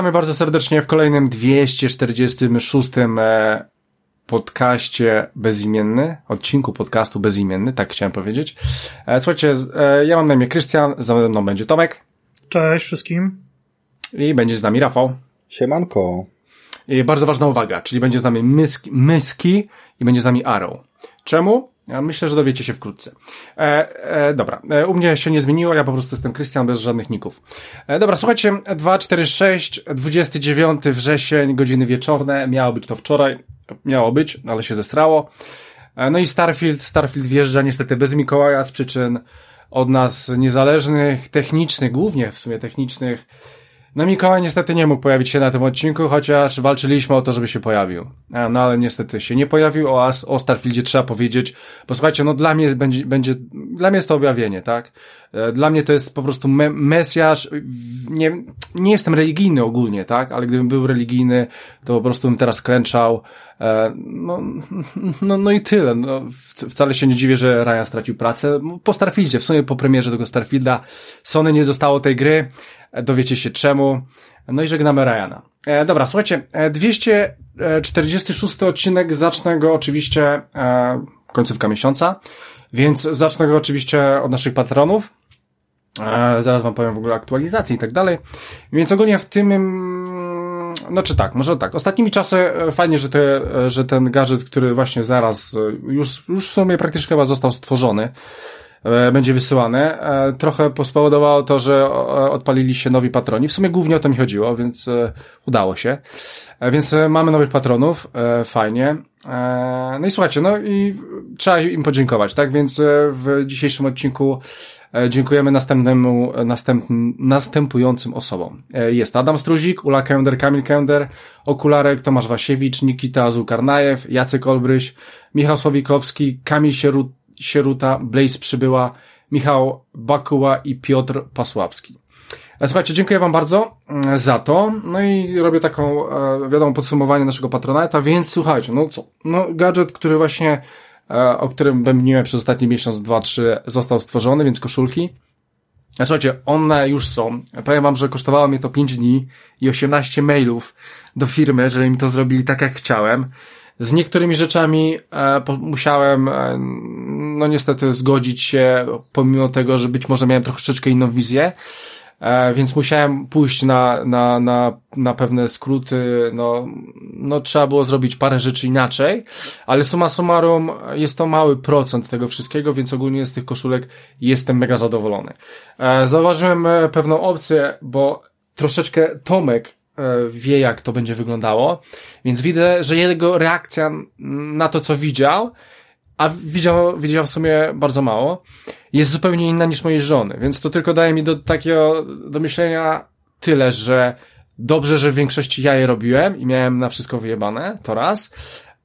Witamy bardzo serdecznie w kolejnym 246 e, podcaście bezimienny, odcinku podcastu bezimienny, tak chciałem powiedzieć. E, słuchajcie, e, ja mam na imię Krystian, za mną będzie Tomek. Cześć wszystkim. I będzie z nami Rafał. Siemanko. I bardzo ważna uwaga, czyli będzie z nami Myski, Myski i będzie z nami Arrow. Czemu? Myślę, że dowiecie się wkrótce. E, e, dobra, e, u mnie się nie zmieniło, ja po prostu jestem Krystian bez żadnych ników. E, dobra, słuchajcie, 246, 29 wrzesień, godziny wieczorne, miało być to wczoraj, miało być, ale się zestrało. E, no i Starfield, Starfield wjeżdża niestety bez Mikołaja z przyczyn od nas niezależnych, technicznych, głównie w sumie technicznych, no Mikołaj niestety nie mógł pojawić się na tym odcinku, chociaż walczyliśmy o to, żeby się pojawił. No ale niestety się nie pojawił, o, o Starfieldzie trzeba powiedzieć, bo słuchajcie, no dla mnie będzie, będzie dla mnie jest to objawienie, tak? E, dla mnie to jest po prostu me mesjasz, nie, nie jestem religijny ogólnie, tak? Ale gdybym był religijny, to po prostu bym teraz klęczał, e, no, no, no i tyle. No, wcale się nie dziwię, że Ryan stracił pracę. Po Starfieldzie, w sumie po premierze tego Starfielda, Sony nie dostało tej gry, dowiecie się czemu. No i żegnamy Ryana. E, dobra, słuchajcie, 246 odcinek, zacznę go oczywiście e, końcówka miesiąca, więc zacznę go oczywiście od naszych patronów. E, zaraz wam powiem w ogóle aktualizacji i tak dalej. Więc ogólnie w tym no czy tak, może tak. Ostatnimi czasy e, fajnie, że, te, e, że ten gadżet, który właśnie zaraz, e, już, już w sumie praktycznie chyba został stworzony, E, będzie wysyłane. E, trochę spowodowało to, że odpalili się nowi patroni. W sumie głównie o to mi chodziło, więc e, udało się. Więc mamy nowych patronów, fajnie. No i słuchajcie, no i trzeba im podziękować, tak? Więc w dzisiejszym odcinku dziękujemy następnemu, następ, następującym osobom. Jest Adam Struzik, Ula Kender, Kamil Kender, Okularek, Tomasz Wasiewicz, Nikita Zukarnajew, Jacek Olbryś, Michał Słowikowski, Kamil Sierut, Sieruta, Blaze Przybyła, Michał Bakuła i Piotr Pasławski. E, słuchajcie, dziękuję Wam bardzo mm, za to. No i robię taką, e, wiadomo, podsumowanie naszego patronata, więc słuchajcie, no co, no gadżet, który właśnie, e, o którym bębniłem przez ostatni miesiąc, dwa, trzy, został stworzony, więc koszulki. Słuchajcie, one już są. Powiem wam, że kosztowało mnie to 5 dni i 18 mailów do firmy, żeby mi to zrobili tak jak chciałem. Z niektórymi rzeczami e, po, musiałem, no niestety, zgodzić się, pomimo tego, że być może miałem troszeczkę inną wizję, e, więc musiałem pójść na, na, na, na pewne skróty, no, no trzeba było zrobić parę rzeczy inaczej, ale summa summarum jest to mały procent tego wszystkiego, więc ogólnie z tych koszulek jestem mega zadowolony. E, zauważyłem e, pewną opcję, bo troszeczkę Tomek E, wie, jak to będzie wyglądało, więc widzę, że jego reakcja na to, co widział, a widział, widział w sumie bardzo mało, jest zupełnie inna niż mojej żony, więc to tylko daje mi do takiego, do myślenia tyle, że dobrze, że w większości ja je robiłem i miałem na wszystko wyjebane, to raz,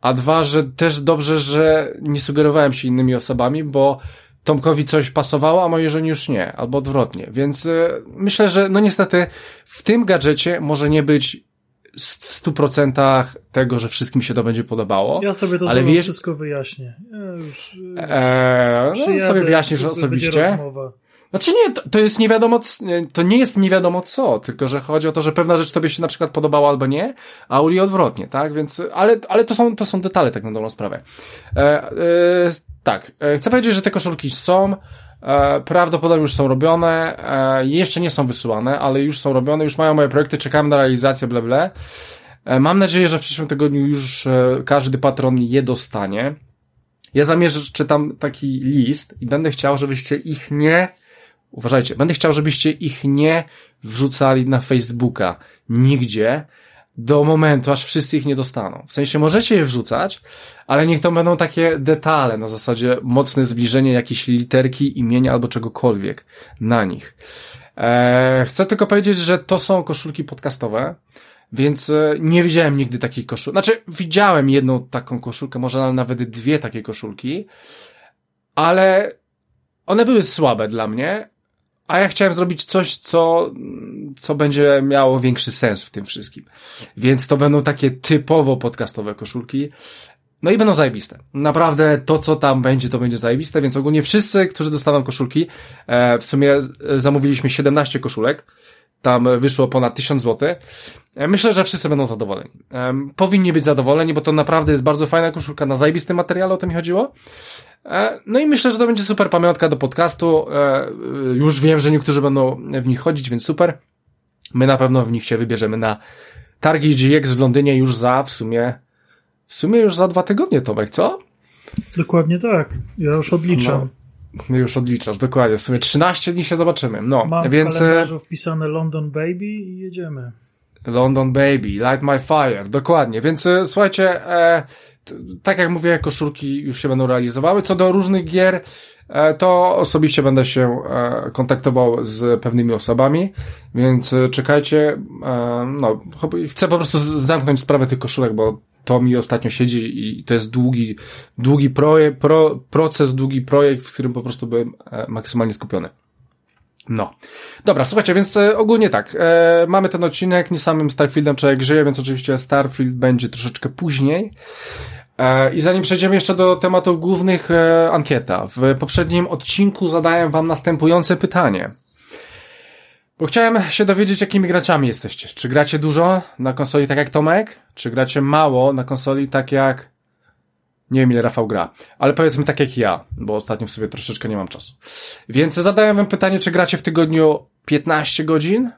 a dwa, że też dobrze, że nie sugerowałem się innymi osobami, bo Tomkowi coś pasowało, a mojej żonie już nie, albo odwrotnie. Więc y, myślę, że no niestety w tym gadżecie może nie być w stu procentach tego, że wszystkim się to będzie podobało. Ja sobie to ale wiesz... wszystko wyjaśnię. Ja już, już eee, no sobie wyjaśnisz osobiście. Znaczy nie, to, to jest nie wiadomo, to nie jest nie wiadomo co, tylko że chodzi o to, że pewna rzecz tobie się na przykład podobała albo nie, a Uli odwrotnie, tak? Więc, ale, ale to są, to są detale tak na dobrą sprawę. E, e, tak, e, chcę powiedzieć, że te koszulki są, e, prawdopodobnie już są robione, e, jeszcze nie są wysyłane, ale już są robione, już mają moje projekty, czekamy na realizację, bla, bla. Mam nadzieję, że w przyszłym tygodniu już każdy patron je dostanie. Ja zamierzę, czytam taki list i będę chciał, żebyście ich nie uważajcie, będę chciał, żebyście ich nie wrzucali na Facebooka nigdzie do momentu, aż wszyscy ich nie dostaną. W sensie możecie je wrzucać, ale niech to będą takie detale, na zasadzie mocne zbliżenie jakiejś literki, imienia albo czegokolwiek na nich. Eee, chcę tylko powiedzieć, że to są koszulki podcastowe, więc e, nie widziałem nigdy takiej koszulki. Znaczy, widziałem jedną taką koszulkę, może nawet dwie takie koszulki, ale one były słabe dla mnie, a ja chciałem zrobić coś, co, co będzie miało większy sens w tym wszystkim. Więc to będą takie typowo podcastowe koszulki. No i będą zajebiste. Naprawdę to, co tam będzie, to będzie zajebiste, więc ogólnie wszyscy, którzy dostaną koszulki, e, w sumie zamówiliśmy 17 koszulek, tam wyszło ponad 1000 zł. E, myślę, że wszyscy będą zadowoleni. Powinni być zadowoleni, bo to naprawdę jest bardzo fajna koszulka na zajebistym materiale, o to mi chodziło. E, no i myślę, że to będzie super pamiątka do podcastu. E, już wiem, że niektórzy będą w nich chodzić, więc super. My na pewno w nich się wybierzemy na targi GX w Londynie już za w sumie w sumie już za dwa tygodnie, Tomek, co? Dokładnie tak. Ja już odliczam. No, już odliczasz, dokładnie. W sumie 13 dni się zobaczymy. No, Mam więc. W kalendarzu wpisane London Baby i jedziemy. London Baby, Light My Fire, dokładnie. Więc e, słuchajcie, e, tak jak mówię, koszulki już się będą realizowały. Co do różnych gier, e, to osobiście będę się e, kontaktował z pewnymi osobami, więc czekajcie. E, no, chcę po prostu zamknąć sprawę tych koszulek, bo to mi ostatnio siedzi i to jest długi, długi projekt, pro, proces, długi projekt, w którym po prostu byłem maksymalnie skupiony. No. Dobra, słuchajcie, więc ogólnie tak. E, mamy ten odcinek, nie samym Starfieldem człowiek żyje, więc oczywiście Starfield będzie troszeczkę później. E, I zanim przejdziemy jeszcze do tematów głównych, e, ankieta. W poprzednim odcinku zadałem wam następujące pytanie. Bo chciałem się dowiedzieć, jakimi graczami jesteście. Czy gracie dużo na konsoli tak jak Tomek? Czy gracie mało na konsoli tak jak nie wiem ile Rafał gra, ale powiedzmy tak jak ja, bo ostatnio w sobie troszeczkę nie mam czasu. Więc zadałem wam pytanie, czy gracie w tygodniu 15 godzin?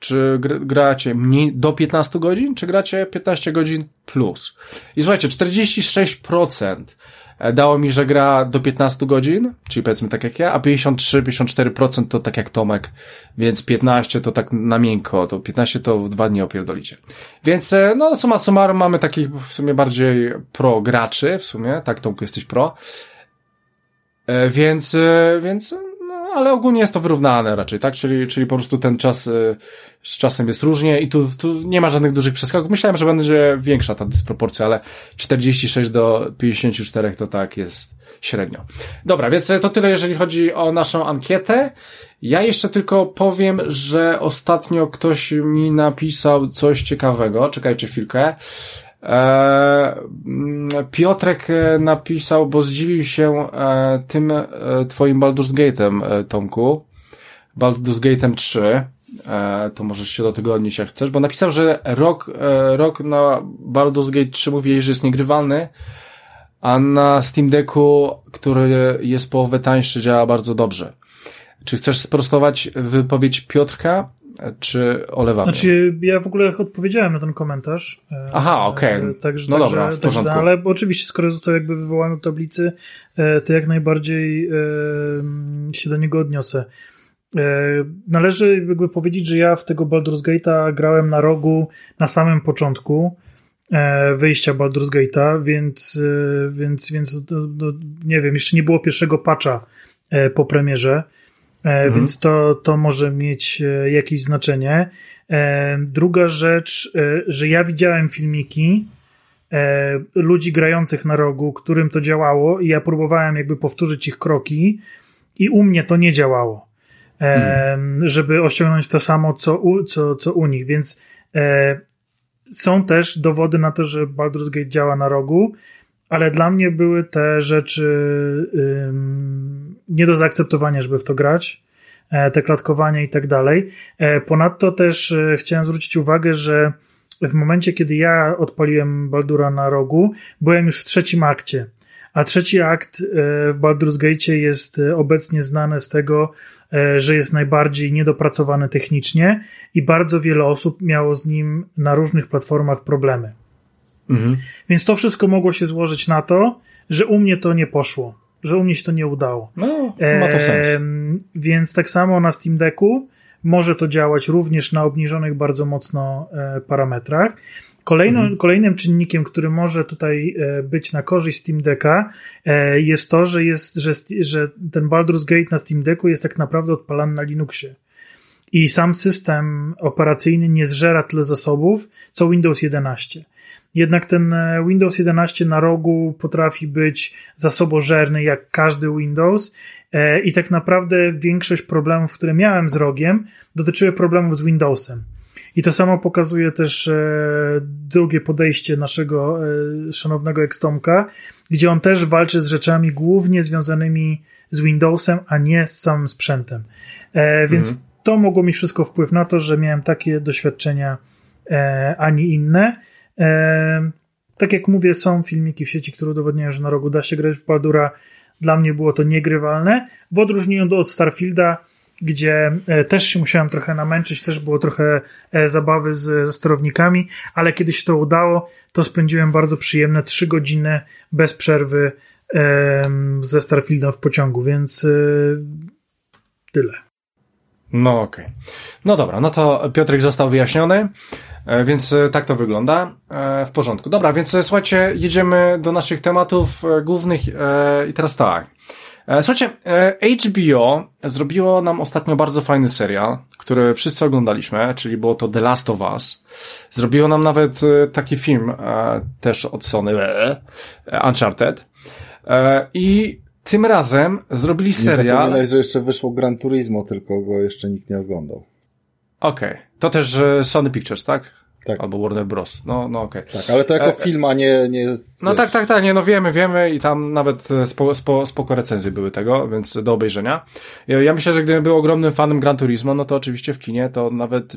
Czy gracie mniej do 15 godzin, czy gracie 15 godzin plus? I słuchajcie, 46% E, dało mi, że gra do 15 godzin, czyli powiedzmy tak jak ja, a 53-54% to tak jak Tomek, więc 15 to tak na miękko, to 15 to w dwa dni opierdolicie. Więc e, no suma summarum mamy takich w sumie bardziej pro graczy, w sumie, tak Tomku jesteś pro, e, więc, więc ale ogólnie jest to wyrównane raczej, tak? Czyli, czyli po prostu ten czas y, z czasem jest różnie i tu, tu nie ma żadnych dużych przeskoków. Myślałem, że będzie większa ta dysproporcja, ale 46 do 54 to tak jest średnio. Dobra, więc to tyle, jeżeli chodzi o naszą ankietę. Ja jeszcze tylko powiem, że ostatnio ktoś mi napisał coś ciekawego. Czekajcie chwilkę. E, Piotrek e, napisał, bo zdziwił się e, tym twoim Baldur's Gate'em, Tomku. Baldur's Gate'em 3. To możesz się do tego odnieść jak chcesz, bo napisał, że rok, rok na Baldur's Gate 3 mówi, że jest niegrywalny, a na Steam Decku, który jest połowę tańszy, działa bardzo dobrze. Czy chcesz sprostować wypowiedź Piotrka? Czy olewamy? Znaczy, ja w ogóle odpowiedziałem na ten komentarz. E, Aha, okej. Okay. Także, no także, dobra, w porządku. Także, ale oczywiście, skoro został jakby wywołany do tablicy, e, to jak najbardziej e, się do niego odniosę. Należy jakby powiedzieć, że ja w tego Baldur's Gate'a grałem na rogu na samym początku wyjścia Baldur's Gate'a, więc, więc, więc nie wiem, jeszcze nie było pierwszego patcha po premierze. E, mhm. Więc to, to może mieć e, jakieś znaczenie. E, druga rzecz, że ja widziałem filmiki ludzi grających na rogu, którym to działało, i ja próbowałem jakby powtórzyć ich kroki, i u mnie to nie działało. Mhm. Żeby osiągnąć to samo, co u, co, co u nich. Więc są też dowody na to, że Baldur's Gate działa na rogu ale dla mnie były te rzeczy ym, nie do zaakceptowania, żeby w to grać, e, te klatkowania i tak dalej. E, ponadto też e, chciałem zwrócić uwagę, że w momencie, kiedy ja odpaliłem Baldura na rogu, byłem już w trzecim akcie. A trzeci akt w Baldur's Gate jest obecnie znany z tego, że jest najbardziej niedopracowany technicznie i bardzo wiele osób miało z nim na różnych platformach problemy. Mhm. Więc to wszystko mogło się złożyć na to, że u mnie to nie poszło, że u mnie się to nie udało. No, ma to sens. E, więc tak samo na Steam Decku może to działać również na obniżonych bardzo mocno e, parametrach. Mhm. Kolejnym czynnikiem, który może tutaj e, być na korzyść Steam Decka e, jest to, że, jest, że, że ten Baldur's Gate na Steam Decku jest tak naprawdę odpalany na Linuxie. I sam system operacyjny nie zżera tyle zasobów, co Windows 11. Jednak ten e, Windows 11 na rogu potrafi być zasobożerny jak każdy Windows e, i tak naprawdę większość problemów, które miałem z rogiem, dotyczyły problemów z Windowsem. I to samo pokazuje też e, drugie podejście naszego szanownego Extomka, gdzie on też walczy z rzeczami głównie związanymi z Windowsem, a nie z samym sprzętem. Więc mhm. to mogło mieć wszystko wpływ na to, że miałem takie doświadczenia, a nie inne. Tak jak mówię, są filmiki w sieci, które udowodniają, że na rogu da się grać w Baldura. Dla mnie było to niegrywalne. W odróżnieniu od Starfielda, gdzie e, też się musiałem trochę namęczyć, też było trochę e, zabawy z, ze sterownikami, ale kiedy się to udało, to spędziłem bardzo przyjemne trzy godziny bez przerwy ze Starfieldem w pociągu, więc e, tyle. No okej. Okay. No dobra, no to Piotrek został wyjaśniony, więc tak to wygląda. W porządku. Dobra, więc słuchajcie, jedziemy do naszych tematów głównych i teraz tak. E, słuchajcie, e, HBO zrobiło nam ostatnio bardzo fajny serial, który wszyscy oglądaliśmy, czyli było to The Last of Us. Zrobiło nam nawet e, taki film też od Sony, Uncharted. I tym razem zrobili serial. Nie że jeszcze wyszło Gran Turismo, tylko go jeszcze nikt nie oglądał. Okej. Okay. To też Sony Pictures, tak? Tak. Albo Warner Bros. No, no okej. Okay. Tak, ale to jako e, film, a nie, nie No wiesz... tak, tak, tak, nie, no wiemy, wiemy i tam nawet e, spo, spo, spoko recenzje były tego, więc do obejrzenia. Ja myślę, że gdybym był ogromnym fanem Gran Turismo, no to oczywiście w kinie to nawet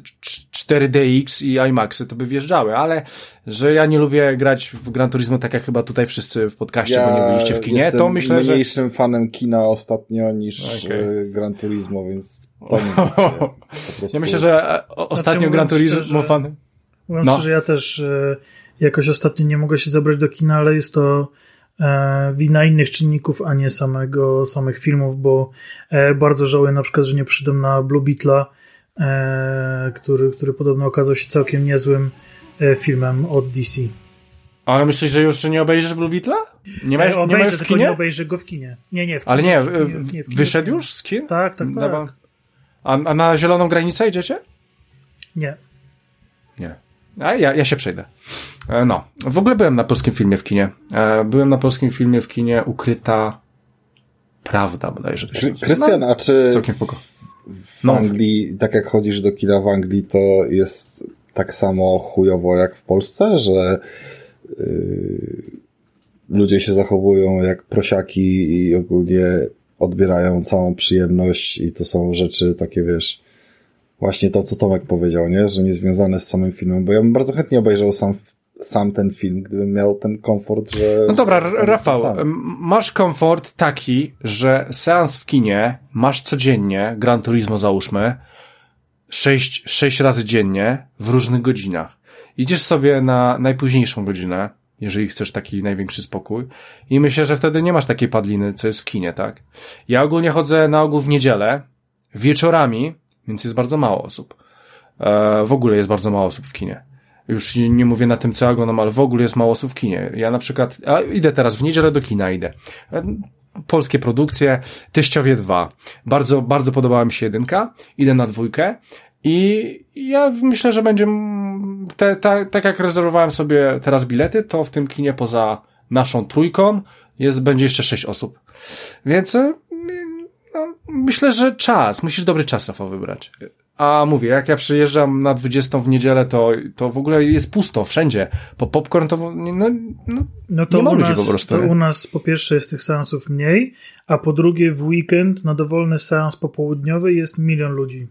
4DX i IMAXy to by wjeżdżały, ale że ja nie lubię grać w Gran Turismo tak jak chyba tutaj wszyscy w podcaście, ja bo nie byliście w kinie, to myślę, że... mniejszym fanem kina ostatnio niż okay. E, Gran Turismo, więc to nie Ja myślę, że ostatnio znaczy, Gran Turismo szczerze... fan Mówiąc no. że ja też e, jakoś ostatnio nie mogę się zabrać do kina, ale jest to e, wina innych czynników, a nie samego, samych filmów, bo e, bardzo żałuję na przykład, że nie przyszedłem na Blue Beetla, który, który podobno okazał się całkiem niezłym filmem od DC. Ale myślisz, że już nie obejrzysz Blue Beetla? Nie obejrzę, nie w kinie? nie obejrzę go w kinie. Nie, nie, w kinie. Ale nie, w, nie, w kinie, wyszedł już z kin? Tak, tak, tak. A, a na Zieloną Granicę idziecie? Nie. Nie. A ja, ja się przejdę. E, no. W ogóle byłem na polskim filmie w kinie. E, byłem na polskim filmie w kinie Ukryta Prawda bodajże. To się Krystian, no, a czy całkiem spoko. w no. Anglii, tak jak chodzisz do kina w Anglii, to jest tak samo chujowo jak w Polsce, że yy, ludzie się zachowują jak prosiaki i ogólnie odbierają całą przyjemność i to są rzeczy takie, wiesz, właśnie to, co Tomek powiedział, nie? Że nie związane z samym filmem, bo ja bym bardzo chętnie obejrzał sam, sam ten film, gdybym miał ten komfort, że... No dobra, Rafał, masz komfort taki, że seans w kinie masz codziennie, Gran Turismo załóżmy, sześć, sześć razy dziennie, w różnych godzinach. Idziesz sobie na najpóźniejszą godzinę, jeżeli chcesz taki największy spokój. I myślę, że wtedy nie masz takiej padliny, co jest w kinie, tak? Ja ogólnie chodzę na ogół w niedzielę, wieczorami, więc jest bardzo mało osób. E, w ogóle jest bardzo mało osób w kinie. Już nie, nie mówię na tym, co oglądam, ale w ogóle jest mało osób w kinie. Ja na przykład, a idę teraz w niedzielę do kina, idę. E, polskie produkcje, Teściowie 2. Bardzo, bardzo podobała mi się jedynka. Idę na dwójkę i ja myślę, że będzie, te, te, tak jak rezerwowałem sobie teraz bilety, to w tym kinie poza naszą trójką jest, będzie jeszcze sześć osób. Więc e, no, myślę, że czas. Musisz dobry czas, Rafał, wybrać. A mówię, jak ja przyjeżdżam na 20 w niedzielę, to, to w ogóle jest pusto wszędzie. Po popcorn to no, no, no to nie ma ludzi nas, po prostu. To u nas po pierwsze jest tych seansów mniej, a po drugie w weekend na dowolny seans popołudniowy jest milion ludzi.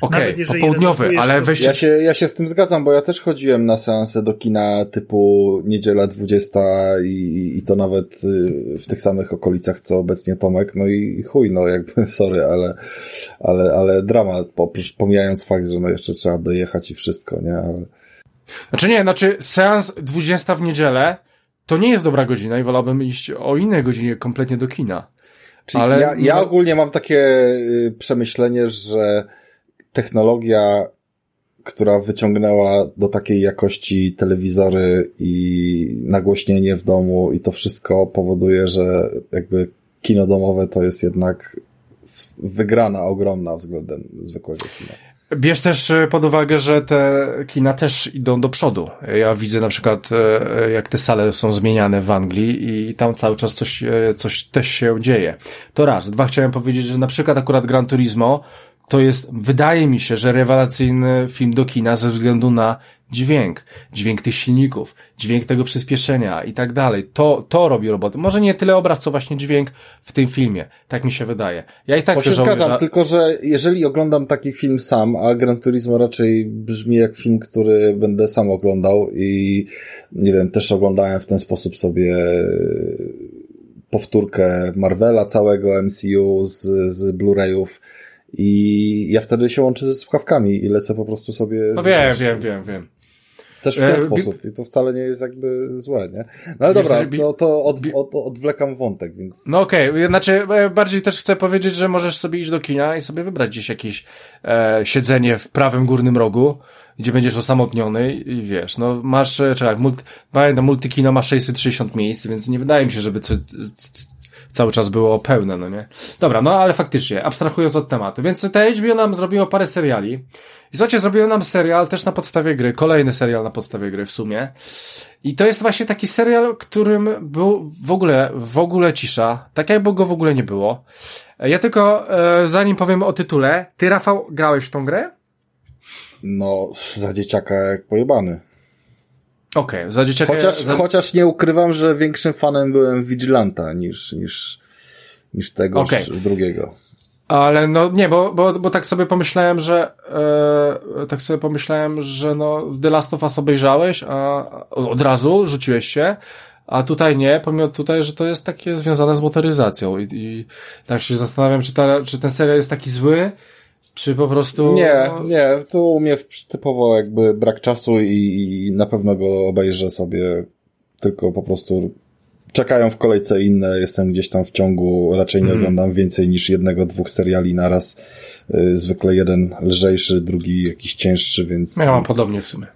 Okej, okay, popołudniowy, ale weźcie... Ja się, ja się z tym zgadzam, bo ja też chodziłem na seanse do kina typu niedziela 20 i, i to nawet y, w tych samych okolicach, co obecnie Tomek, no i chuj, no jakby, sorry, ale, ale, ale dramat, pomijając fakt, że no jeszcze trzeba dojechać i wszystko, nie, ale... Znaczy nie, znaczy seans 20 w niedzielę to nie jest dobra godzina i wolałbym iść o innej godzinie kompletnie do kina. Czyli ale... ja, ja ogólnie mam takie y, przemyślenie, że technologia, która wyciągnęła do takiej jakości telewizory i nagłośnienie w domu i to wszystko powoduje, że jakby kino domowe to jest jednak wygrana ogromna względem zwykłego kina. Bierz też e, pod uwagę, że te kina też idą do przodu. Ja widzę na przykład, e, jak te sale są zmieniane w Anglii i tam cały czas coś, e, coś też się dzieje. To raz. Dwa, chciałem powiedzieć, że na przykład akurat Gran Turismo to jest, wydaje mi się, że rewelacyjny film do kina ze względu na dźwięk, dźwięk tych silników, dźwięk tego przyspieszenia i tak dalej. To, to robi robotę. Może nie tyle obraz, co właśnie dźwięk w tym filmie. Tak mi się wydaje. Ja i tak Bo się żałuję, zgadzam, tylko że jeżeli oglądam taki film sam, a Gran Turismo raczej brzmi jak film, który będę sam oglądał i nie wiem, też oglądałem w ten sposób sobie powtórkę Marvela całego MCU z, z Blu-rayów i ja wtedy się łączę ze słuchawkami i lecę po prostu sobie... No wiem, wiem, wiem, wiem. Też w ten e, sposób i to wcale nie jest jakby złe, nie? No ale dobra, to, to od, od, odwlekam wątek, więc... No okej, okay. znaczy e, bardziej też chcę powiedzieć, że możesz sobie iść do kina i sobie wybrać gdzieś jakieś e, siedzenie w prawym górnym rogu, gdzie będziesz osamotniony i wiesz, no masz, e, czekaj, multi, pamiętam, multikino ma 660 miejsc, więc nie wydaje mi się, żeby co, cały czas było pełne, no nie? Dobra, no ale faktycznie, abstrahując od tematu, więc te HBO nam zrobiło parę seriali i słuchajcie, zrobiło nam serial też na podstawie gry, kolejny serial na podstawie gry w sumie i to jest właśnie taki serial, którym był w ogóle, w ogóle cisza, tak jakby go w ogóle nie było. Ja tylko, e, zanim powiem o tytule, ty Rafał grałeś w tą grę? No, za dzieciaka jak pojebany. Okej, okay, za dzieciaka... Chociaż, za... chociaż nie ukrywam, że większym fanem byłem Vigilanta niż, niż, niż tego okay. drugiego. Ale no nie, bo, bo, bo tak sobie pomyślałem, że e, tak sobie pomyślałem, że no The Last of Us obejrzałeś, a od razu rzuciłeś się, a tutaj nie, pomimo tutaj, że to jest takie związane z motoryzacją i, i tak się zastanawiam, czy, ta, czy ten serial jest taki zły, czy po prostu... Nie, nie, to u mnie typowo jakby brak czasu i, i na pewno go obejrzę sobie, tylko po prostu czekają w kolejce inne, jestem gdzieś tam w ciągu, raczej nie mm. oglądam więcej niż jednego, dwóch seriali naraz. Y, zwykle jeden lżejszy, drugi jakiś cięższy, więc... Ja mam podobnie w sumie.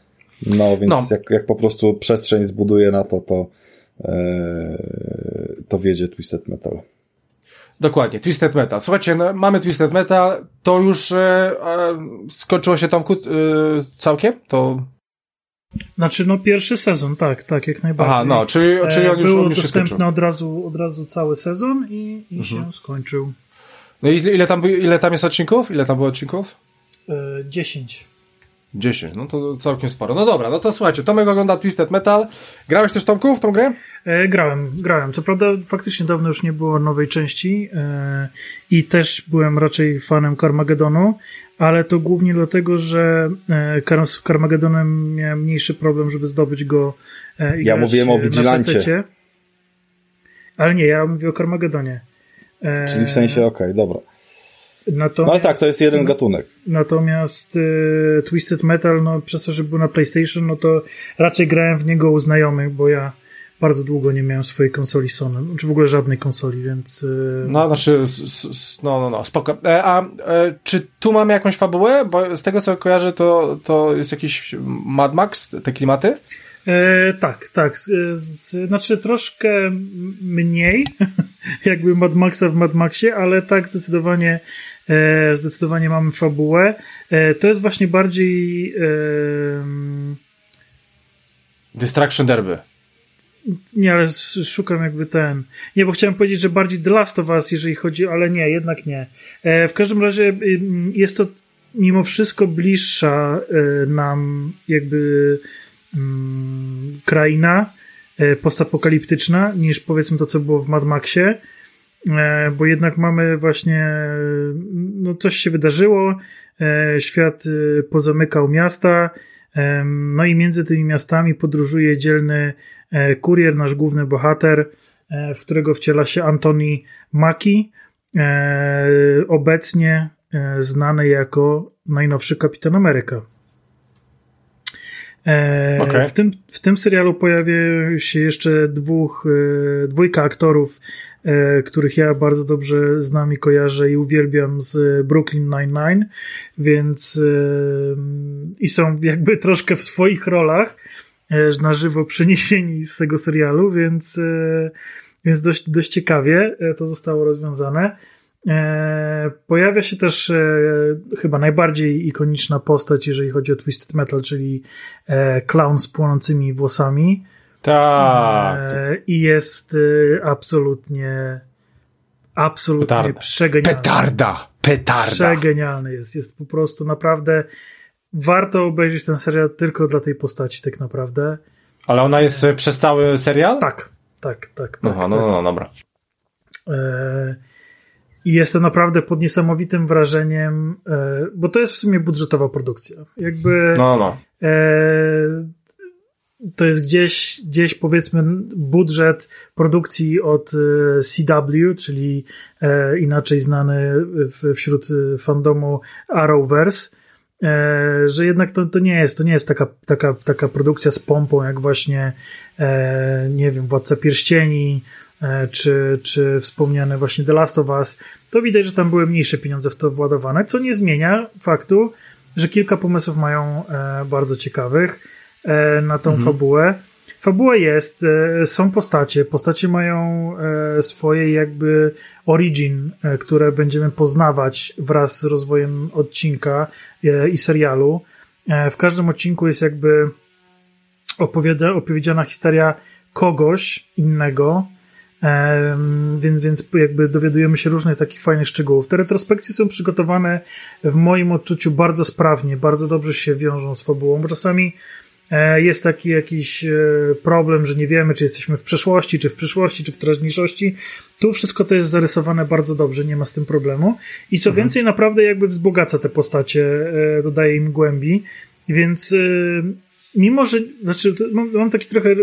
No, więc no. Jak, jak po prostu przestrzeń zbuduje na to, to, yy, to wiedzie Twisted Metal. Dokładnie, Twisted Metal. Słuchajcie, no, mamy Twisted Metal, to już e, skończyło się Tomku e, całkiem? To... Znaczy, no pierwszy sezon, tak, tak, jak najbardziej. Aha, no, czyli, e, czyli on już, Był on już się dostępny od razu, od razu cały sezon i, i mhm. się skończył. No i ile tam, ile tam jest odcinków? Ile tam było odcinków? E, dziesięć. 10, no to całkiem sporo. No dobra, no to słuchajcie, Tomek ogląda Twisted Metal. Grałeś też Tomku w tą grę? E, grałem, grałem. Co prawda faktycznie dawno już nie było nowej części e, i też byłem raczej fanem Carmagedonu, ale to głównie dlatego, że e, z Carmagedonem miałem mniejszy problem, żeby zdobyć go e, Ja mówiłem o Vigilancie. Ale nie, ja mówię o Carmagedonie. Czyli w sensie, okej, okay, dobra. Natomiast, no ale tak, to jest jeden gatunek. Natomiast y, Twisted Metal, no przez to, że był na PlayStation, no to raczej grałem w niego u znajomych, bo ja bardzo długo nie miałem swojej konsoli Sony, czy w ogóle żadnej konsoli, więc... Y... No, znaczy, no, no, no, spoko. E, a e, czy tu mamy jakąś fabułę? Bo z tego, co kojarzę, to, to jest jakiś Mad Max, te klimaty? E, tak, tak. Z, znaczy troszkę mniej, jakby Mad Maxa w Mad Maxie, ale tak zdecydowanie E, zdecydowanie mamy fabułę. E, to jest właśnie bardziej. Distraction Derby. Nie, ale szukam jakby ten. Nie, bo chciałem powiedzieć, że bardziej The Last of Us, jeżeli chodzi, ale nie, jednak nie. E, w każdym razie jest to mimo wszystko bliższa nam jakby mm, kraina postapokaliptyczna niż powiedzmy to, co było w Mad Maxie. E, bo jednak mamy właśnie, no coś się wydarzyło, e, świat e, pozamykał miasta, no i między tymi miastami podróżuje dzielny kurier, nasz główny bohater, w którego wciela się Antoni Maki, obecnie znany jako najnowszy Kapitan Ameryka. Okay. W, tym, w tym serialu pojawia się jeszcze dwóch, dwójka aktorów E, których ja bardzo dobrze znam i kojarzę i uwielbiam z Brooklyn Nine-Nine, więc e, i są jakby troszkę w swoich rolach e, na żywo przeniesieni z tego serialu, więc, więc dość, dość ciekawie to zostało rozwiązane. Pojawia się też chyba najbardziej ikoniczna postać, jeżeli chodzi o Twisted Metal, czyli clown z płonącymi włosami. Tak. E, I jest e, absolutnie absolutnie Petarda. przegenialny. Petarda! Petarda! Przegenialny jest. Jest po prostu naprawdę warto obejrzeć ten serial tylko dla tej postaci tak naprawdę. Ale ona jest e, przez cały serial? Tak, tak, tak. tak Aha, no, tak. no, no, dobra. E, I jest to naprawdę pod niesamowitym wrażeniem, e, bo to jest w sumie budżetowa produkcja. Jakby. No, no. To jest gdzieś, gdzieś powiedzmy budżet produkcji od CW, czyli inaczej znany wśród fandomu Arrowverse E, że jednak to, to nie jest, to nie jest taka, taka, taka produkcja z pompą, jak właśnie, e, nie wiem, Władca Pierścieni, e, czy, czy wspomniane właśnie The Last of Us, to widać, że tam były mniejsze pieniądze w to władowane, co nie zmienia faktu, że kilka pomysłów mają bardzo ciekawych na tą mhm. fabułę. Fabuła jest, e, są postacie, postacie mają e, swoje jakby origin, e, które będziemy poznawać wraz z rozwojem odcinka i serialu. W każdym odcinku jest jakby opowiada, opowiedziana historia kogoś innego, więc, więc jakby dowiadujemy się różnych takich fajnych szczegółów. Te retrospekcje są przygotowane w moim odczuciu bardzo sprawnie, bardzo dobrze się wiążą z fabułą, czasami jest taki jakiś e, problem, że nie wiemy, czy jesteśmy w przeszłości, czy w przyszłości, czy w teraźniejszości. Tu wszystko to jest zarysowane bardzo dobrze, nie ma z tym problemu. I co mhm. więcej, naprawdę jakby wzbogaca te postacie, e, dodaje im głębi, więc mimo, że, znaczy, mam, mam taki trochę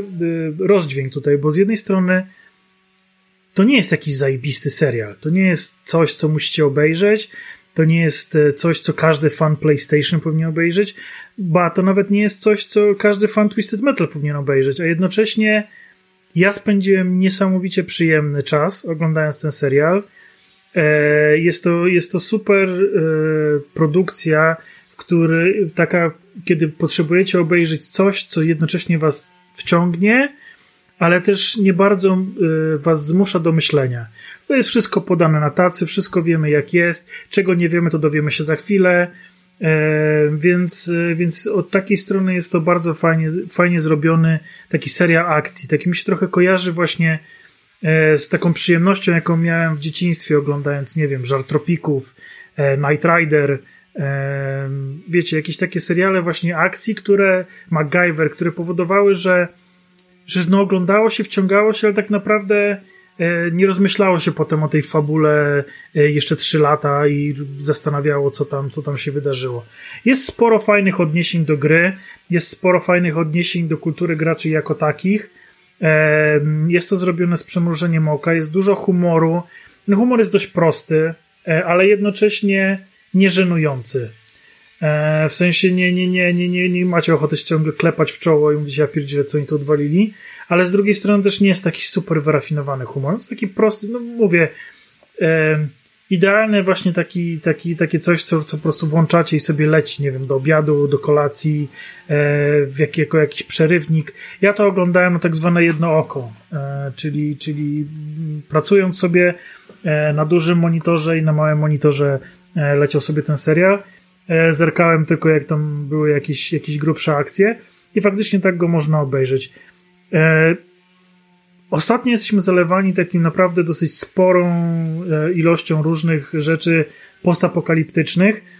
rozdźwięk tutaj, bo z jednej strony to nie jest jakiś zajebisty serial, to nie jest coś, co musicie obejrzeć, to nie jest coś, co każdy fan PlayStation powinien obejrzeć, ba, to nawet nie jest coś, co każdy fan Twisted Metal powinien obejrzeć, a jednocześnie ja spędziłem niesamowicie przyjemny czas oglądając ten serial. E, jest to, jest to super e, produkcja, w który taka, kiedy potrzebujecie obejrzeć coś, co jednocześnie was wciągnie, ale też nie bardzo e, was zmusza do myślenia. To jest wszystko podane na tacy, wszystko wiemy jak jest, czego nie wiemy, to dowiemy się za chwilę. E, więc, e, więc od takiej strony jest to bardzo fajnie, fajnie zrobiony taki seria akcji. Taki mi się trochę kojarzy właśnie e, z taką przyjemnością, jaką miałem w dzieciństwie oglądając, nie wiem, Żartropików, Night Rider, wiecie, jakieś takie seriale właśnie akcji, które MacGyver, które powodowały, że, że no oglądało się, wciągało się, ale tak naprawdę nie rozmyślało się potem o tej fabule e, jeszcze trzy lata i zastanawiało, co tam, co tam się wydarzyło. Jest sporo fajnych odniesień do gry, jest sporo fajnych odniesień do kultury graczy jako takich. E, jest to zrobione z przemrużeniem oka, jest dużo humoru. Ten humor jest dość prosty, ale jednocześnie nieżenujący. W sensie nie, nie, nie, nie, nie, nie macie ochoty się ciągle klepać w czoło i mówić, ja pierdzielę, co oni tu odwalili ale z drugiej strony też nie jest taki super wyrafinowany humor. Jest taki prosty, no mówię, e, idealny właśnie taki, taki, takie coś, co, co po prostu włączacie i sobie leci, nie wiem, do obiadu, do kolacji, e, w jak, jako jakiś przerywnik. Ja to oglądałem na tak zwane jedno oko, e, czyli, czyli pracując sobie e, na dużym monitorze i na małym monitorze e, leciał sobie ten serial. E, zerkałem tylko, jak tam były jakieś, jakieś grubsze akcje i faktycznie tak go można obejrzeć. E, ostatnio jesteśmy zalewani takim naprawdę dosyć sporą e, ilością różnych rzeczy postapokaliptycznych.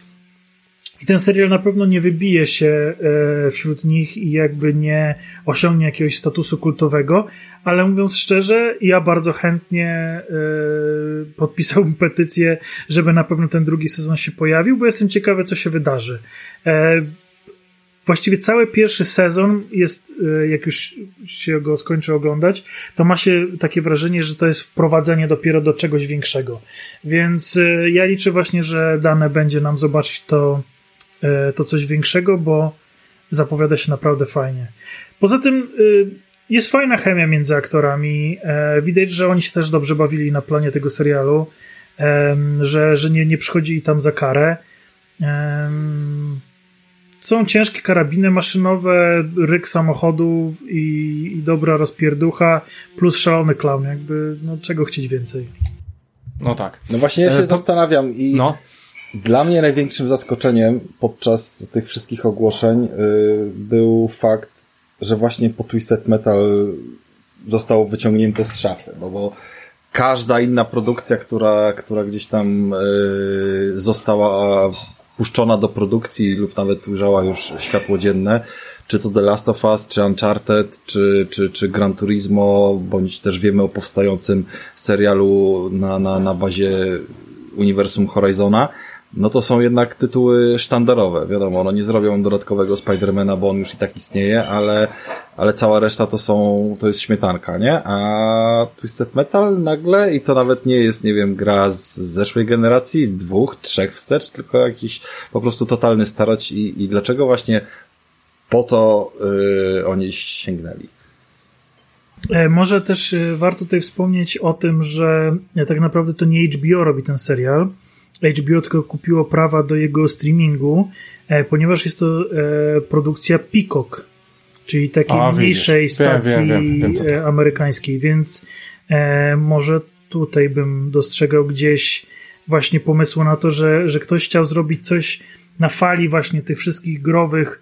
I ten serial na pewno nie wybije się e, wśród nich i jakby nie osiągnie jakiegoś statusu kultowego, ale mówiąc szczerze, ja bardzo chętnie podpisałbym petycję, żeby na pewno ten drugi sezon się pojawił, bo jestem ciekawy, co się wydarzy właściwie cały pierwszy sezon jest, e, jak już się go skończy oglądać, to ma się takie wrażenie, że to jest wprowadzenie dopiero do czegoś większego. Więc e, ja liczę właśnie, że dane będzie nam zobaczyć to, e, to coś większego, bo zapowiada się naprawdę fajnie. Poza tym jest fajna chemia między aktorami. Widać, że oni się też dobrze bawili na planie tego serialu, że, że nie, nie przychodzi tam za karę. Są ciężkie karabiny maszynowe, ryk samochodów i, i dobra rozpierducha, plus szalony clown. Jakby, no czego chcieć więcej? No tak. No właśnie ja się e, zastanawiam i no. dla mnie największym zaskoczeniem podczas tych wszystkich ogłoszeń y, był fakt, że właśnie po Twisted Metal zostało wyciągnięte z szafy, bo, bo każda inna produkcja, która, która gdzieś tam y, została wpuszczona do produkcji lub nawet ujrzała już światło dzienne, czy to The Last of Us, czy Uncharted, czy, czy, czy Gran Turismo, bądź też wiemy o powstającym serialu na, na, na bazie uniwersum Horizona, no to są jednak tytuły sztandarowe. Wiadomo, no nie zrobią dodatkowego Spidermana, bo on już i tak istnieje, ale, ale cała reszta to są, to jest śmietanka, nie? A Twisted Metal nagle, i to nawet nie jest, nie wiem, gra z zeszłej generacji, dwóch, trzech wstecz, tylko jakiś po prostu totalny starać i, i dlaczego właśnie po to yy, oni sięgnęli? E, może też e, warto tutaj wspomnieć o tym, że tak naprawdę to nie HBO robi ten serial, HBO tylko kupiło prawa do jego streamingu, e, ponieważ jest to e, produkcja Peacock, czyli takiej A, mniejszej widzisz. stacji wiem, wiem, wiem, amerykańskiej, więc e, może tutaj bym dostrzegał gdzieś właśnie pomysł na to, że, że ktoś chciał zrobić coś na fali właśnie tych wszystkich growych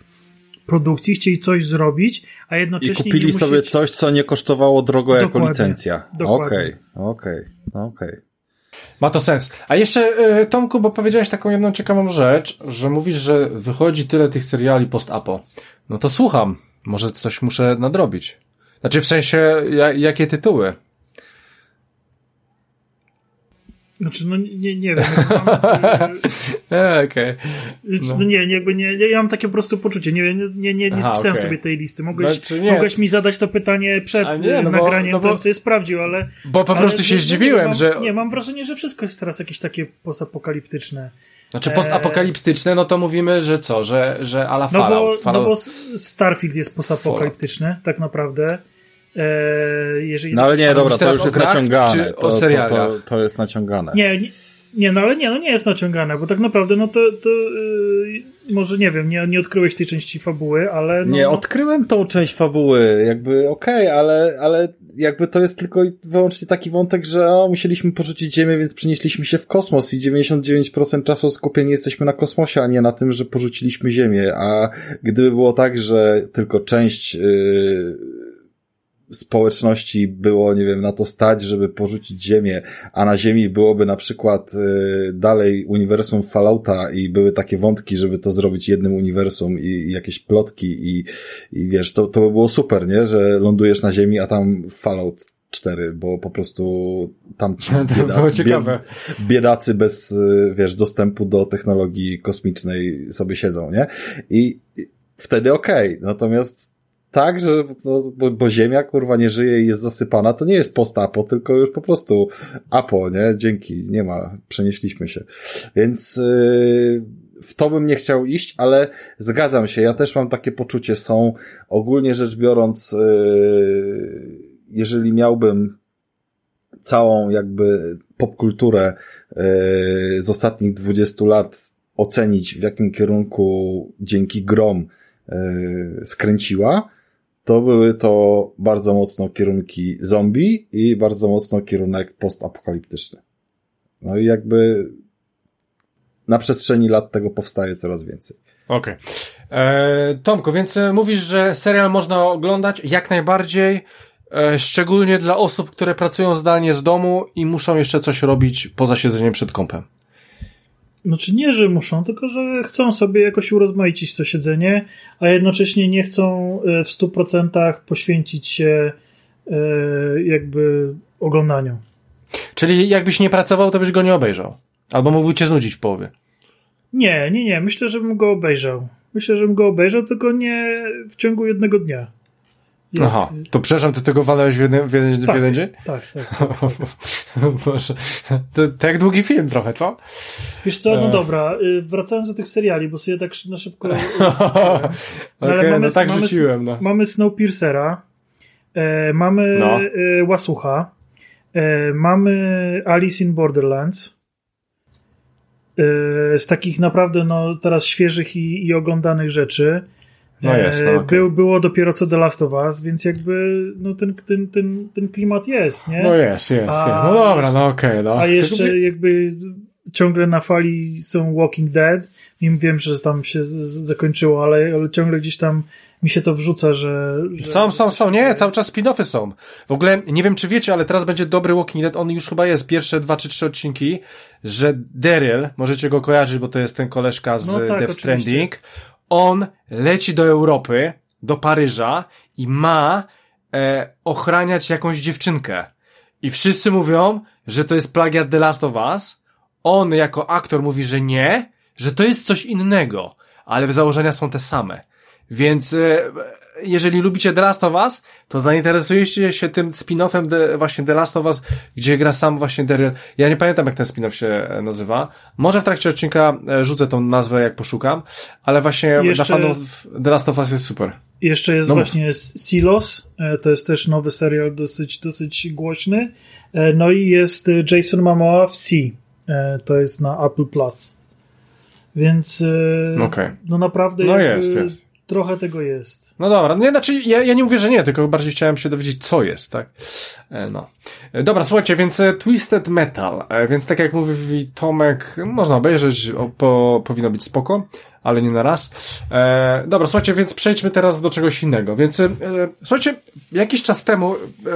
produkcji, chcieli coś zrobić, a jednocześnie. I kupili sobie coś, co nie kosztowało drogo dokładnie, jako licencja. Okej, okej, okej. Ma to sens. A jeszcze, e, Tomku, bo powiedziałeś taką jedną ciekawą rzecz, że mówisz, że wychodzi tyle tych seriali post-apo. No to słucham. Może coś muszę nadrobić. Znaczy w sensie, jakie tytuły? Znaczy, no nie, nie wiem. E, okej. Okay. No. no. nie, jakby nie, ja mam takie po prostu poczucie, nie, nie, nie, nie Aha, spisałem okay. sobie tej listy. Mogłeś, znaczy mogłeś mi zadać to pytanie przed nie, no nagraniem, bo, no bo, to jest sprawdził, ale... Bo po prostu się zdziwiłem, mam, że... Nie, mam wrażenie, że wszystko jest teraz jakieś takie postapokaliptyczne. Znaczy postapokaliptyczne, no to mówimy, że co, że, że ala no Fallout. Bo, Fallout... No bo Starfield jest postapokaliptyczny, tak naprawdę. E, jeżeli no ale nie, dobra, to już jest naciągane. To, to, to, to, jest naciągane. Nie, nie, nie, no ale nie, no nie jest naciągane, bo tak naprawdę, no to, to yy, może nie wiem, nie, nie odkryłeś tej części fabuły, ale. No, nie, odkryłem tą część fabuły, jakby okej, okay, ale, ale jakby to jest tylko i wyłącznie taki wątek, że o, musieliśmy porzucić Ziemię, więc przenieśliśmy się w kosmos i 99% czasu skupieni jesteśmy na kosmosie, a nie na tym, że porzuciliśmy Ziemię. A gdyby było tak, że tylko część. Yy, społeczności było, nie wiem, na to stać, żeby porzucić Ziemię, a na Ziemi byłoby na przykład y, dalej uniwersum Fallouta i były takie wątki, żeby to zrobić jednym uniwersum i, i jakieś plotki i, i wiesz, to, to by było super, nie? Że lądujesz na Ziemi, a tam Fallout 4, bo po prostu tam bieda, bieda, biedacy bez, y, wiesz, dostępu do technologii kosmicznej sobie siedzą, nie? I, i wtedy okej, okay. natomiast tak, że no, bo, bo, ziemia kurwa nie żyje i jest zasypana, to nie jest post-apo, tylko już po prostu apo, nie? Dzięki, nie ma, przenieśliśmy się. Więc yy, w to bym nie chciał iść, ale zgadzam się, ja też mam takie poczucie, są ogólnie rzecz biorąc, yy, jeżeli miałbym całą jakby popkulturę yy, z ostatnich 20 lat ocenić, w jakim kierunku dzięki grom yy, skręciła, to były to bardzo mocno kierunki zombie i bardzo mocno kierunek postapokaliptyczny. No i jakby na przestrzeni lat tego powstaje coraz więcej. Okej. Okay. E, Tomku, więc e, mówisz, że serial można oglądać jak najbardziej, e, szczególnie dla osób, które pracują zdalnie z domu i muszą jeszcze coś robić poza siedzeniem przed kąpem. Znaczy nie, że muszą, tylko że chcą sobie jakoś urozmaicić to siedzenie, a jednocześnie nie chcą e, w 100% poświęcić się e, jakby oglądaniu. Czyli jakbyś nie pracował, to byś go nie obejrzał. Albo mógłby cię znudzić w połowie. Nie, nie, nie. Myślę, że bym go obejrzał. Myślę, że bym go obejrzał, tylko nie w ciągu jednego dnia. Aha, to przepraszam, ty tego walałeś w jeden, w jeden, tak, w jeden dzień? Tak, tak. tak, tak. Boże. To, to jak długi film trochę, co? Wiesz co, no e. dobra, y, wracając do tych seriali, bo sobie tak na szybko... no, okay, mamy, no tak mamy, rzuciłem, no. Mamy Snowpiercera, e, mamy no. e, Łasucha, e, mamy Alice in Borderlands, e, z takich naprawdę no, teraz świeżych i, i oglądanych rzeczy. No jest, no, okay. Był, było dopiero co The Last of Us, więc jakby no ten, ten, ten, ten klimat jest, nie? No jest, jest, a, jest. No dobra, no okej, okay, no. A jeszcze jakby ciągle na fali są Walking Dead. Mimo wiem, że tam się zakończyło, ale, ale ciągle gdzieś tam mi się to wrzuca, że... że są, są, są, nie, cały czas spin-offy są. W ogóle, nie wiem czy wiecie, ale teraz będzie dobry Walking Dead, on już chyba jest, pierwsze dwa czy trzy odcinki, że Daryl, możecie go kojarzyć, bo to jest ten koleżka z no tak, Death Stranding, on leci do Europy, do Paryża i ma e, ochraniać jakąś dziewczynkę. I wszyscy mówią, że to jest plagiat The Last of Us. On jako aktor mówi, że nie, że to jest coś innego, ale założenia są te same. Więc e, jeżeli lubicie The Last of Us, to zainteresujecie się tym spin-offem The, właśnie The Last of Us, gdzie gra sam właśnie Daryl. Ja nie pamiętam, jak ten spin-off się nazywa. Może w trakcie odcinka e, rzucę tą nazwę, jak poszukam, ale właśnie Jeszcze... dla fanów The Last of Us jest super. Jeszcze jest no. właśnie Silos, e, to jest też nowy serial dosyć, dosyć głośny. No i jest Jason Momoa w C, to jest na Apple Plus. Więc okay. no naprawdę no jest, jest trochę tego jest. No dobra, nie, znaczy ja, ja nie mówię, że nie, tylko bardziej chciałem się dowiedzieć, co jest, tak? E, no. E, dobra, słuchajcie, więc e, Twisted Metal, więc tak jak mówi Tomek, można obejrzeć, po, powinno być spoko, ale nie na raz. E, dobra, słuchajcie, więc przejdźmy teraz do czegoś innego. Więc e, słuchajcie, jakiś czas temu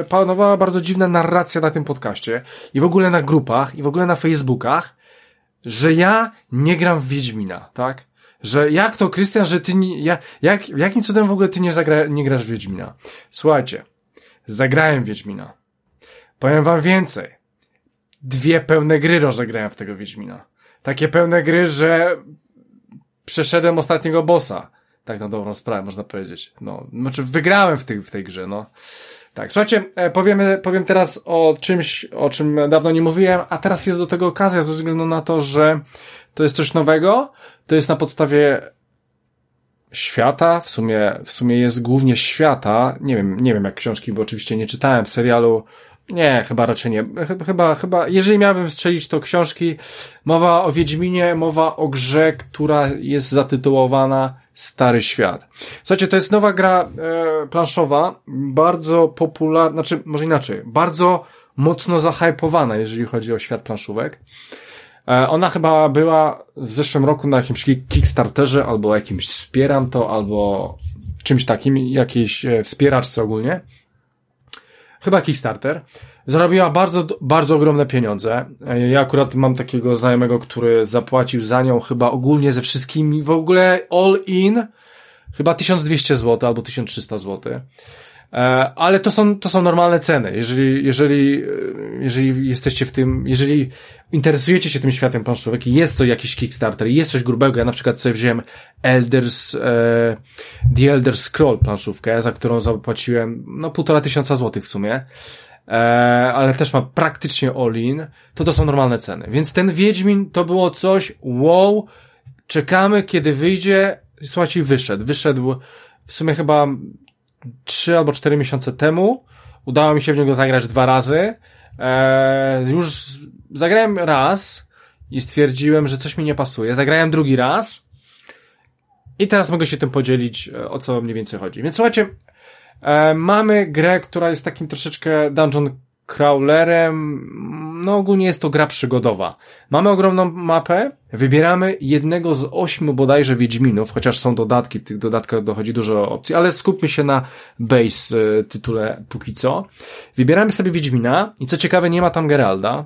panowała bardzo dziwna narracja na tym podcaście i w ogóle na grupach i w ogóle na Facebookach, że ja nie gram w Wiedźmina, tak? Że jak to, Krystian, że ty nie, ja, jak, jakim cudem w ogóle ty nie, zagra, nie grasz w Wiedźmina? Słuchajcie, zagrałem Wiedźmina. Powiem wam więcej. Dwie pełne gry rozegrałem w tego Wiedźmina. Takie pełne gry, że przeszedłem ostatniego bossa. Tak na dobrą sprawę, można powiedzieć. No, znaczy wygrałem w tej, w tej grze, no. Tak, słuchajcie, e, powiemy, powiem teraz o czymś, o czym dawno nie mówiłem, a teraz jest do tego okazja ze względu na to, że to jest coś nowego, to jest na podstawie świata, w sumie, w sumie jest głównie świata, nie wiem, nie wiem jak książki, bo oczywiście nie czytałem serialu, nie, chyba raczej nie. Chyba, chyba, jeżeli miałbym strzelić to książki, mowa o Wiedźminie, mowa o grze, która jest zatytułowana Stary Świat. Słuchajcie, to jest nowa gra e, planszowa, bardzo popularna, znaczy, może inaczej, bardzo mocno zahypowana, jeżeli chodzi o świat planszówek. E, ona chyba była w zeszłym roku na jakimś Kickstarterze, albo jakimś wspieram to, albo czymś takim, jakiejś wspieraczce ogólnie. Chyba Kickstarter. Zarobiła bardzo, bardzo ogromne pieniądze. E, ja akurat mam takiego znajomego, który zapłacił za nią chyba ogólnie ze wszystkimi, w ogóle all in, chyba 1200 zł albo 1300 zł. E, ale to są, to są normalne ceny. Jeżeli, jeżeli, e, jeżeli jesteście w tym, jeżeli interesujecie się tym światem planszówek jest to jakiś Kickstarter, jest coś grubego, ja na przykład sobie wziąłem Elders, e, The Elder Scroll planszówkę, za którą zapłaciłem, no, półtora tysiąca złotych w sumie, e, ale też ma praktycznie all-in, to to są normalne ceny. Więc ten Wiedźmin to było coś, wow, czekamy kiedy wyjdzie, słuchajcie, wyszedł. Wyszedł w sumie chyba trzy albo cztery miesiące temu. Udało mi się w niego zagrać dwa razy. Eee, już zagrałem raz i stwierdziłem, że coś mi nie pasuje. Zagrałem drugi raz i teraz mogę się tym podzielić, e, o co mniej więcej chodzi. Więc słuchajcie, e, mamy grę, która jest takim troszeczkę dungeon crawlerem, no ogólnie jest to gra przygodowa. Mamy ogromną mapę, wybieramy jednego z ośmiu bodajże Wiedźminów, chociaż są dodatki, w tych dodatkach dochodzi dużo opcji, ale skupmy się na base e, tytule póki co. Wybieramy sobie Wiedźmina i co ciekawe nie ma tam Geralda.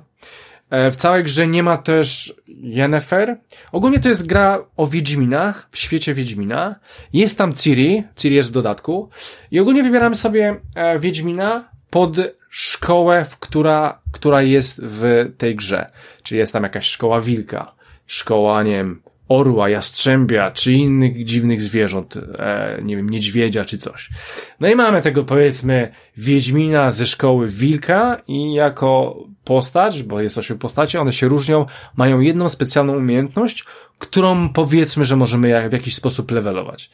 E, w całej grze nie ma też Yennefer. Ogólnie to jest gra o Wiedźminach, w świecie Wiedźmina. Jest tam Ciri, Ciri jest w dodatku. I ogólnie wybieramy sobie e, Wiedźmina pod szkołę, w która, która jest w tej grze. Czyli jest tam jakaś szkoła wilka, szkoła, nie wiem, orła, jastrzębia, czy innych dziwnych zwierząt, e, nie wiem, niedźwiedzia, czy coś. No i mamy tego, powiedzmy, Wiedźmina ze szkoły wilka i jako postać, bo jest osiem postaci, one się różnią, mają jedną specjalną umiejętność, którą powiedzmy, że możemy w jakiś sposób levelować.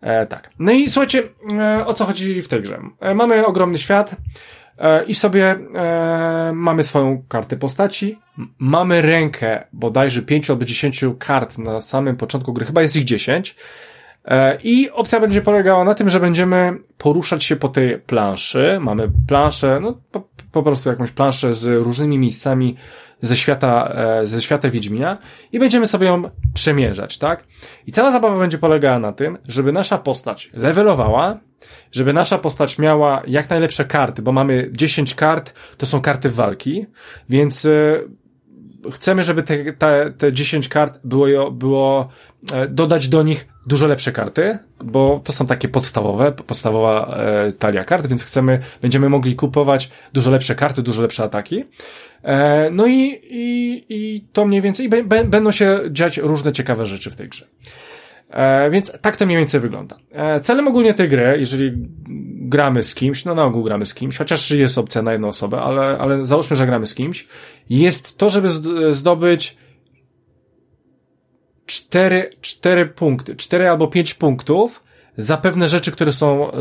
E, tak. No i słuchajcie, e, o co chodzi w tej grze? E, mamy ogromny świat, E, i sobie e, mamy swoją kartę postaci, mamy rękę bodajże 5 albo 10 kart na samym początku gry, chyba jest ich 10 e, i opcja będzie polegała na tym, że będziemy poruszać się po tej planszy, mamy planszę, no po prostu jakąś planszę z różnymi miejscami ze świata, e, ze świata Wiedźmina i będziemy sobie ją przemierzać, tak? I cała zabawa będzie polegała na tym, żeby nasza postać levelowała, żeby nasza postać miała jak najlepsze karty, bo mamy 10 kart, to są karty walki, więc e, chcemy, żeby te, te, te 10 kart było, było e, dodać do nich dużo lepsze karty, bo to są takie podstawowe, podstawowa e, talia kart, więc chcemy, będziemy mogli kupować dużo lepsze karty, dużo lepsze ataki. E, no i, i, i to mniej więcej, i b, będą się dziać różne ciekawe rzeczy w tej grze. E, więc tak to mniej więcej wygląda. E, celem ogólnie tej gry, jeżeli gramy z kimś, no na ogół gramy z kimś, chociaż jest opcja na jedną osobę, ale, ale załóżmy, że gramy z kimś, jest to, żeby zdobyć cztery, cztery punkty, cztery albo pięć punktów za pewne rzeczy, które są, e,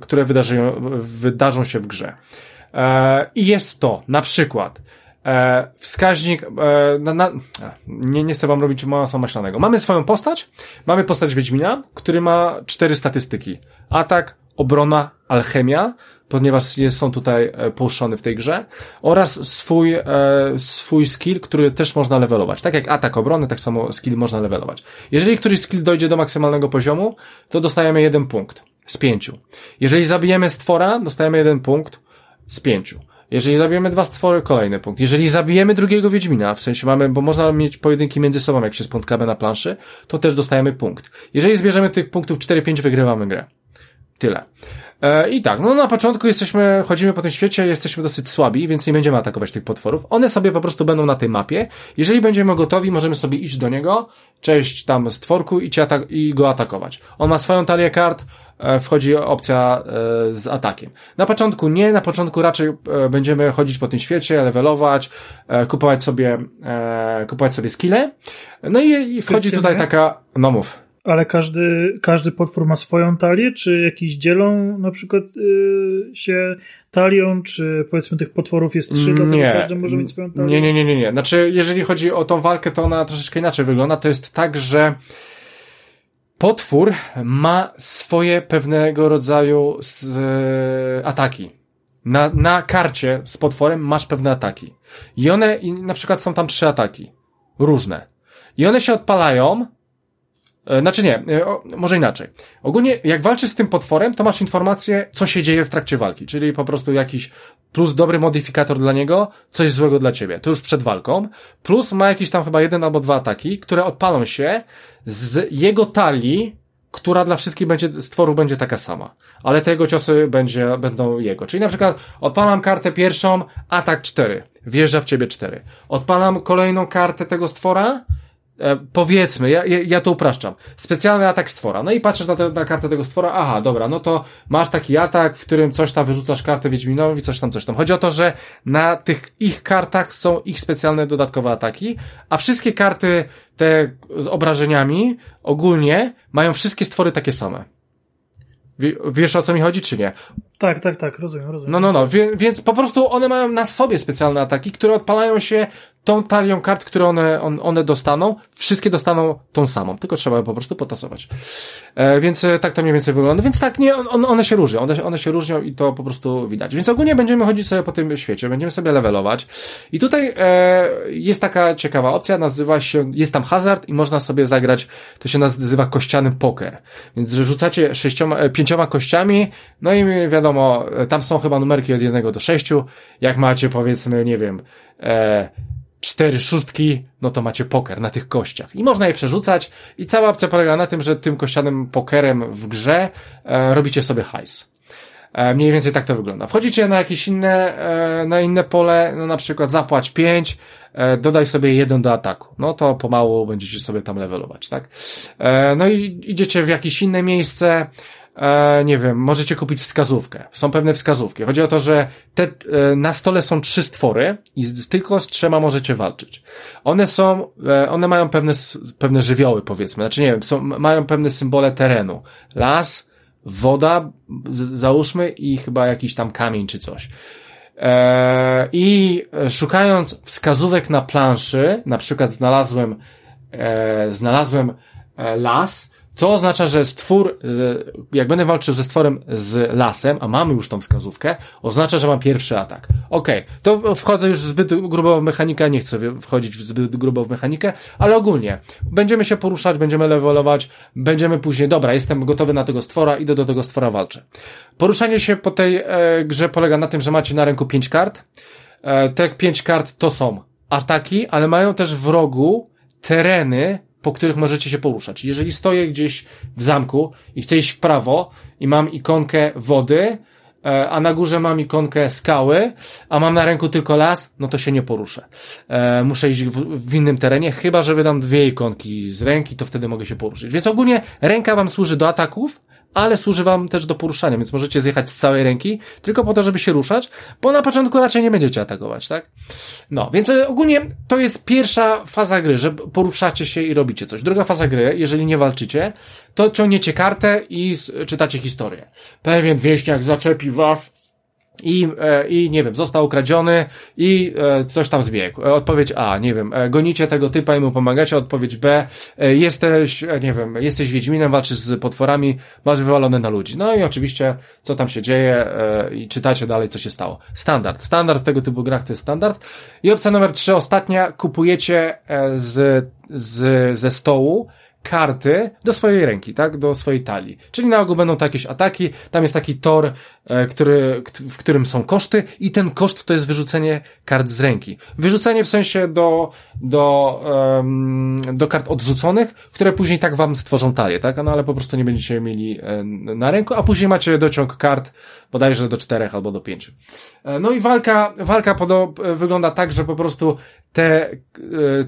które wydarzą, wydarzą się w grze. E, I jest to na przykład e, wskaźnik, na, na, nie, nie chcę wam robić masła maślanego. Mamy swoją postać, mamy postać Wiedźmina, który ma cztery statystyki. Atak, obrona, alchemia, ponieważ są tutaj e, połszczone w tej grze, oraz swój, e, swój skill, który też można levelować. Tak jak atak obrony, tak samo skill można levelować. Jeżeli któryś skill dojdzie do maksymalnego poziomu, to dostajemy jeden punkt z pięciu. Jeżeli zabijemy stwora, dostajemy jeden punkt z pięciu. Jeżeli zabijemy dwa stwory, kolejny punkt. Jeżeli zabijemy drugiego Wiedźmina, w sensie mamy, bo można mieć pojedynki między sobą, jak się spotkamy na planszy, to też dostajemy punkt. Jeżeli zbierzemy tych punktów 4-5, wygrywamy grę. Tyle. E, I tak, no na początku jesteśmy, chodzimy po tym świecie, jesteśmy dosyć słabi, więc nie będziemy atakować tych potworów. One sobie po prostu będą na tej mapie. Jeżeli będziemy gotowi, możemy sobie iść do niego, cześć tam stworku i, cię i go atakować. On ma swoją talię kart, e, wchodzi opcja e, z atakiem. Na początku nie, na początku raczej będziemy chodzić po tym świecie, levelować, kupować sobie, kupować sobie skille. No i, i wchodzi tutaj taka, no mów. Ale każdy, każdy potwór ma swoją talię, czy jakiś dzielą na przykład yy, się talią, czy powiedzmy tych potworów jest trzy, dlatego nie. każdy może mieć swoją talię? Nie, nie, nie, nie, nie. Znaczy, jeżeli chodzi o tą walkę, to ona troszeczkę inaczej wygląda. To jest tak, że potwór ma swoje pewnego rodzaju z, e, ataki. Na, na karcie z potworem masz pewne ataki. I one, i na przykład są tam trzy ataki. Różne. I one się odpalają, znaczy nie, e, może inaczej. Ogólnie, jak walczysz z tym potworem, to masz informację, co się dzieje w trakcie walki, czyli po prostu jakiś plus dobry modyfikator dla niego, coś złego dla ciebie. To już przed walką. Plus ma jakiś tam chyba jeden albo dwa ataki, które odpalą się z jego talii, która dla wszystkich będzie, stworu będzie taka sama. Ale te jego ciosy będzie, będą jego. Czyli na przykład odpalam kartę pierwszą, atak 4. Wjeżdża w ciebie 4. Odpalam kolejną kartę tego stwora, E, powiedzmy, ja, ja, ja to upraszczam, specjalny atak stwora. No i patrzysz na, te, na kartę tego stwora, aha, dobra, no to masz taki atak, w którym coś tam wyrzucasz kartę Wiedźminowi, coś tam, coś tam. Chodzi o to, że na tych ich kartach są ich specjalne dodatkowe ataki, a wszystkie karty te z obrażeniami ogólnie mają wszystkie stwory takie same. Wiesz o co mi chodzi, czy nie? Tak, tak, tak, rozumiem, rozumiem. No, no, no, Wie, więc po prostu one mają na sobie specjalne ataki, które odpalają się tą talią kart, które one, on, one dostaną. Wszystkie dostaną tą samą, tylko trzeba po prostu potasować. E, więc e, tak to mniej więcej wygląda. Więc tak, nie, on, one się różnią, one, one się różnią i to po prostu widać. Więc ogólnie będziemy chodzić sobie po tym świecie, będziemy sobie levelować. I tutaj e, jest taka ciekawa opcja, nazywa się, jest tam hazard i można sobie zagrać, to się nazywa kościanym poker. Więc rzucacie sześcioma, e, pięcioma kościami, no i wiadomo, wiadomo, tam są chyba numerki od jednego do sześciu. Jak macie powiedzmy, nie wiem, e, cztery szóstki, no to macie poker na tych kościach. I można je przerzucać i cała opcja polega na tym, że tym kościanym pokerem w grze e, robicie sobie hajs. E, mniej więcej tak to wygląda. Wchodzicie na jakieś inne, e, na inne pole, no na przykład zapłać pięć, e, dodaj sobie jeden do ataku. No to pomału będziecie sobie tam levelować, tak? E, no i idziecie w jakieś inne miejsce, e, nie wiem, możecie kupić wskazówkę. Są pewne wskazówki. Chodzi o to, że te, e, na stole są trzy stwory i z, tylko z trzema możecie walczyć. One są, e, one mają pewne, pewne żywioły, powiedzmy. Znaczy, nie wiem, są, mają pewne symbole terenu. Las, woda, załóżmy, i chyba jakiś tam kamień czy coś. E, I szukając wskazówek na planszy, na przykład znalazłem, e, znalazłem e, las, to oznacza, że stwór, e, jak będę walczył ze stworem z lasem, a mamy już tą wskazówkę, oznacza, że mam pierwszy atak. Okej, okay, to wchodzę już zbyt grubo w mechanikę, nie chcę wchodzić zbyt grubo w mechanikę, ale ogólnie będziemy się poruszać, będziemy levelować, będziemy później, dobra, jestem gotowy na tego stwora, idę do tego stwora, walczę. Poruszanie się po tej e, grze polega na tym, że macie na ręku pięć kart. E, te pięć kart to są ataki, ale mają też w rogu tereny, po których możecie się poruszać. Jeżeli stoję gdzieś w zamku i chcę iść w prawo i mam ikonkę wody, e, a na górze mam ikonkę skały, a mam na ręku tylko las, no to się nie poruszę. E, muszę iść w, w, innym terenie, chyba że wydam dwie ikonki z ręki, to wtedy mogę się poruszyć. Więc ogólnie ręka wam służy do ataków, ale służy wam też do poruszania, więc możecie zjechać z całej ręki, tylko po to, żeby się ruszać, bo na początku raczej nie będziecie atakować, tak? No, więc e, ogólnie to jest pierwsza faza gry, że poruszacie się i robicie coś. Druga faza gry, jeżeli nie walczycie, to ciągniecie kartę i czytacie historię. Pewien wieśniak zaczepi was, i, e, i nie wiem, został ukradziony i e, coś tam zbiegł. E, odpowiedź A, nie wiem, gonicie tego typa i mu pomagacie. Odpowiedź B, jesteś, nie wiem, jesteś Wiedźminem, walczysz z potworami, masz wywalone na ludzi. No i oczywiście, co tam się dzieje i czytacie dalej, co się stało. Standard. Standard w tego typu grach to jest standard. I opcja numer trzy, ostatnia, kupujecie z, z, ze stołu karty do swojej ręki, tak? Do swojej talii. Czyli na ogół będą to jakieś ataki, tam jest taki tor, e, który, w którym są koszty i ten koszt to jest wyrzucenie kart z ręki. Wyrzucenie w sensie do, do, um, do kart odrzuconych, które później tak wam stworzą talię, tak? No ale po prostu nie będziecie mieli e, na ręku, a później macie dociąg kart bodajże do czterech albo do pięciu. E, no i walka, walka podo- wygląda tak, że po prostu te,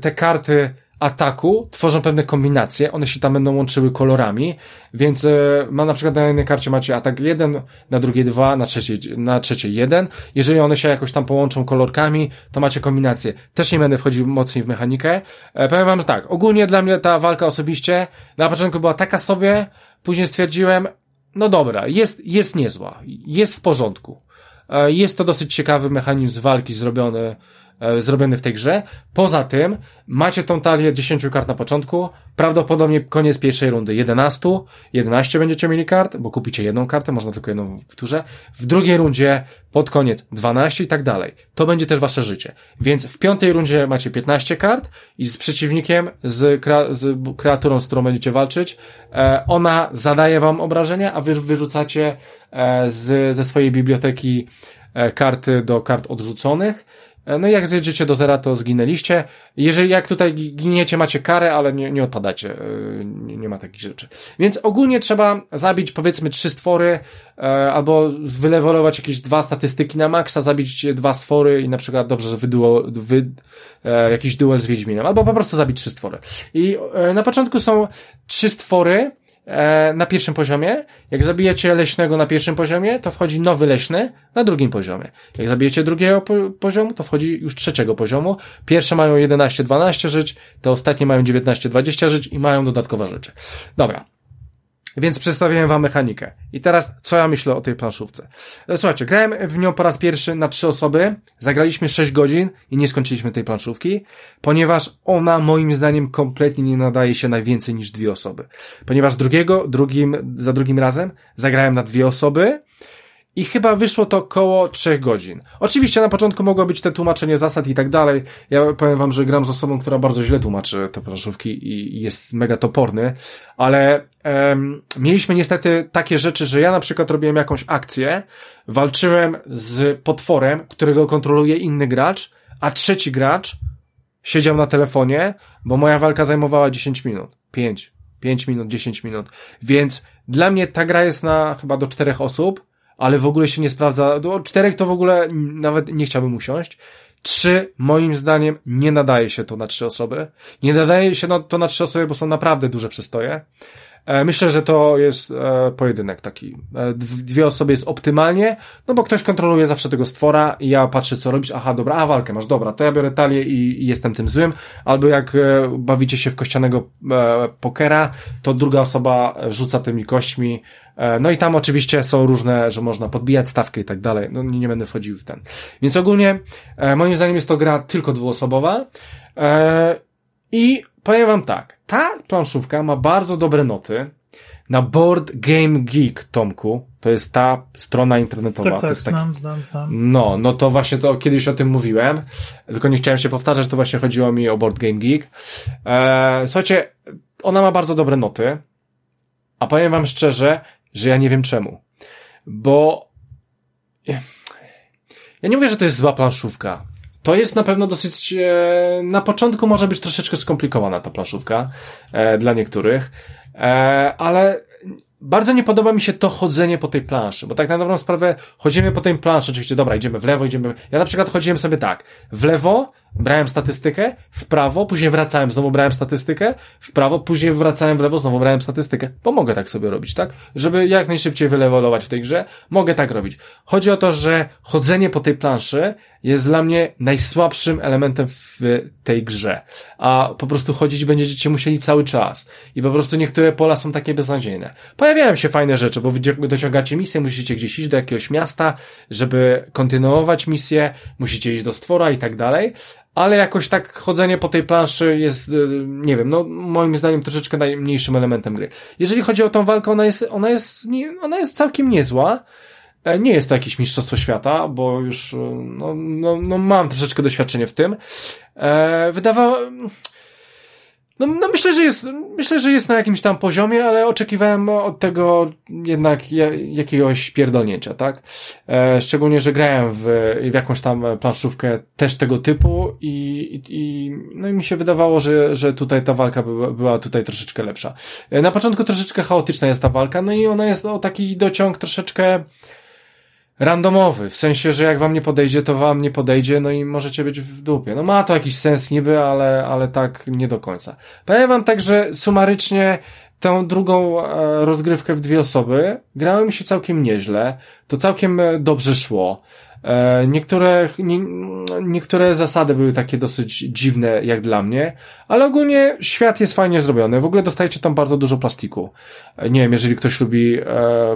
te karty ataku tworzą pewne kombinacje, one się tam będą łączyły kolorami, więc e, ma na przykład na jednej karcie macie atak 1, na drugiej 2, na trzeciej, na trzeciej 1. Jeżeli one się jakoś tam połączą kolorkami, to macie kombinacje. Też nie będę wchodził mocniej w mechanikę. E, powiem wam, że tak, ogólnie dla mnie ta walka osobiście na początku była taka sobie, później stwierdziłem, no dobra, jest, jest niezła, jest w porządku. E, jest to dosyć ciekawy mechanizm walki zrobiony, zrobiony w tej grze. Poza tym macie tą talię 10 kart na początku, prawdopodobnie koniec pierwszej rundy 11, 11 będziecie mieli kart, bo kupicie jedną kartę, można tylko jedną w turze. W drugiej rundzie pod koniec 12 i tak dalej. To będzie też wasze życie. Więc w piątej rundzie macie 15 kart i z przeciwnikiem, z, krea z kreaturą, z którą będziecie walczyć, e, ona zadaje wam obrażenia, a wy wyrzucacie e, z, ze swojej biblioteki e, karty do kart odrzuconych E, no i jak zjedziecie do zera, to zginęliście. Jeżeli jak tutaj giniecie, macie karę, ale nie, nie odpadacie. E, nie, nie ma takich rzeczy. Więc ogólnie trzeba zabić powiedzmy trzy stwory, e, albo wylewolować jakieś dwa statystyki na maksa, zabić dwa stwory i na przykład dobrze wyduo, wy, jakiś duel z Wiedźminem, albo po prostu zabić trzy stwory. I na początku są trzy stwory, E, na pierwszym poziomie. Jak zabijecie leśnego na pierwszym poziomie, to wchodzi nowy leśny na drugim poziomie. Jak zabijecie drugiego poziomu, to wchodzi już trzeciego poziomu. Pierwsze mają 11-12 żyć, te ostatnie mają 19-20 żyć i mają dodatkowe rzeczy. Dobra. Więc przedstawiłem wam mechanikę. I teraz, co ja myślę o tej planszówce? E, słuchajcie, grałem w nią po raz pierwszy na trzy osoby, zagraliśmy 6 godzin i nie skończyliśmy tej planszówki, ponieważ ona moim zdaniem kompletnie nie nadaje się na więcej niż dwie osoby. Ponieważ drugiego, drugim, za drugim razem zagrałem na dwie osoby, i chyba wyszło to około 3 godzin. Oczywiście na początku mogło być te tłumaczenie zasad i tak dalej. Ja powiem wam, że gram z osobą, która bardzo źle tłumaczy te planszówki i jest mega toporny, ale um, mieliśmy niestety takie rzeczy, że ja na przykład robiłem jakąś akcję, walczyłem z potworem, którego kontroluje inny gracz, a trzeci gracz siedział na telefonie, bo moja walka zajmowała 10 minut. 5. 5 minut, 10 minut. Więc dla mnie ta gra jest na chyba do czterech osób, ale w ogóle się nie sprawdza. Do czterech to w ogóle nawet nie chciałbym usiąść. Trzy, moim zdaniem, nie nadaje się to na trzy osoby. Nie nadaje się to na trzy osoby, bo są naprawdę duże przystoje. E, myślę, że to jest e, pojedynek taki. E, dwie osoby jest optymalnie, no bo ktoś kontroluje zawsze tego stwora i ja patrzę, co robisz. Aha, dobra, a walkę masz, dobra, to ja biorę talię i, i jestem tym złym. Albo jak bawicie się w kościanego pokera, to druga osoba rzuca tymi kośćmi. No i tam oczywiście są różne, że można podbijać stawkę i tak dalej. No nie, będę wchodził w ten. Więc ogólnie, moim zdaniem jest to gra tylko dwuosobowa. I powiem wam tak, ta planszówka ma bardzo dobre noty, na Board Game Geek, Tomku, to jest ta strona internetowa. Tak, tak, to jest znam, taki... znam, znam. No, no to właśnie to kiedyś o tym mówiłem, tylko nie chciałem się powtarzać, to właśnie chodziło mi o Board Game Geek. Eee, słuchajcie, ona ma bardzo dobre noty, a powiem wam szczerze, że ja nie wiem czemu. Bo ja nie mówię, że to jest zła planszówka. To jest na pewno dosyć, e, na początku może być troszeczkę skomplikowana ta planszówka e, dla niektórych, e, ale bardzo nie podoba mi się to chodzenie po tej planszy, bo tak na dobrą sprawę chodzimy po tej planszy, oczywiście, dobra, idziemy w lewo, idziemy, ja na przykład chodziłem sobie tak, w lewo, brałem statystykę, w prawo, później wracałem, znowu brałem statystykę, w prawo, później wracałem w lewo, znowu brałem statystykę. Bo mogę tak sobie robić, tak? Żeby jak najszybciej wylewolować w tej grze, mogę tak robić. Chodzi o to, że chodzenie po tej planszy jest dla mnie najsłabszym elementem w tej grze. A po prostu chodzić będziecie musieli cały czas. I po prostu niektóre pola są takie beznadziejne. Pojawiają się fajne rzeczy, bo dociągacie misję, musicie gdzieś iść do jakiegoś miasta, żeby kontynuować misję, musicie iść do stwora i tak dalej ale jakoś tak chodzenie po tej planszy jest, y, nie wiem, no moim zdaniem troszeczkę najmniejszym elementem gry. Jeżeli chodzi o tą walkę, ona jest, ona jest, ona jest całkiem niezła. E, nie jest to jakieś mistrzostwo świata, bo już, y, no, no, no mam troszeczkę doświadczenie w tym. E, wydawało, no, no myślę, że jest, myślę, że jest na jakimś tam poziomie, ale oczekiwałem od tego jednak jakiegoś pierdolnięcia, tak? E, szczególnie, że grałem w, w jakąś tam planszówkę też tego typu i, i, no i mi się wydawało, że, że tutaj ta walka była, była tutaj troszeczkę lepsza. E, na początku troszeczkę chaotyczna jest ta walka, no i ona jest o taki dociąg troszeczkę, randomowy, w sensie, że jak wam nie podejdzie, to wam nie podejdzie, no i możecie być w dupie. No ma to jakiś sens niby, ale, ale tak nie do końca. Powiem wam tak, że sumarycznie tą drugą e, rozgrywkę w dwie osoby grało mi się całkiem nieźle, to całkiem e, dobrze szło. E, niektóre, nie, niektóre zasady były takie dosyć dziwne jak dla mnie, ale ogólnie świat jest fajnie zrobiony. W ogóle dostajecie tam bardzo dużo plastiku. E, nie wiem, jeżeli ktoś lubi e,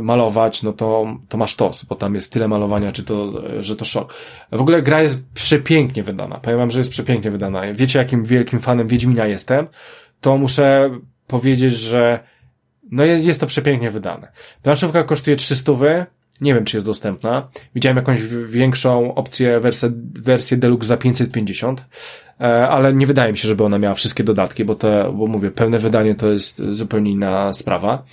malować, no to, to masz tos, bo tam jest tyle malowania, czy to, że to szok. W ogóle gra jest przepięknie wydana. Powiem wam, że jest przepięknie wydana. Wiecie, jakim wielkim fanem Wiedźmina jestem, to muszę powiedzieć, że no jest to przepięknie wydane. Planszówka kosztuje 300 nie wiem, czy jest dostępna. Widziałem jakąś większą opcję, wersję, wersję Deluxe za 550, e, ale nie wydaje mi się, żeby ona miała wszystkie dodatki, bo to, bo mówię, pełne wydanie to jest zupełnie inna sprawa.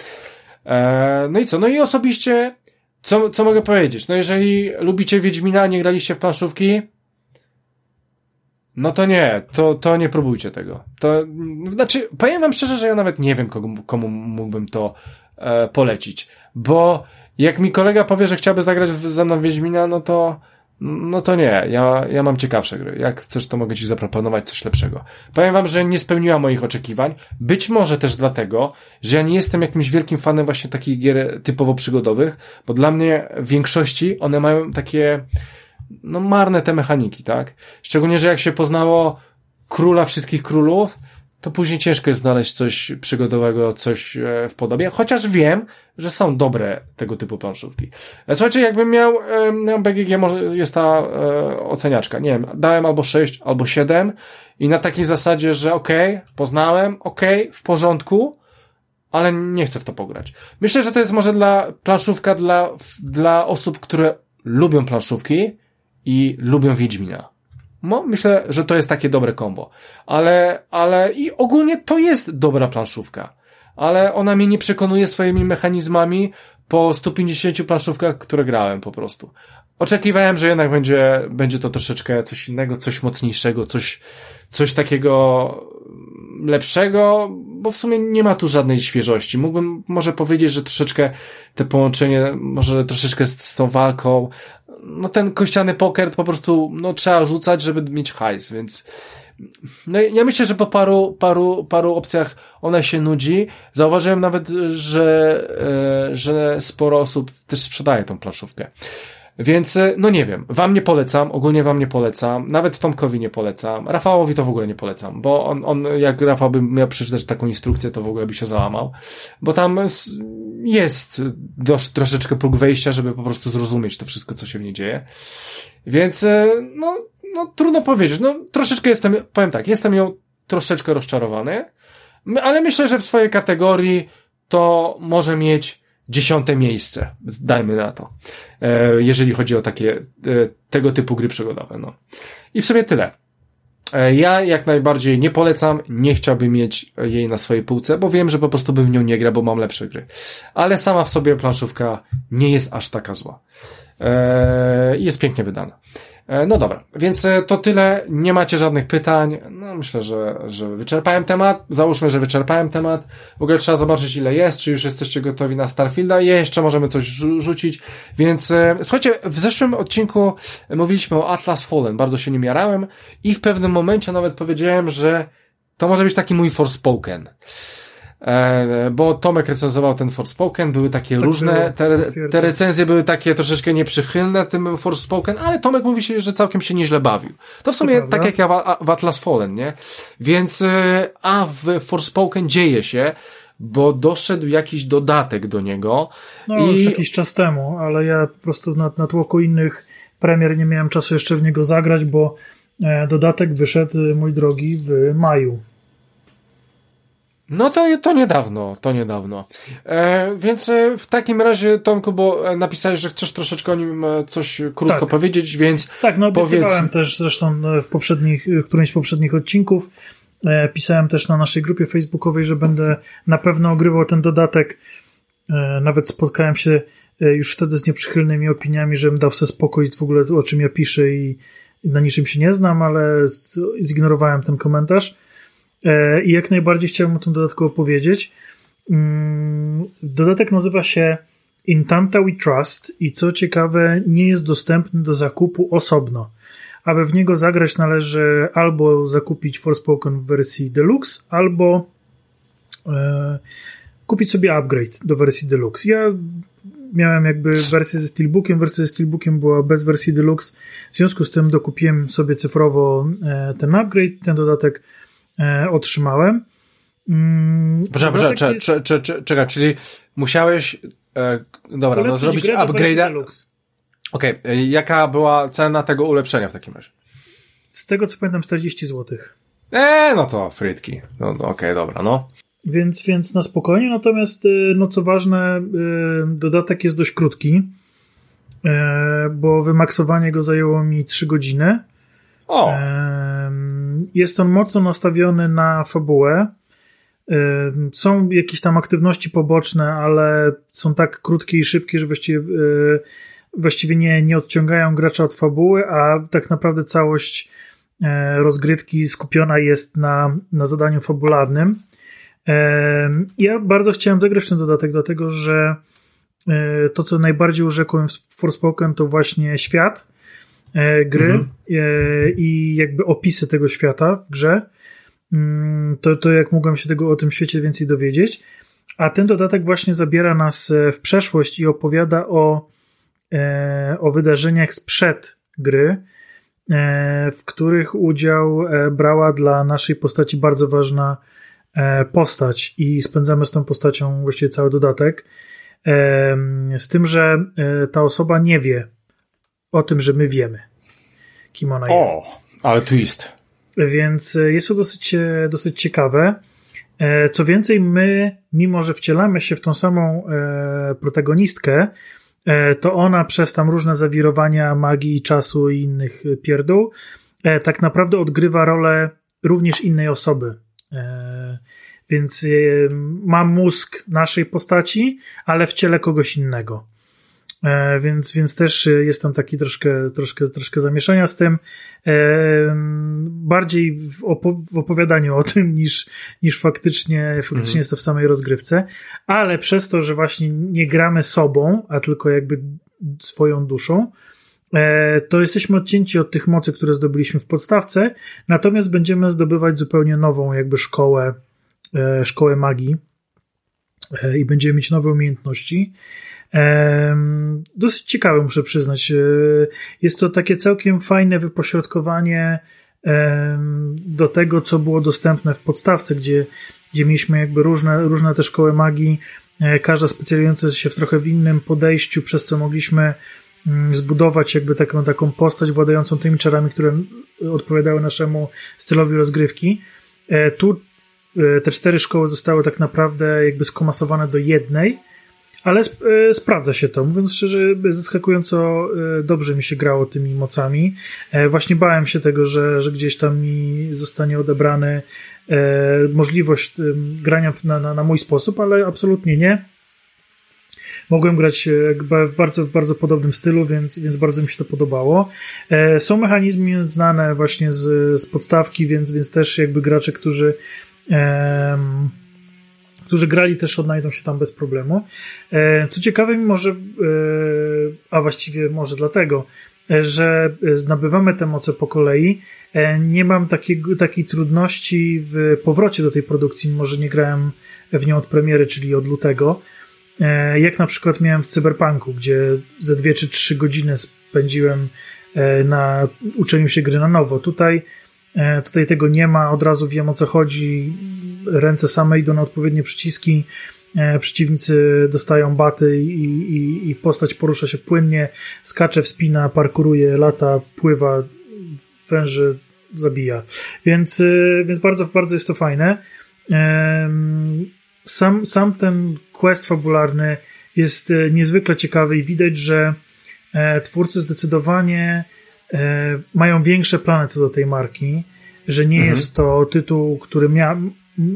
E, no i co? No i osobiście, co, co mogę powiedzieć? No jeżeli lubicie Wiedźmina, nie graliście w planszówki, no to nie, to, to nie próbujcie tego. To, znaczy, powiem wam szczerze, że ja nawet nie wiem, komu, komu mógłbym to e, polecić, bo jak mi kolega powie, że chciałby zagrać ze mną Wiedźmina, no to, no to nie, ja, ja mam ciekawsze gry. Jak chcesz, to mogę ci zaproponować coś lepszego. Powiem wam, że nie spełniła moich oczekiwań. Być może też dlatego, że ja nie jestem jakimś wielkim fanem właśnie takich gier typowo przygodowych, bo dla mnie w większości one mają takie, no marne te mechaniki, tak? Szczególnie, że jak się poznało króla wszystkich królów, to później ciężko jest znaleźć coś przygodowego, coś e, w podobie, chociaż wiem, że są dobre tego typu planszówki. E, słuchajcie, jakbym miał BGG, może jest ta e, oceniaczka, nie wiem, dałem albo 6, albo 7 i na takiej zasadzie, że okej, okay, poznałem, okej, okay, w porządku, ale nie chcę w to pograć. Myślę, że to jest może dla planszówka dla, dla osób, które lubią planszówki i lubią Wiedźmina. No, myślę, że to jest takie dobre kombo. Ale, ale i ogólnie to jest dobra planszówka. Ale ona mnie nie przekonuje swoimi mechanizmami po 150 planszówkach, które grałem po prostu. Oczekiwałem, że jednak będzie, będzie to troszeczkę coś innego, coś mocniejszego, coś, coś takiego lepszego, bo w sumie nie ma tu żadnej świeżości. Mógłbym może powiedzieć, że troszeczkę te połączenie, może troszeczkę z, z tą walką, no ten kościany poker po prostu, no trzeba rzucać, żeby mieć hajs, więc no ja myślę, że po paru, paru, paru opcjach ona się nudzi. Zauważyłem nawet, że, e, że sporo osób też sprzedaje tą planszówkę. Więc, e, no nie wiem, wam nie polecam, ogólnie wam nie polecam, nawet Tomkowi nie polecam, Rafałowi to w ogóle nie polecam, bo on, on jak Rafał by miał przeczytać taką instrukcję, to w ogóle by się załamał, bo tam jest dość, troszeczkę próg wejścia, żeby po prostu zrozumieć to wszystko, co się w niej dzieje. Więc, e, no, no trudno powiedzieć, no troszeczkę jestem, powiem tak, jestem ją troszeczkę rozczarowany, ale myślę, że w swojej kategorii to może mieć dziesiąte miejsce, dajmy na to, e, jeżeli chodzi o takie e, tego typu gry przygodowe. No. I w sumie tyle. E, ja jak najbardziej nie polecam, nie chciałbym mieć jej na swojej półce, bo wiem, że po prostu bym w nią nie gra, bo mam lepsze gry. Ale sama w sobie planszówka nie jest aż taka zła. Eee, jest pięknie wydana. E, no dobra, więc e, to tyle. Nie macie żadnych pytań. No myślę, że, że wyczerpałem temat. Załóżmy, że wyczerpałem temat. W ogóle trzeba zobaczyć, ile jest, czy już jesteście gotowi na Starfielda. Jeszcze możemy coś rzucić. Więc e, słuchajcie, w zeszłym odcinku mówiliśmy o Atlas Fallen. Bardzo się nim jarałem i w pewnym momencie nawet powiedziałem, że to może być taki mój Forspoken. E, bo Tomek recenzował ten Forspoken, były takie tak różne, te, te, recenzje były takie troszeczkę nieprzychylne tym Forspoken, ale Tomek mówi się, że całkiem się nieźle bawił. To w sumie to tak jak ja w, w Atlas Fallen, nie? Więc, e, a w Forspoken dzieje się, bo doszedł jakiś dodatek do niego. No, i... już jakiś czas temu, ale ja po prostu na, na tłoku innych premier nie miałem czasu jeszcze w niego zagrać, bo e, dodatek wyszedł, mój drogi, w maju. No to, to niedawno, to niedawno. E, więc e, w takim razie, Tomku, bo e, napisałeś, że chcesz troszeczkę o nim e, coś krótko tak. powiedzieć, więc Tak, no powiedz... też zresztą w poprzednich, w którymś z poprzednich odcinków e, pisałem też na naszej grupie facebookowej, że będę na pewno ogrywał ten dodatek. E, nawet spotkałem się już wtedy z nieprzychylnymi opiniami, żebym dał sobie spokój w ogóle o czym ja piszę i na niczym się nie znam, ale zignorowałem ten komentarz. E, i jak najbardziej chciałbym o tym dodatku opowiedzieć. Mm, dodatek nazywa się Intanta We Trust i co ciekawe, nie jest dostępny do zakupu osobno. Aby w niego zagrać, należy albo zakupić Forspoken w wersji Deluxe, albo e, kupić sobie upgrade do wersji Deluxe. Ja miałem jakby wersję ze Steelbookiem, wersja ze Steelbookiem była bez wersji Deluxe, w związku z tym dokupiłem sobie cyfrowo e, ten upgrade, ten dodatek otrzymałem. Mm, Poczekaj, czekaj, jest... czekaj, czekaj, czyli musiałeś e, dobra, no zrobić upgrade'a. Okej, okay. E, jaka była cena tego ulepszenia w takim razie? Z tego co pamiętam 40 zł. Eee, no to frytki. No, no okej, okay, dobra, no. Więc, więc na spokojnie, natomiast e, no co ważne, e, dodatek jest dość krótki, bo wymaksowanie go zajęło mi 3 godziny. O. Jest on mocno nastawiony na fabułę. Są jakieś tam aktywności poboczne, ale są tak krótkie i szybkie, że właściwie, e, właściwie nie, nie odciągają gracza od fabuły, a tak naprawdę całość e, rozgrywki skupiona jest na, na zadaniu fabularnym. Ja bardzo chciałem zagrać ten dodatek, dlatego że e, to, co najbardziej urzekłem w Forspoken, to właśnie świat gry mhm. E, i jakby opisy tego świata w grze, mm, to, to jak mogłem się tego o tym świecie więcej dowiedzieć. A ten dodatek właśnie zabiera nas e, w przeszłość i opowiada o, o wydarzeniach sprzed gry, w których udział brała dla naszej postaci bardzo ważna postać i spędzamy z tą postacią właściwie cały dodatek. Z tym, że ta osoba nie wie, o tym, że my wiemy, kim ona o, jest. ale twist. Więc e, jest to dosyć, e, dosyć ciekawe. E, co więcej, my, mimo że wcielamy się w tą samą protagonistkę, to ona przez tam różne zawirowania magii, czasu i innych pierdół, tak naprawdę odgrywa rolę również innej osoby. Więc ma mózg naszej postaci, ale w ciele kogoś innego. E, więc, więc też jest tam taki troszkę, troszkę, troszkę zamieszania z tym. E, bardziej w, opo w opowiadaniu o tym niż, niż faktycznie, faktycznie mhm. jest to w samej rozgrywce, ale przez to, że właśnie nie gramy sobą, a tylko jakby swoją duszą, e, to jesteśmy odcięci od tych mocy, które zdobyliśmy w podstawce, natomiast będziemy zdobywać zupełnie nową jakby szkołę, szkołę magii i będziemy mieć nowe umiejętności. Dosyć ciekawe, muszę przyznać. E, jest to takie całkiem fajne wypośrodkowanie do tego, co było dostępne w podstawce, gdzie, gdzie mieliśmy jakby różne, różne te szkoły magii, e, każda specjalizująca się w trochę w innym podejściu, przez co mogliśmy mm, zbudować jakby taką, taką postać władającą tymi czarami, które odpowiadały naszemu stylowi rozgrywki. E, tu te cztery szkoły zostały tak naprawdę jakby skomasowane do jednej, ale sp sprawdza się to. Mówiąc szczerze, zaskakująco dobrze mi się grało tymi mocami. Właśnie bałem się tego, że, że gdzieś tam mi zostanie odebrany możliwość grania na, na, na mój sposób, ale absolutnie nie mogłem grać e, w bardzo, w bardzo podobnym stylu, więc, więc bardzo mi się to podobało. E, są mechanizmy znane właśnie z, z podstawki, więc, więc też jakby gracze, którzy którzy grali też odnajdą się tam bez problemu. E, co ciekawe, mimo że, a właściwie może dlatego, że nabywamy te moce po kolei, nie mam takiej, takiej trudności w powrocie do tej produkcji, mimo że nie grałem w nią od premiery, czyli od lutego. E, jak na przykład miałem w Cyberpunku, gdzie ze dwie czy trzy godziny spędziłem e, na uczeniu się gry na nowo. Tutaj, e, tutaj tego nie ma, od razu wiem o co chodzi. Ręce same idą na odpowiednie przyciski. Przeciwnicy dostają baty i, i, i postać porusza się płynnie, skacze, wspina, parkuruje, lata, pływa, węży zabija. Więc, więc bardzo, bardzo jest to fajne. Sam, sam ten quest fabularny jest e, niezwykle ciekawy i widać, że e, twórcy zdecydowanie e, mają większe plany co do tej marki, że nie mhm. jest to tytuł, który mia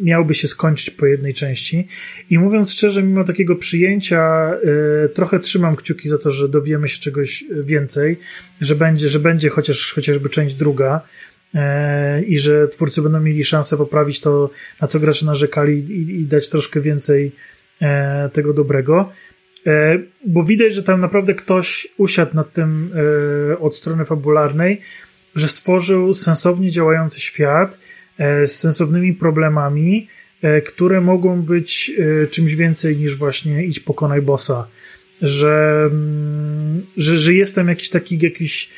miałby się skończyć po jednej części. I mówiąc szczerze, mimo takiego przyjęcia, trochę trzymam kciuki za to, że dowiemy się czegoś więcej, że będzie, że będzie chociaż, chociażby część druga i że twórcy będą mieli szansę poprawić to, na co gracze narzekali i, i dać troszkę więcej E, tego dobrego, bo widać, że tam naprawdę ktoś usiadł nad tym od strony fabularnej, że stworzył sensownie działający świat z sensownymi problemami, które mogą być czymś więcej niż właśnie idź pokonaj bossa. Że, mm, że, że jest tam jakiś taki jakiś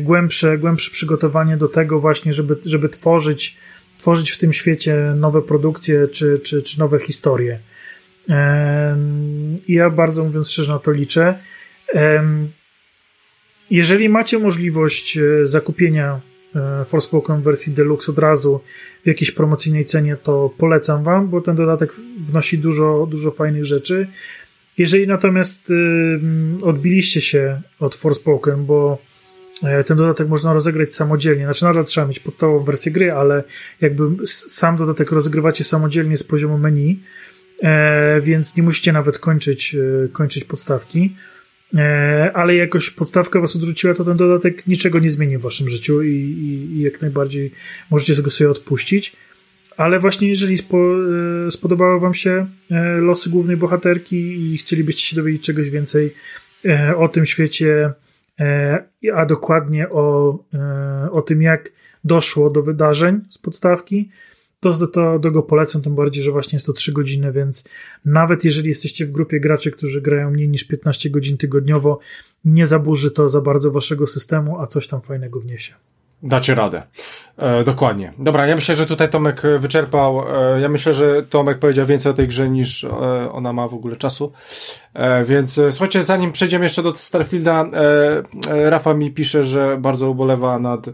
głębsze, głębsze przygotowanie do tego właśnie, żeby, żeby tworzyć, tworzyć w tym świecie nowe produkcje czy, czy, czy nowe historie. Ja bardzo mówiąc szczerze na to liczę. Jeżeli macie możliwość e, zakupienia e, Forspoken wersji Deluxe od razu w jakiejś promocyjnej cenie, to polecam Wam, bo ten dodatek wnosi dużo, dużo fajnych rzeczy. Jeżeli natomiast odbiliście się od Forspoken, bo e, ten dodatek można rozegrać samodzielnie, znaczy nadal trzeba mieć podstawową wersję gry, ale jakby sam dodatek rozgrywacie samodzielnie z poziomu menu, E, więc nie musicie nawet kończyć, kończyć podstawki. E, ale jakoś podstawka was odrzuciła, to ten dodatek niczego nie zmieni w waszym życiu i, i, i jak najbardziej możecie tego sobie odpuścić. Ale właśnie jeżeli spo, spodobały wam się losy głównej bohaterki i chcielibyście się dowiedzieć czegoś więcej o tym świecie, a dokładnie o, o tym, jak doszło do wydarzeń z podstawki, to, to do go polecam, tym bardziej, że właśnie jest to 3 godziny, więc nawet jeżeli jesteście w grupie graczy, którzy grają mniej niż 15 godzin tygodniowo, nie zaburzy to za bardzo waszego systemu, a coś tam fajnego wniesie. Dacie radę. E, dokładnie. Dobra, ja myślę, że tutaj Tomek wyczerpał. E, ja myślę, że Tomek powiedział więcej o tej grze niż e, ona ma w ogóle czasu. E, więc e, słuchajcie, zanim przejdziemy jeszcze do Starfielda, e, Rafa mi pisze, że bardzo ubolewa nad E,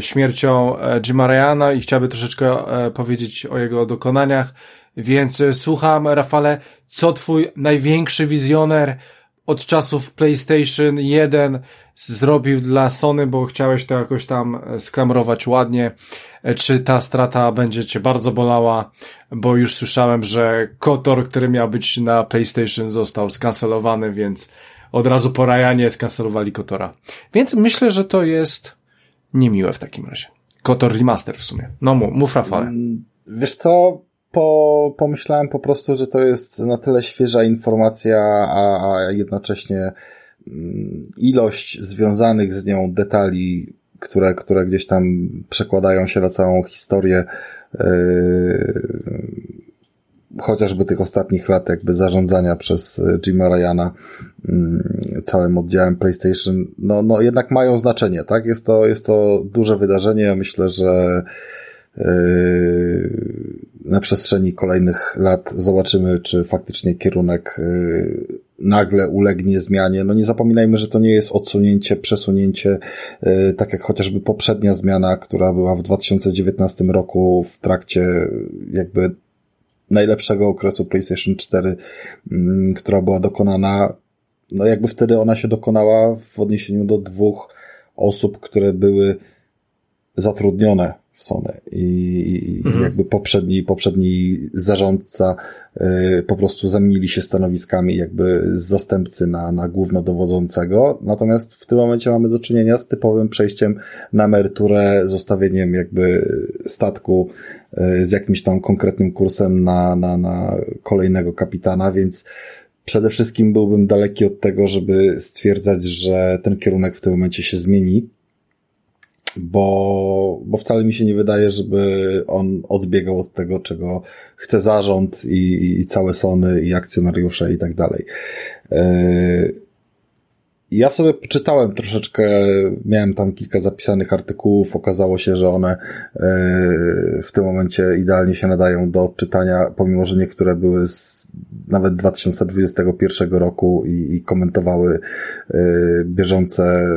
śmiercią e, Jima Ryana i chciałby troszeczkę e, powiedzieć o jego dokonaniach. Więc słucham, Rafale, co twój największy wizjoner od czasów PlayStation 1 zrobił dla Sony, bo chciałeś to jakoś tam sklamrować ładnie. Czy ta strata będzie cię bardzo bolała? Bo już słyszałem, że Kotor, który miał być na PlayStation został skancelowany, więc od razu po Ryanie skancelowali Kotora. Więc myślę, że to jest niemiłe w takim razie. Kotor Remaster w sumie. No mów Rafale. Mm, wiesz co, po, pomyślałem po prostu, że to jest na tyle świeża informacja, a, a jednocześnie mm, ilość związanych z nią detali, które, które gdzieś tam przekładają się na całą historię, yy, chociażby tych ostatnich lat jakby zarządzania przez e, Jima Ryana mm, całym oddziałem PlayStation, no, no jednak mają znaczenie, tak? Jest to, jest to duże wydarzenie. Ja myślę, że e, na przestrzeni kolejnych lat zobaczymy, czy faktycznie kierunek e, nagle ulegnie zmianie. No nie zapominajmy, że to nie jest odsunięcie, przesunięcie, tak jak chociażby poprzednia zmiana, która była w 2019 roku w trakcie jakby najlepszego okresu PlayStation 4, mm, która była dokonana. No jakby wtedy ona się dokonała w odniesieniu do dwóch osób, które były zatrudnione w Sony i, mhm. jakby poprzedni, poprzedni zarządca y, po prostu zamienili się stanowiskami jakby z zastępcy na, na głównodowodzącego. Natomiast w tym momencie mamy do czynienia z typowym przejściem na emeryturę, zostawieniem jakby statku y, z jakimś tam konkretnym kursem na, na, na kolejnego kapitana, więc przede wszystkim byłbym daleki od tego, żeby stwierdzać, że ten kierunek w tym momencie się zmieni bo, bo wcale mi się nie wydaje, żeby on odbiegał od tego, czego chce zarząd i, i całe Sony i akcjonariusze i tak dalej. E, ja sobie czytałem troszeczkę, miałem tam kilka zapisanych artykułów, okazało się, że one e, w tym momencie idealnie się nadają do odczytania, pomimo, że niektóre były z nawet 2021 roku i, i komentowały e, bieżące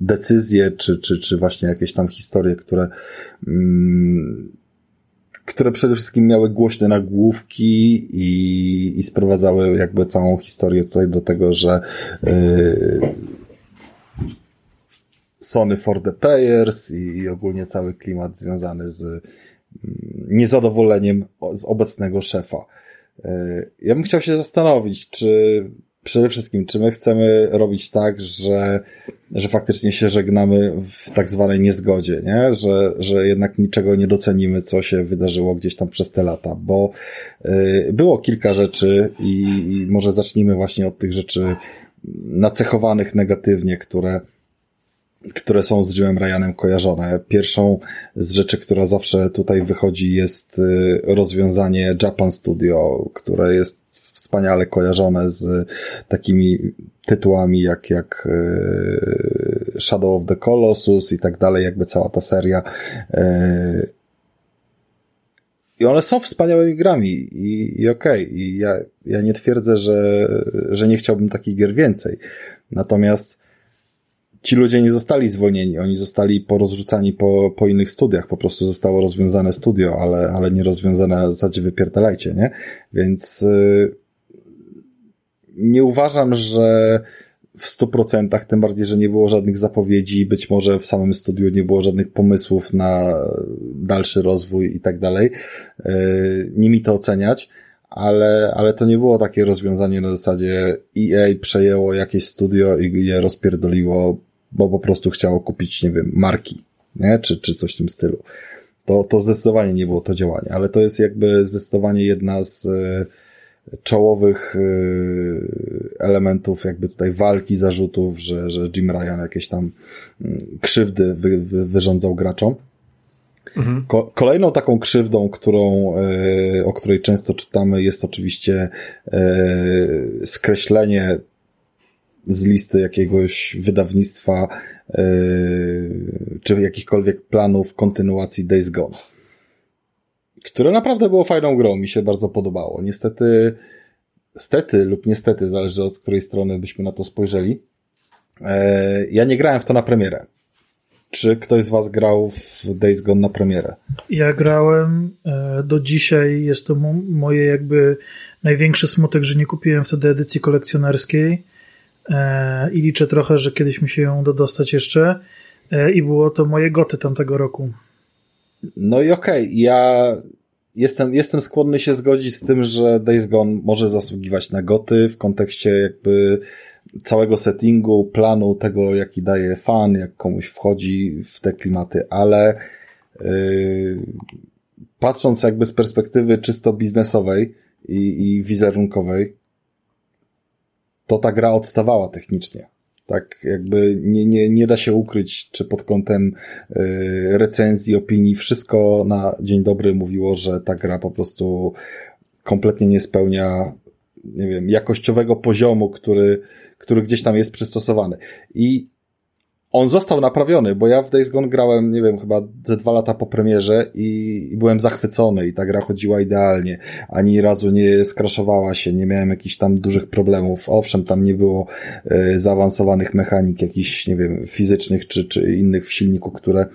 decyzje, czy, czy, czy właśnie jakieś tam historie, które, mm, które przede wszystkim miały głośne nagłówki i, i sprowadzały jakby całą historię tutaj do tego, że yy, Sony for the Players i, i ogólnie cały klimat związany z mm, niezadowoleniem z obecnego szefa. Yy, ja bym chciał się zastanowić, czy przede wszystkim, czy my chcemy robić tak, że, że faktycznie się żegnamy w tak zwanej niezgodzie, nie? Że, że jednak niczego nie docenimy, co się wydarzyło gdzieś tam przez te lata, bo y, było kilka rzeczy i, i może zacznijmy właśnie od tych rzeczy nacechowanych negatywnie, które które są z Jimem Ryanem kojarzone. Pierwszą z rzeczy, która zawsze tutaj wychodzi jest y, rozwiązanie Japan Studio, które jest wspaniale kojarzone z takimi tytułami jak, jak e, Shadow of the Colossus i tak dalej, jakby cała ta seria. E, I one są wspaniałymi grami i, i okej. Okay. I ja, ja nie twierdzę, że, że nie chciałbym takich gier więcej. Natomiast ci ludzie nie zostali zwolnieni, oni zostali porozrzucani po, po innych studiach, po prostu zostało rozwiązane studio, ale, ale nie rozwiązane na zasadzie wypierdalajcie, nie? Więc yy, nie uważam, że w stu procentach, tym bardziej, że nie było żadnych zapowiedzi, być może w samym studiu nie było żadnych pomysłów na dalszy rozwój i tak dalej. E, nie mi to oceniać, ale, ale to nie było takie rozwiązanie na zasadzie EA przejęło jakieś studio i je rozpierdoliło, bo po prostu chciało kupić, nie wiem, marki, nie? Czy, czy coś w tym stylu. To, to zdecydowanie nie było to działanie, ale to jest jakby zdecydowanie jedna z czołowych y, elementów jakby tutaj walki, zarzutów, że, że Jim Ryan jakieś tam mm, krzywdy wy, wy, wyrządzał graczom. Mhm. Ko kolejną taką krzywdą, którą, y, o której często czytamy, jest oczywiście y, skreślenie z listy jakiegoś wydawnictwa czy jakichkolwiek planów kontynuacji Days Gone które naprawdę było fajną grą, mi się bardzo podobało. Niestety, stety lub niestety, zależy od której strony byśmy na to spojrzeli, e, ja nie grałem w to na premierę. Czy ktoś z Was grał w Days Gone na premierę? Ja grałem. E, do dzisiaj jest to moje jakby największy smutek, że nie kupiłem wtedy edycji kolekcjonerskiej e, i liczę trochę, że kiedyś mi się ją dostać jeszcze i było to moje goty tamtego roku. No i okej, okay, ja jestem, jestem skłonny się zgodzić z tym, że Days Gone może zasługiwać na goty w kontekście jakby całego settingu, planu, tego jaki daje fan, jak komuś wchodzi w te klimaty, ale yy, patrząc jakby z perspektywy czysto biznesowej i, i wizerunkowej, to ta gra odstawała technicznie. Tak, jakby nie, nie, nie da się ukryć, czy pod kątem y, recenzji, opinii, wszystko na dzień dobry mówiło, że ta gra po prostu kompletnie nie spełnia, nie wiem, jakościowego poziomu, który, który gdzieś tam jest przystosowany. I on został naprawiony, bo ja w Days Gone grałem, nie wiem, chyba ze dwa lata po premierze i, i, byłem zachwycony i ta gra chodziła idealnie. Ani razu nie skraszowała się, nie miałem jakichś tam dużych problemów. Owszem, tam nie było y, zaawansowanych mechanik, jakichś, nie wiem, fizycznych czy, czy innych w silniku, które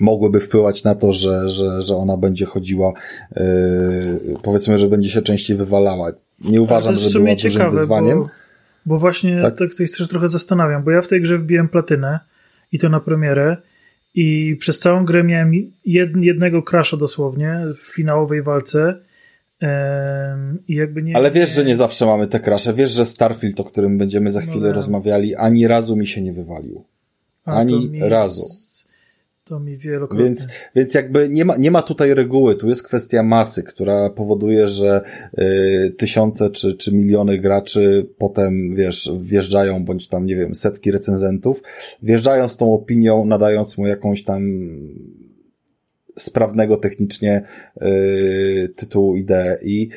mogłyby wpływać na to, że, że, że ona będzie chodziła, yy, powiedzmy, że będzie się częściej wywalała. Nie uważam, że była dużym ciekawe, wyzwaniem. Bo, bo właśnie tak? tak się trochę zastanawiam, bo ja w tej grze wbiłem platynę i to na premierę i przez całą grę miałem jed, jednego crasha dosłownie w finałowej walce. I jakby nie, Ale wiesz, że nie zawsze mamy te crashe. Wiesz, że Starfield, o którym będziemy za no chwilę no, rozmawiali, ani razu mi się nie wywalił. Ani razu. To mi wielokrotnie. Więc, więc jakby nie ma, nie ma tutaj reguły, tu jest kwestia masy, która powoduje, że y, tysiące czy, czy miliony graczy potem, wiesz, wjeżdżają, bądź tam, nie wiem, setki recenzentów, wjeżdżają z tą opinią, nadając mu jakąś tam sprawnego technicznie y, tytułu ideę i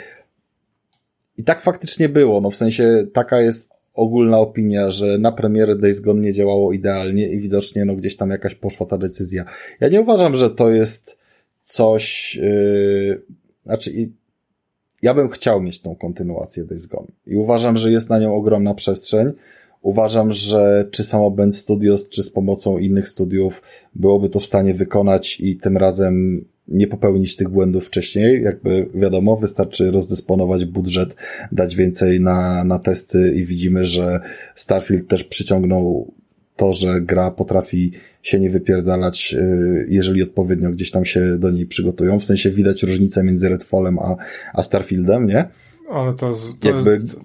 i tak faktycznie było, no w sensie taka jest ogólna opinia, że na premierę Days Gone nie działało idealnie i widocznie no gdzieś tam jakaś poszła ta decyzja. Ja nie uważam, że to jest coś, yy, znaczy ja bym chciał mieć tą kontynuację Days Gone i uważam, że jest na nią ogromna przestrzeń. Uważam, że czy samo Band Studios, czy z pomocą innych studiów byłoby to w stanie wykonać i tym razem nie popełnić tych błędów wcześniej. Jakby wiadomo, wystarczy rozdysponować budżet, dać więcej na, na testy i widzimy, że Starfield też przyciągnął to, że gra potrafi się nie wypierdalać, y, jeżeli odpowiednio gdzieś tam się do niej przygotują. W sensie widać różnicę między Redfallem a, a Starfieldem, nie? Ale to, to Jakby... jest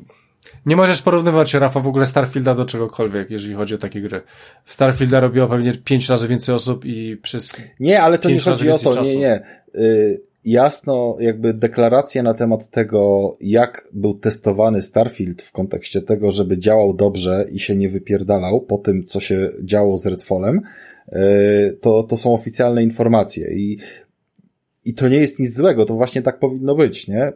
nie możesz porównywać, Rafa, w ogóle Starfielda do czegokolwiek, jeżeli chodzi o takie gry. W Starfielda robiło pewnie pięć razy więcej osób i przez. Nie, ale to nie chodzi o to, czasu. nie, nie. Y jasno, jakby deklaracja na temat tego, jak był testowany Starfield w kontekście tego, żeby działał dobrze i się nie wypierdalał po tym, co się działo z Redfallem, y to, to są oficjalne informacje i i to nie jest nic złego, to właśnie tak powinno być, nie?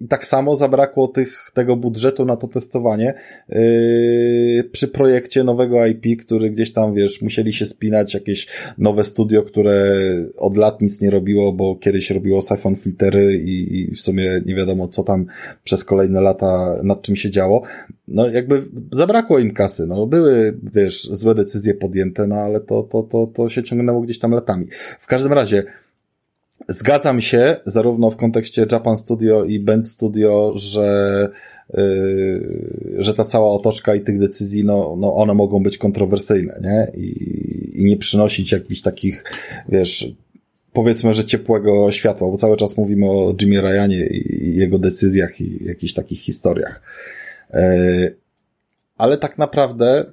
I tak samo zabrakło tych, tego budżetu na to testowanie yy, przy projekcie nowego IP, który gdzieś tam, wiesz, musieli się spinać, jakieś nowe studio, które od lat nic nie robiło, bo kiedyś robiło siphon filtery i, i w sumie nie wiadomo, co tam przez kolejne lata nad czym się działo. No jakby zabrakło im kasy, no były, wiesz, złe decyzje podjęte, no ale to, to, to, to się ciągnęło gdzieś tam latami. W każdym razie, Zgadzam się, zarówno w kontekście Japan Studio i Band Studio, że, yy, że ta cała otoczka i tych decyzji, no, no one mogą być kontrowersyjne, nie? I, i nie przynosić jakichś takich, wiesz, powiedzmy, że ciepłego światła, bo cały czas mówimy o Jimmy Ryanie i jego decyzjach i jakichś takich historiach. Yy, ale tak naprawdę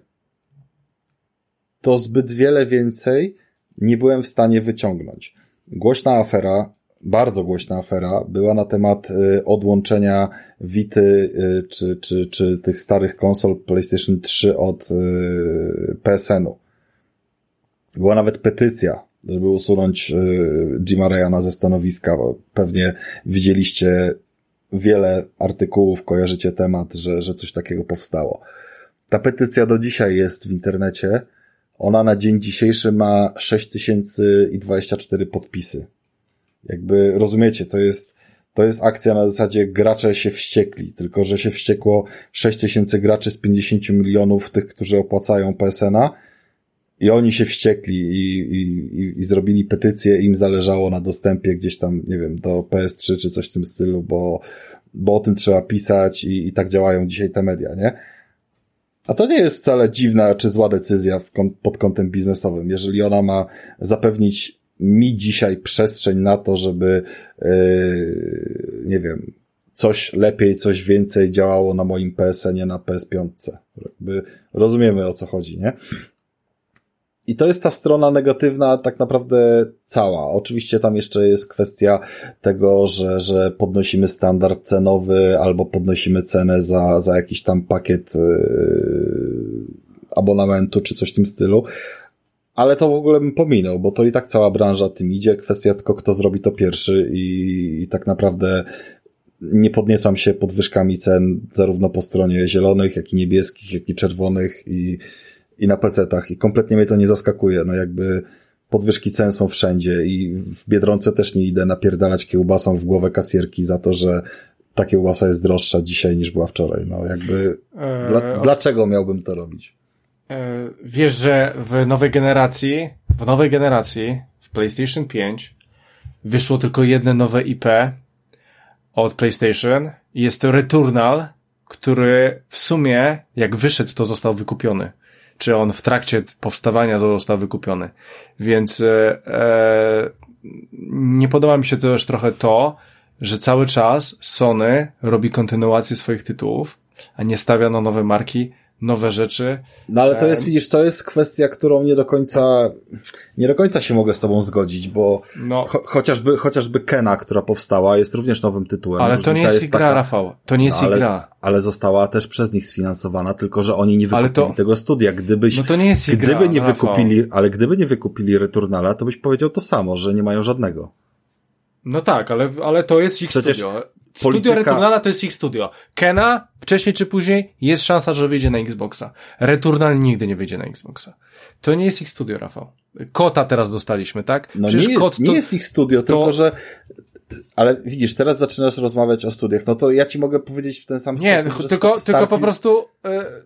to zbyt wiele więcej nie byłem w stanie wyciągnąć. Głośna afera, bardzo głośna afera była na temat y, odłączenia Wity y, czy, czy, czy tych starych konsol PlayStation 3 od y, PSN-u. Była nawet petycja, żeby usunąć Jima Ryana ze stanowiska. Pewnie widzieliście wiele artykułów, kojarzycie temat, że, że coś takiego powstało. Ta petycja do dzisiaj jest w internecie ona na dzień dzisiejszy ma 6024 podpisy. Jakby rozumiecie, to jest, to jest akcja na zasadzie gracze się wściekli, tylko że się wściekło 6000 graczy z 50 milionów tych, którzy opłacają PSN-a i oni się wściekli i, i, i, zrobili petycję, im zależało na dostępie gdzieś tam, nie wiem, do PS3 czy coś w tym stylu, bo, bo o tym trzeba pisać i, i tak działają dzisiaj te media, nie? A to nie jest wcale dziwna czy zła decyzja pod kątem biznesowym. Jeżeli ona ma zapewnić mi dzisiaj przestrzeń na to, żeby, yy, nie wiem, coś lepiej, coś więcej działało na moim PSN-ie na PS5. Jakby rozumiemy o co chodzi, nie? I to jest ta strona negatywna tak naprawdę cała. Oczywiście tam jeszcze jest kwestia tego, że, że podnosimy standard cenowy albo podnosimy cenę za, za jakiś tam pakiet yy, abonamentu czy coś w tym stylu. Ale to w ogóle bym pominął, bo to i tak cała branża tym idzie. Kwestia tylko kto zrobi to pierwszy i, i tak naprawdę nie podniecam się podwyżkami cen zarówno po stronie zielonych, jak i niebieskich, jak i czerwonych i, i na PC-tach i kompletnie mnie to nie zaskakuje. No jakby podwyżki cen są wszędzie i w Biedronce też nie idę napierdalać kiełbasą w głowę kasierki za to, że ta kiełbasa jest droższa dzisiaj niż była wczoraj. No jakby eee, dla, dlaczego miałbym to robić? Eee, wiesz, że w nowej generacji, w nowej generacji, w PlayStation 5 wyszło tylko jedno nowe IP od PlayStation i jest to Returnal, który w sumie, jak wyszedł, to został wykupiony. Czy on w trakcie powstawania został wykupiony. Więc e, e, nie podoba mi się też trochę to, że cały czas Sony robi kontynuację swoich tytułów, a nie stawia na nowe marki, nowe rzeczy. No ale to jest, widzisz, to jest kwestia, którą nie do końca, nie do końca się mogę z tobą zgodzić, bo no. cho chociażby, chociażby Kena, która powstała, jest również nowym tytułem. Ale to nie jest, jest gra, taka... Rafał. To nie jest no, ale, gra. Ale została też przez nich sfinansowana, tylko że oni nie wykupili to... tego studia. Gdybyś, no to nie jest gdyby gra, nie wykupili, ale gdyby nie wykupili Returnala, to byś powiedział to samo, że nie mają żadnego. No tak, ale, ale to jest ich Przecież studio. Polityka... Studio Returnala to jest ich studio. Kena, wcześniej czy później, jest szansa, że wyjdzie na Xboxa. Returnal nigdy nie wyjdzie na Xboxa. To nie jest ich studio, Rafał. Kota teraz dostaliśmy, tak? No Przecież nie, jest, to... nie jest ich studio, to... tylko że ale widzisz, teraz zaczynasz rozmawiać o studiach, no to ja ci mogę powiedzieć w ten sam nie, sposób. Nie, tylko, Starfield... tylko po prostu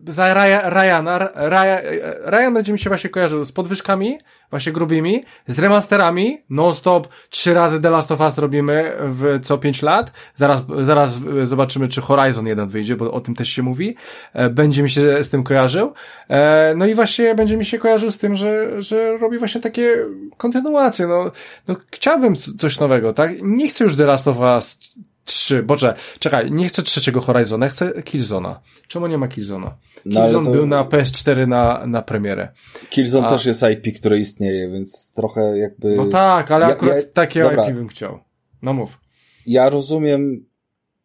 y, za Ryana, Ryan, Ryan będzie mi się właśnie kojarzył z podwyżkami, właśnie grubymi, z remasterami, non-stop, trzy razy The Last of Us robimy w co pięć lat, zaraz, zaraz zobaczymy, czy Horizon 1 wyjdzie, bo o tym też się mówi, e, będzie mi się z tym kojarzył, e, no i właśnie będzie mi się kojarzył z tym, że, że robi właśnie takie kontynuacje, no, no chciałbym coś nowego, tak? Nie chcę już The Last of Us 3, boże, czekaj, nie chcę trzeciego Horizona, chcę Killzona. Czemu nie ma Killzona? No, Killzone no, to... był na PS4 na, na premierę. Killzone A... też jest IP, które istnieje, więc trochę jakby... No tak, ale ja, akurat ja... takie Dobra. IP bym chciał. No mów. Ja rozumiem,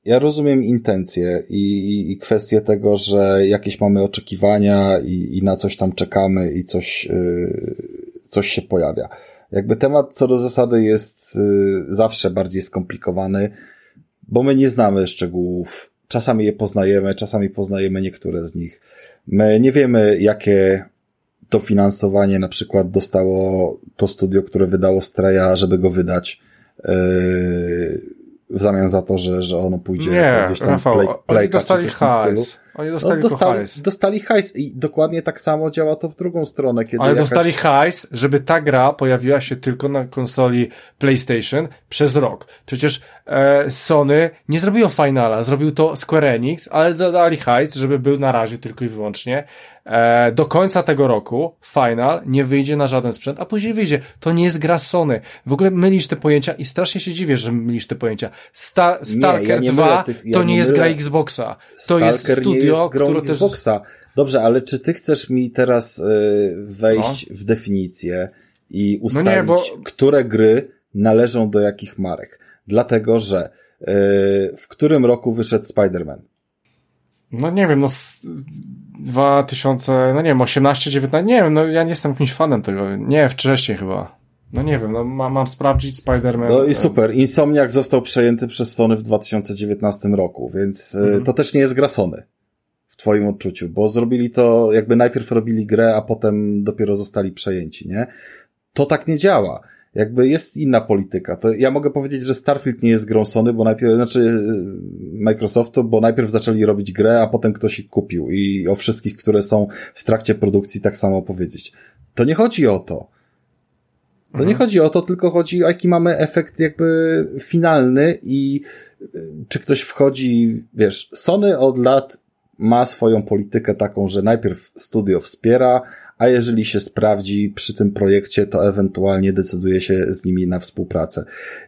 ja rozumiem intencje i, i, i kwestię tego, że jakieś mamy oczekiwania i, i na coś tam czekamy i coś, yy, coś się pojawia. Jakby temat co do zasady jest yy, zawsze bardziej skomplikowany, bo my nie znamy szczegółów. Czasami je poznajemy, czasami poznajemy niektóre z nich. My nie wiemy, jakie dofinansowanie na przykład dostało to studio, które wydało Straya, żeby go wydać. Yy, w zamian za to, że, że ono pójdzie nie, gdzieś tam Rafał, play, playka, dostali hajs. Oni dostali, no, dostali, hajs. dostali hajs i dokładnie tak samo działa to w drugą stronę. Kiedy Ale jakaś... dostali hajs, żeby ta gra pojawiła się tylko na konsoli PlayStation przez rok. Przecież e, Sony nie zrobiło finala, zrobił to Square Enix, ale dodali hajs, żeby był na razie tylko i wyłącznie. E, do końca tego roku final nie wyjdzie na żaden sprzęt, a później wyjdzie. To nie jest gra Sony. W ogóle mylisz te pojęcia i strasznie się dziwię, że mylisz te pojęcia. Star Stalker nie, ja 2 tych, ja to nie, nie jest gra Xboxa. To Stalker jest studio, które Xboxa. też... Dobrze, ale czy ty chcesz mi teraz y, wejść no. w definicję i ustalić, no nie, bo... które gry należą do jakich marek? Dlatego, że y, w którym roku wyszedł Spider-Man? No nie wiem, no 2000, no nie wiem, 18, 19, nie wiem, no ja nie jestem jakimś fanem tego. Nie, wcześniej chyba. No nie wiem, no ma, mam sprawdzić Spider-Man. No i super. Insomniac został przejęty przez Sony w 2019 roku, więc e, mhm. to też nie jest gra Sony. W twoim odczuciu, bo zrobili to, jakby najpierw robili grę, a potem dopiero zostali przejęci, nie? To tak nie działa jakby jest inna polityka. To ja mogę powiedzieć, że Starfield nie jest grą Sony, bo najpierw, znaczy y, Microsoftu, bo najpierw zaczęli robić grę, a potem ktoś ich kupił i o wszystkich, które są w trakcie produkcji tak samo powiedzieć. To nie chodzi o to. To mhm. nie chodzi o to, tylko chodzi o jaki mamy efekt jakby finalny i y, czy ktoś wchodzi, wiesz, Sony od lat ma swoją politykę taką, że najpierw studio wspiera, a jeżeli się sprawdzi przy tym projekcie, to ewentualnie decyduje się z nimi na współpracę.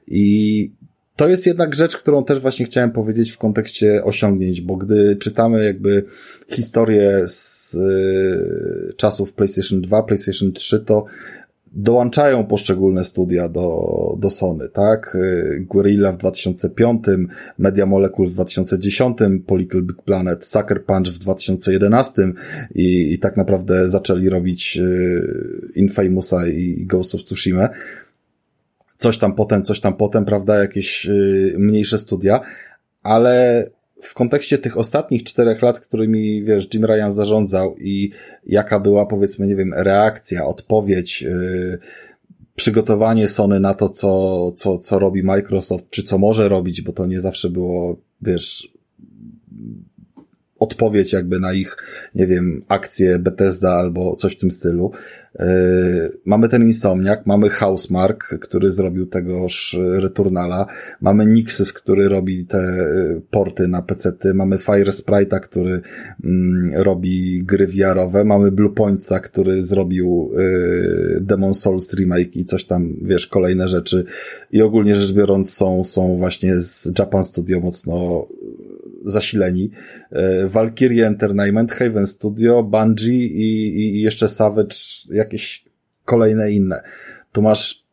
I to jest jednak rzecz, którą też właśnie chciałem powiedzieć w kontekście osiągnięć, bo gdy czytamy jakby historię z y, czasów PlayStation 2, PlayStation 3, to dołączają poszczególne studia do, do Sony, tak? Y, Guerrilla w 2005, Media Molecule w 2010, po Little Big Planet, Sucker Punch w 2011 i, i tak naprawdę zaczęli robić y, Infamousa i Ghost of Tsushima. Coś tam potem, coś tam potem, prawda? Jakieś y, mniejsze studia, ale w kontekście tych ostatnich czterech lat, którymi, wiesz, Jim Ryan zarządzał i jaka była, powiedzmy, nie wiem, reakcja, odpowiedź, yy, przygotowanie Sony na to, co, co, co robi Microsoft, czy co może robić, bo to nie zawsze było, wiesz, odpowiedź jakby na ich, nie wiem, akcję Bethesda albo coś w tym stylu. Yy, mamy ten Insomniak, mamy Housemark, który zrobił tegoż Returnala, mamy Nixys, który robi te yy, porty na PC-ty, mamy Fire Sprite'a, który mm, robi gry VR-owe, mamy Bluepointsa, który zrobił Demon Souls remake i coś tam, wiesz, kolejne rzeczy. I ogólnie rzecz biorąc są, są właśnie z Japan Studio mocno zasileni. E, Valkyrie Entertainment, Haven Studio, Bungie i, i jeszcze Savage, jakieś kolejne inne. Tu masz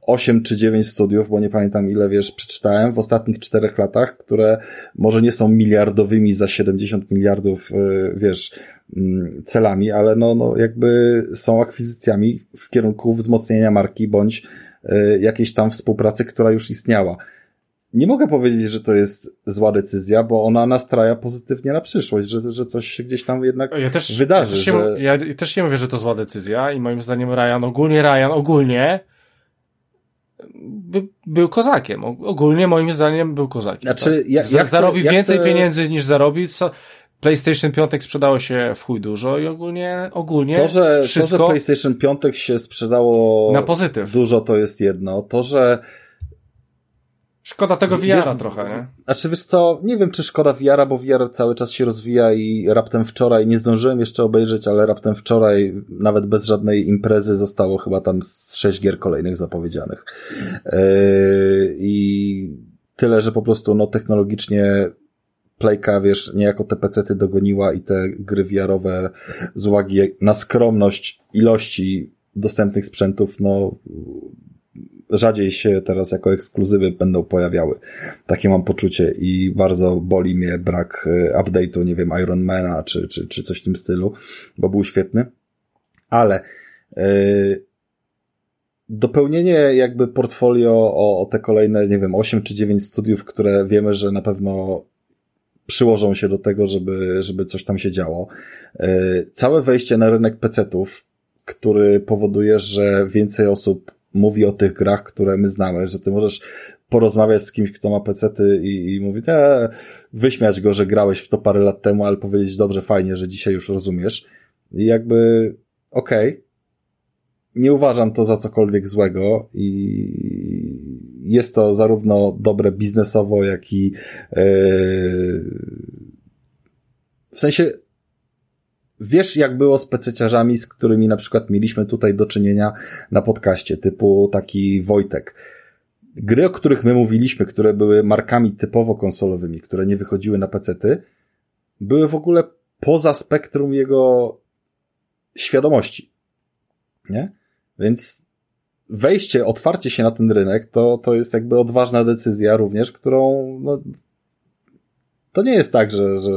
8 czy 9 studiów, bo nie pamiętam ile, wiesz, przeczytałem w ostatnich czterech latach, które może nie są miliardowymi za 70 miliardów, e, wiesz, mm, celami, ale no, no jakby są akwizycjami w kierunku wzmocnienia marki bądź e, jakiejś tam współpracy, która już istniała nie mogę powiedzieć, że to jest zła decyzja, bo ona nastraja pozytywnie na przyszłość, że, że coś się gdzieś tam jednak ja też, wydarzy. Ja też, że... ja też nie mówię, że to zła decyzja i moim zdaniem Ryan, ogólnie Ryan, ogólnie by, był kozakiem. Ogólnie moim zdaniem był kozakiem. Znaczy, tak? ja, jak zarobił to, więcej pieniędzy niż zarobił. Co... PlayStation 5 sprzedało się w chuj dużo i ogólnie, ogólnie to, że, wszystko... To, że PlayStation 5 się sprzedało na pozytyw. dużo, to jest jedno. To, że Szkoda tego VR-a trochę, nie? Znaczy wiesz co, nie wiem czy szkoda VR-a, bo VR cały czas się rozwija i raptem wczoraj, nie zdążyłem jeszcze obejrzeć, ale raptem wczoraj nawet bez żadnej imprezy zostało chyba tam z sześć gier kolejnych zapowiedzianych. Yy, I tyle, że po prostu no technologicznie Playka, wiesz, niejako te pecety dogoniła i te gry VR-owe z uwagi na skromność ilości dostępnych sprzętów, no rzadziej się teraz jako ekskluzywy będą pojawiały. Takie mam poczucie i bardzo boli mnie brak e, update'u, nie wiem, Ironmana czy, czy, czy coś w tym stylu, bo był świetny. Ale yy, dopełnienie jakby portfolio o, o te kolejne, nie wiem, 8 czy 9 studiów, które wiemy, że na pewno przyłożą się do tego, żeby, żeby coś tam się działo. Yy, całe wejście na rynek PC-ów, który powoduje, że więcej osób mówi o tych grach, które my znamy, że ty możesz porozmawiać z kimś, kto ma pecety i, i mówi, te, wyśmiać go, że grałeś w to parę lat temu, ale powiedzieć, dobrze, fajnie, że dzisiaj już rozumiesz. I jakby, okej, okay, nie uważam to za cokolwiek złego i jest to zarówno dobre biznesowo, jak i yy, w sensie Wiesz, jak było z pececiarzami, z którymi na przykład mieliśmy tutaj do czynienia na podcaście, typu taki Wojtek. Gry, o których my mówiliśmy, które były markami typowo konsolowymi, które nie wychodziły na pecety, były w ogóle poza spektrum jego świadomości. Nie? Więc wejście, otwarcie się na ten rynek, to, to jest jakby odważna decyzja również, którą no, to nie jest tak, że, że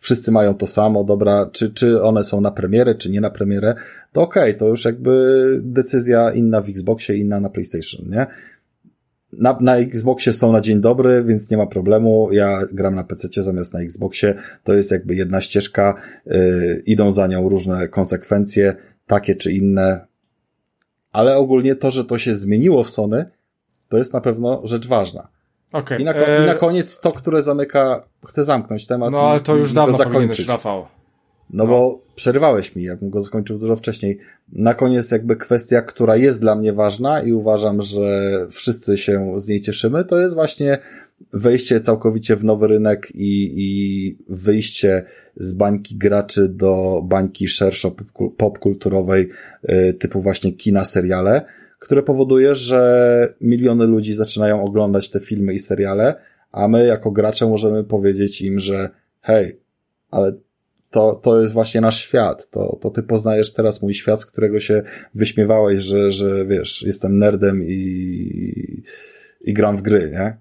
wszyscy mają to samo, dobra, czy, czy one są na premierę, czy nie na premierę, to okej, okay, to już jakby decyzja inna w Xboxie, inna na PlayStation, nie? Na, na Xboxie są na dzień dobry, więc nie ma problemu. Ja gram na PC zamiast na Xboxie. To jest jakby jedna ścieżka. Yy, idą za nią różne konsekwencje, takie czy inne. Ale ogólnie to, że to się zmieniło w Sony, to jest na pewno rzecz ważna. Okay. I, na, e... I na koniec to, które zamyka, chcę zamknąć temat. No ale to już dawno zakończyć. Rafał. No, no bo przerywałeś mi, jakbym go zakończył dużo wcześniej. Na koniec jakby kwestia, która jest dla mnie ważna i uważam, że wszyscy się z niej cieszymy, to jest właśnie wejście całkowicie w nowy rynek i, i wyjście z bańki graczy do bańki szerszo popkulturowej, y, typu właśnie kina, seriale które powoduje, że miliony ludzi zaczynają oglądać te filmy i seriale, a my jako gracze możemy powiedzieć im, że hej, ale to, to jest właśnie nasz świat, to, to ty poznajesz teraz mój świat, z którego się wyśmiewałeś, że, że wiesz, jestem nerdem i, i gram w gry, nie?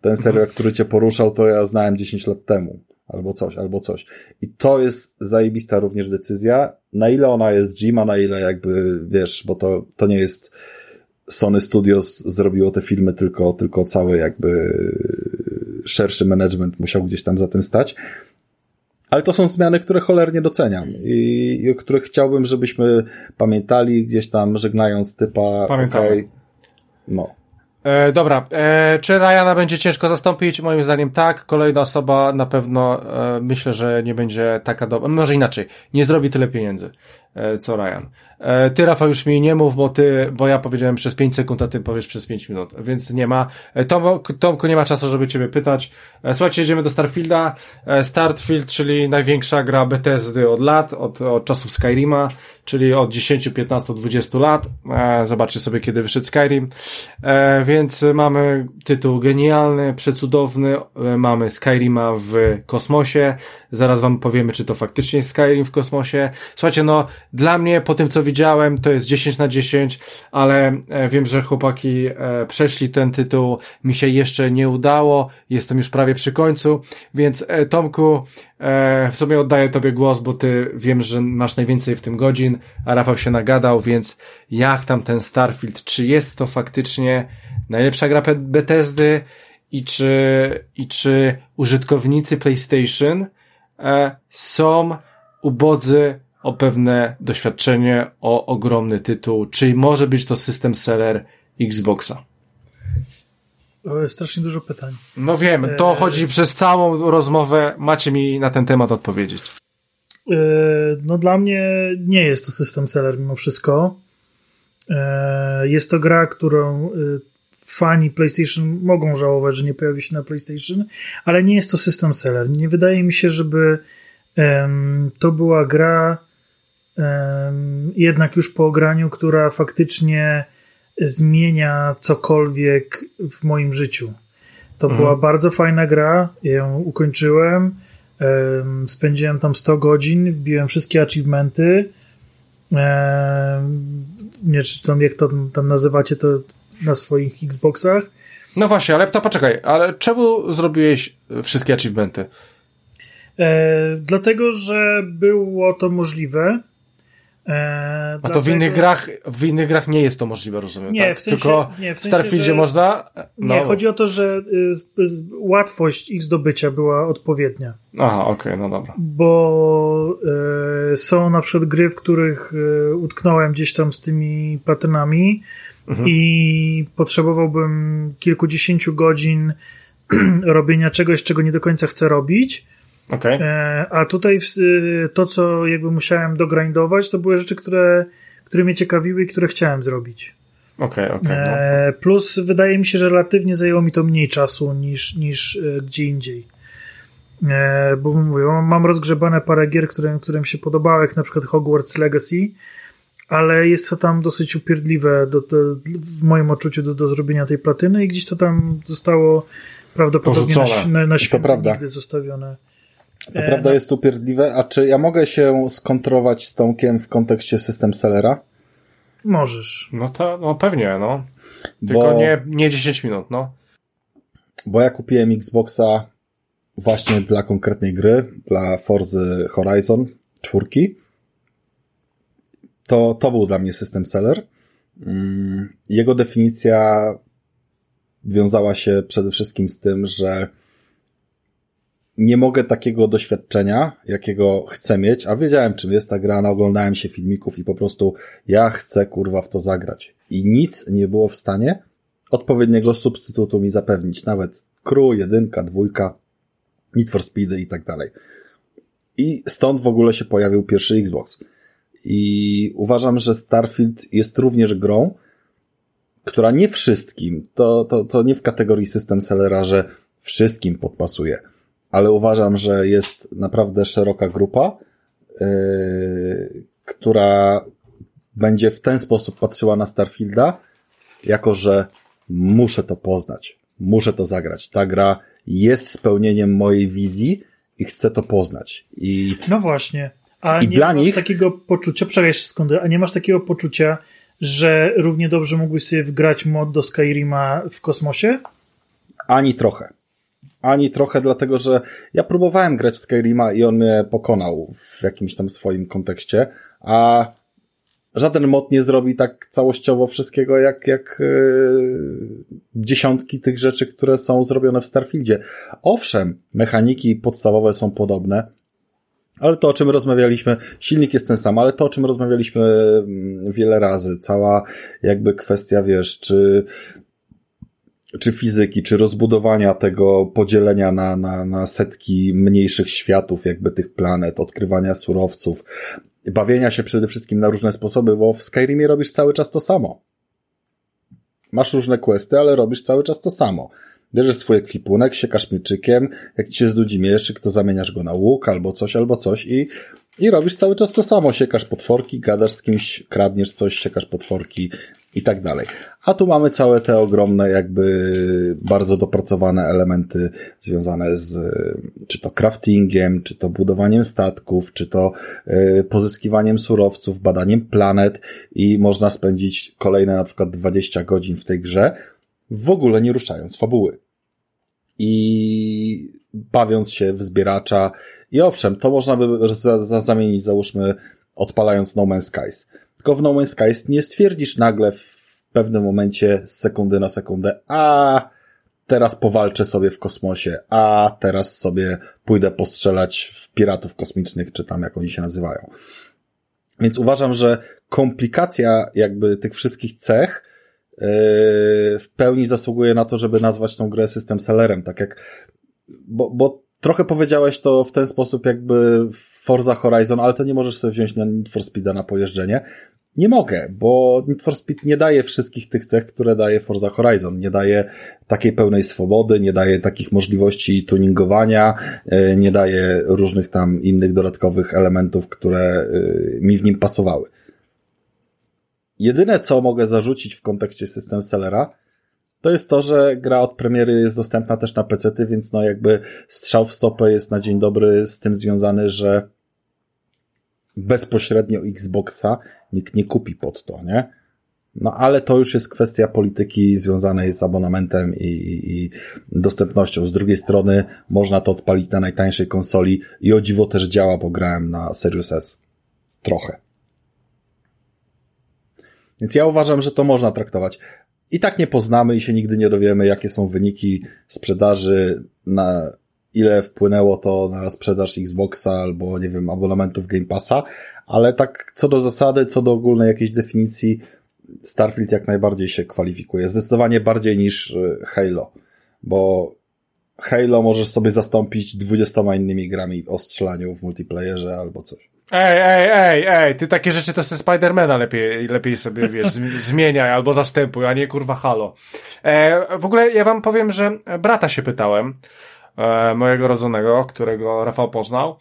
Ten serial, mhm. który cię poruszał, to ja znałem 10 lat temu albo coś, albo coś. I to jest zajebista również decyzja. Na ile ona jest Jima, na ile jakby, wiesz, bo to, to nie jest Sony Studios zrobiło te filmy, tylko, tylko cały jakby szerszy management musiał gdzieś tam za tym stać. Ale to są zmiany, które cholernie doceniam i, i o których chciałbym, żebyśmy pamiętali gdzieś tam żegnając typa. Pamiętamy. Okay, no. E, dobra, e, czy Ryana będzie ciężko zastąpić? Moim zdaniem tak. Kolejna osoba na pewno e, myślę, że nie będzie taka dobra. Może inaczej, nie zrobi tyle pieniędzy co Ryan. E, ty, Rafał, już mi nie mów, bo ty, bo ja powiedziałem przez 5 sekund, a ty powiesz przez 5 minut, więc nie ma. E, Tom, Tomku, nie ma czasu, żeby ciebie pytać. E, słuchajcie, jedziemy do Starfielda. Starfield, czyli największa gra Bethesdy od lat, od, od czasów Skyrima, czyli od 10, 15, 20 lat. Zobaczcie sobie, kiedy wyszedł Skyrim. Więc mamy tytuł genialny, przecudowny. Mamy Skyrima w kosmosie. Zaraz wam powiemy, czy to faktycznie jest Skyrim w kosmosie. Słuchajcie, no, dla mnie, po tym, co widziałem, to jest 10 na 10, ale e, wiem, że chłopaki e, przeszli ten tytuł, mi się jeszcze nie udało, jestem już prawie przy końcu, więc e, Tomku, w sumie oddaję tobie głos, bo ty wiem, że masz najwięcej w tym godzin, a Rafał się nagadał, więc jak tam ten Starfield, czy jest to faktycznie najlepsza gra Bethesdy? I czy, i czy użytkownicy PlayStation są ubodzy o pewne doświadczenie, o ogromny tytuł, czyli może być to system seller Xboxa. O, strasznie dużo pytań. No wiem, to e... chodzi przez całą rozmowę. Macie mi na ten temat odpowiedzieć. E... No dla mnie nie jest to system seller mimo wszystko. E... Jest to gra, którą e, fani PlayStation mogą żałować, że nie pojawi się na PlayStation, ale nie jest to system seller. Nie wydaje mi się, żeby to była gra, jednak już po ograniu, która faktycznie zmienia cokolwiek w moim życiu. To mhm. była bardzo fajna gra, ja ją ukończyłem, spędziłem tam 100 godzin, wbiłem wszystkie achievementy. Nie czy tam, jak to tam nazywacie to na swoich Xboxach. No właśnie, ale to poczekaj, ale czemu zrobiłeś wszystkie achievementy? E, dlatego, że było to możliwe. E, A to w innych grach, w innych grach nie jest to możliwe, rozumiem. Nie, tak? w sensie, Tylko nie, w, sensie, w Starfieldzie że... można. No. Nie, chodzi o to, że y, łatwość ich zdobycia była odpowiednia. Aha, okej, okay, no dobra. Bo y, są na przykład gry, w których y, utknąłem gdzieś tam z tymi platynami mhm. i potrzebowałbym kilkudziesięciu godzin robienia czegoś, czego nie do końca chcę robić Okay. E, a tutaj to, co jakby musiałem dogrindować, to były rzeczy, które, które mnie ciekawiły i które chciałem zrobić. Okay. Okay, no. Plus wydaje mi się, że relatywnie zajęło mi to mniej czasu niż, niż e, gdzie indziej. E, bo mówię, mam rozgrzebane parę gier, które mi się podobały, jak na przykład Hogwarts Legacy, ale jest to tam dosyć upierdliwe do, do, w moim odczuciu do, do zrobienia tej platyny i gdzieś to tam zostało prawdopodobnie Porzucone. na, na, na zostawione. To e, prawda no. jest upierdliwe, a czy ja mogę się skontrować z Tomkiem w kontekście system sellera? Możesz. No to no pewnie, no. Tylko bo, nie, nie 10 minut, no. Bo ja kupiłem Xboxa właśnie dla konkretnej gry, dla Forzy Horizon 4. To, to był dla mnie system seller. Mm, jego definicja wiązała się przede wszystkim z tym, że nie mogę takiego doświadczenia, jakiego chcę mieć, a wiedziałem czym jest ta gra, oglądałem się filmików i po prostu ja chcę kurwa w to zagrać. I nic nie było w stanie odpowiedniego substytutu mi zapewnić, nawet Crew, jedynka, dwójka, Need for Speed i tak dalej. I stąd w ogóle się pojawił pierwszy Xbox. I uważam, że Starfield jest również grą, która nie wszystkim, to, to, to nie w kategorii system sellera, że wszystkim podpasuje ale uważam, że jest naprawdę szeroka grupa, yy, która będzie w ten sposób patrzyła na Starfielda, jako że muszę to poznać, muszę to zagrać. Ta gra jest spełnieniem mojej wizji i chcę to poznać. I, no właśnie. A i nie dla masz nich... takiego poczucia, przepraszam jeszcze a nie masz takiego poczucia, że równie dobrze mógłbyś sobie wgrać mod do Skyrima w kosmosie? Ani trochę ani trochę, dlatego że ja próbowałem grać w Skyrima i on mnie pokonał w jakimś tam swoim kontekście, a żaden mod nie zrobi tak całościowo wszystkiego, jak, jak yy, dziesiątki tych rzeczy, które są zrobione w Starfieldzie. Owszem, mechaniki podstawowe są podobne, ale to, o czym rozmawialiśmy, silnik jest ten sam, ale to, o czym rozmawialiśmy mm, wiele razy, cała jakby kwestia, wiesz, czy czy fizyki, czy rozbudowania tego podzielenia na, na, na setki mniejszych światów, jakby tych planet, odkrywania surowców, bawienia się przede wszystkim na różne sposoby, bo w Skyrimie robisz cały czas to samo. Masz różne questy, ale robisz cały czas to samo. Bierzesz swój ekwipunek, siekasz mieczykiem, jak ci się znudzi mieczyk, to zamieniasz go na łuk albo coś, albo coś i, i robisz cały czas to samo. Siekasz potworki, gadasz z kimś, kradniesz coś, siekasz potworki, i tak dalej. A tu mamy całe te ogromne, jakby bardzo dopracowane elementy związane z czy to craftingiem, czy to budowaniem statków, czy to y, pozyskiwaniem surowców, badaniem planet i można spędzić kolejne na przykład 20 godzin w tej grze, w ogóle nie ruszając fabuły. I bawiąc się w zbieracza. I owszem, to można by za, za zamienić, załóżmy, odpalając No Man's Skies tylko w No Man's Skies nie stwierdzisz nagle w pewnym momencie z sekundy na sekundę, a teraz powalczę sobie w kosmosie, a teraz sobie pójdę postrzelać w piratów kosmicznych, czy tam jak oni się nazywają. Więc uważam, że komplikacja jakby tych wszystkich cech yy, w pełni zasługuje na to, żeby nazwać tą grę system sellerem, tak jak, bo, bo trochę powiedziałeś to w ten sposób jakby Forza Horizon, ale to nie możesz sobie wziąć na Need for Speeda na pojeżdżenie, nie mogę, bo Need for Speed nie daje wszystkich tych cech, które daje Forza Horizon. Nie daje takiej pełnej swobody, nie daje takich możliwości tuningowania, e, nie daje różnych tam innych dodatkowych elementów, które e, mi w nim pasowały. Jedyne, co mogę zarzucić w kontekście system sellera, to jest to, że gra od premiery jest dostępna też na PC, więc no jakby strzał w stopę jest na dzień dobry z tym związany, że bezpośrednio Xboxa nikt nie kupi pod to, nie? No ale to już jest kwestia polityki związanej z abonamentem i, i, i, dostępnością. Z drugiej strony można to odpalić na najtańszej konsoli i o dziwo też działa, bo grałem na Series S. Trochę. Więc ja uważam, że to można traktować. I tak nie poznamy i się nigdy nie dowiemy, jakie są wyniki sprzedaży na ile wpłynęło to na sprzedaż Xboxa albo, nie wiem, abonamentów Game Passa, ale tak co do zasady, co do ogólnej jakiejś definicji, Starfield jak najbardziej się kwalifikuje. Zdecydowanie bardziej niż y, Halo, bo Halo możesz sobie zastąpić dwudziestoma innymi grami o strzelaniu w multiplayerze albo coś. Ej, ej, ej, ej, ty takie rzeczy to sobie Spidermana lepiej, lepiej sobie, wiesz, zmieniaj albo zastępuj, a nie kurwa Halo. E, w ogóle ja wam powiem, że brata się pytałem, e, mojego rodzonego, którego Rafał poznał,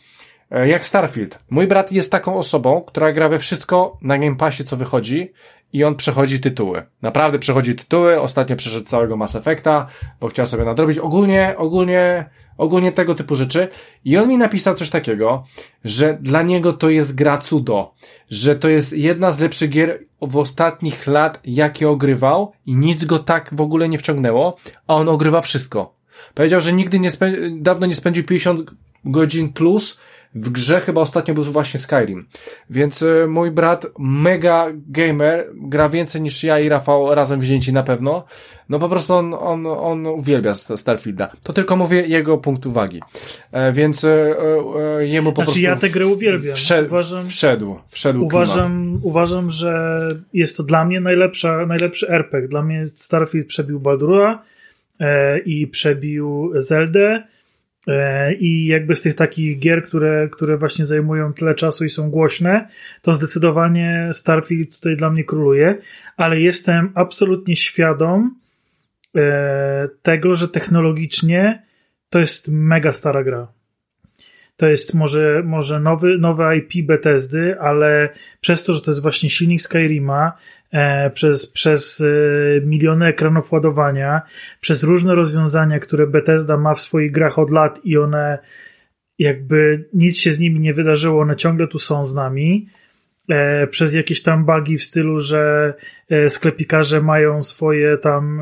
e, jak Starfield. Mój brat jest taką osobą, która gra we wszystko na Game Passie, co wychodzi i on przechodzi tytuły. Naprawdę przechodzi tytuły. Ostatnio przeszedł całego Mass Effecta, bo chciał sobie nadrobić. Ogólnie, ogólnie, ogólnie tego typu rzeczy. I on mi napisał coś takiego, że dla niego to jest gra cudo. Że to jest jedna z lepszych gier w ostatnich lat, jakie ogrywał i nic go tak w ogóle nie wciągnęło, a on ogrywa wszystko. Powiedział, że nigdy nie dawno nie spędził 50 godzin plus w grze chyba ostatnio był właśnie Skyrim. Więc y, mój brat, mega gamer, gra więcej niż ja i Rafał razem wzięci na pewno. No po prostu on, on, on uwielbia Starfielda. To tylko mówię jego punkt uwagi. E, więc e, e, jemu po znaczy, prostu... ja tę grę uwielbiam. Wszedł, uważam, wszedł, wszedł uważam, uważam, że jest to dla mnie najlepsza, najlepszy RPG. Dla mnie Starfield przebił Baldura e, i przebił Zeldę E, I jakby z tych takich gier, które, które właśnie zajmują tyle czasu i są głośne, to zdecydowanie Starfield tutaj dla mnie króluje, ale jestem absolutnie świadom e, tego, że technologicznie to jest mega stara gra. To jest może, może nowy, nowe IP Bethesdy, ale przez to, że to jest właśnie silnik Skyrima, E, przez, przez e, miliony ekranów ładowania, przez różne rozwiązania, które Bethesda ma w swoich grach od lat i one jakby nic się z nimi nie wydarzyło, one ciągle tu są z nami. E, przez jakieś tam bugi w stylu, że sklepikarze mają swoje tam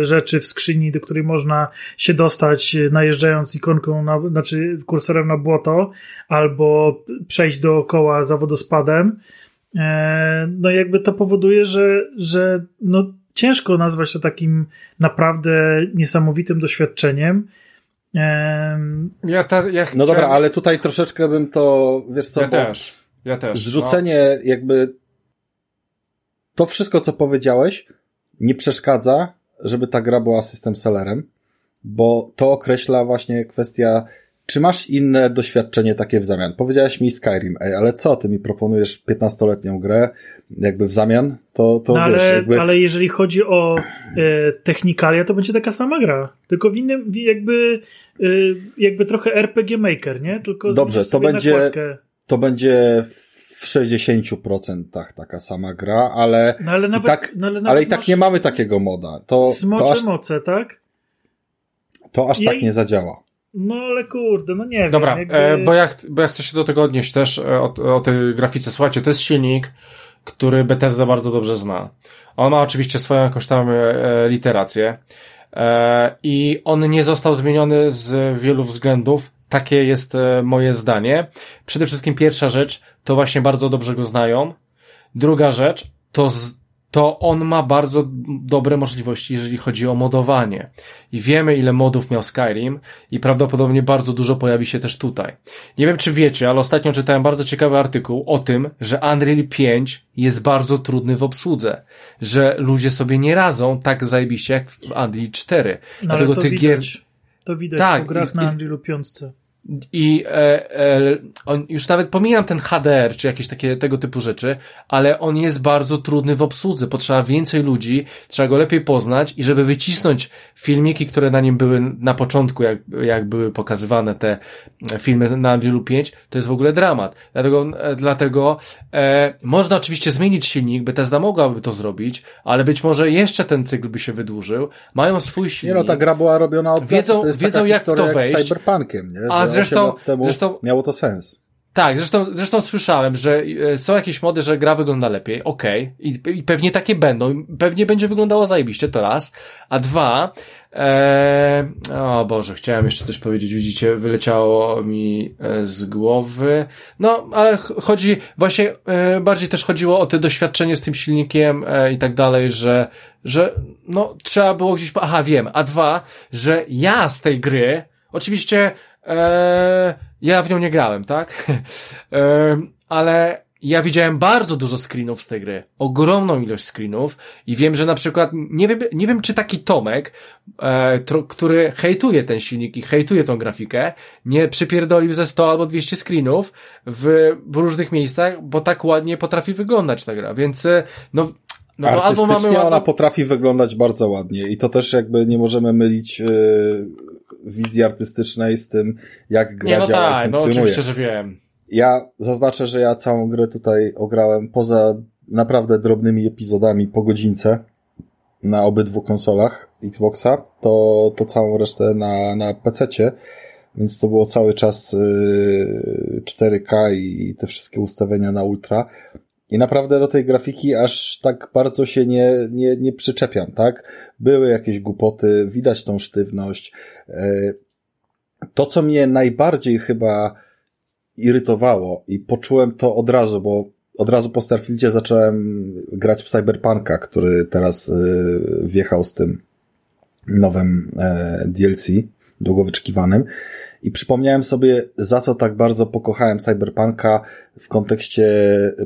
rzeczy w skrzyni, do której można się dostać najeżdżając ikonką, na, znaczy kursorem na błoto, albo przejść dookoła za wodospadem e, no jakby to powoduje, że, że no ciężko nazwać to takim naprawdę niesamowitym doświadczeniem. Ja ta, ja no dobra, ale tutaj troszeczkę bym to, wiesz co, ja też, ja też. Zrzucenie no. jakby to wszystko, co powiedziałeś, nie przeszkadza, żeby ta gra była system sellerem, bo to określa właśnie kwestia czy masz inne doświadczenie takie w zamian? Powiedziałeś mi Skyrim, ej, ale co, ty mi proponujesz 15-letnią grę jakby w zamian? To, to no wiesz, ale, jakby... ale jeżeli chodzi o e, technikalia, to będzie taka sama gra. Tylko w innym, jakby, e, jakby trochę RPG Maker, nie? Tylko Dobrze, to będzie, nakładkę. to będzie w 60% taka sama gra, ale, no ale, nawet, i, tak, no ale, ale i tak nie mamy takiego moda. To, smocze to aż, moce, tak? To aż I, tak nie zadziała. No ale kurde, no nie wiem. Dobra, jakby... bo, ja, bo ja chcę się do tego odnieść też e, o, o tej grafice. Słuchajcie, to jest silnik, który Bethesda bardzo dobrze zna. On ma oczywiście swoją jakąś tam e, literację e, i on nie został zmieniony z wielu względów. Takie jest e, moje zdanie. Przede wszystkim pierwsza rzecz, to właśnie bardzo dobrze go znają. Druga rzecz, to z, to on ma bardzo dobre możliwości, jeżeli chodzi o modowanie. I wiemy, ile modów miał Skyrim i prawdopodobnie bardzo dużo pojawi się też tutaj. Nie wiem, czy wiecie, ale ostatnio czytałem bardzo ciekawy artykuł o tym, że Unreal 5 jest bardzo trudny w obsłudze, że ludzie sobie nie radzą tak zajebiście jak w Unreal 4. No, Dlatego tych gier... To widać tak, po grach na Unrealu 5. I e, e, on, już nawet pomijam ten HDR, czy jakieś takie tego typu rzeczy, ale on jest bardzo trudny w obsłudze. Potrzeba więcej ludzi, trzeba go lepiej poznać i żeby wycisnąć filmiki, które na nim były na początku, jak, jak były pokazywane te filmy na Unreal 5, to jest w ogóle dramat. Dlatego, e, dlatego e, można oczywiście zmienić silnik, Bethesda mogłaby to zrobić, ale być może jeszcze ten cykl by się wydłużył. Mają swój silnik. Nie no, ta gra była robiona od wiedzą, wiedzą jak w to wejść. Jak z cyberpunkiem, nie? Zresztą, temu zresztą miało to sens. Tak, zresztą, zresztą słyszałem, że e, są jakieś mody, że gra wygląda lepiej, okej, okay. I, i pewnie takie będą, pewnie będzie wyglądało zajebiście, to raz, a dwa, e, o Boże, chciałem jeszcze coś powiedzieć, widzicie, wyleciało mi e, z głowy, no, ale chodzi, właśnie e, bardziej też chodziło o to doświadczenie z tym silnikiem e, i tak dalej, że, że, no, trzeba było gdzieś, aha, wiem, a dwa, że ja z tej gry, oczywiście Eee, ja w nią nie grałem, tak? eee, ale ja widziałem bardzo dużo screenów z tej gry. Ogromną ilość screenów i wiem, że na przykład, nie wiem, nie wiem czy taki Tomek, e, tro, który hejtuje ten silnik i hejtuje tą grafikę, nie przypierdolił ze 100 albo 200 screenów w, w różnych miejscach, bo tak ładnie potrafi wyglądać ta gra, więc e, no, no to albo mamy ładnie... ona potrafi wyglądać bardzo ładnie i to też jakby nie możemy mylić yy, wizji artystycznej z tym, jak gra nie, no działa tak, no oczywiście, że wiem. Ja zaznaczę, że ja całą grę tutaj ograłem poza naprawdę drobnymi epizodami po godzince na obydwu konsolach Xboxa, to, to całą resztę na, na PC-cie, więc to było cały czas 4K y, i te wszystkie ustawienia na ultra. I naprawdę do tej grafiki aż tak bardzo się nie, nie, nie przyczepiam, tak? Były jakieś głupoty, widać tą sztywność. E, to, co mnie najbardziej chyba irytowało i poczułem to od razu, bo od razu po Starfieldzie zacząłem grać w Cyberpunka, który teraz e, wjechał z tym nowym e, DLC, długo wyczekiwanym. I przypomniałem sobie, za co tak bardzo pokochałem Cyberpunka w kontekście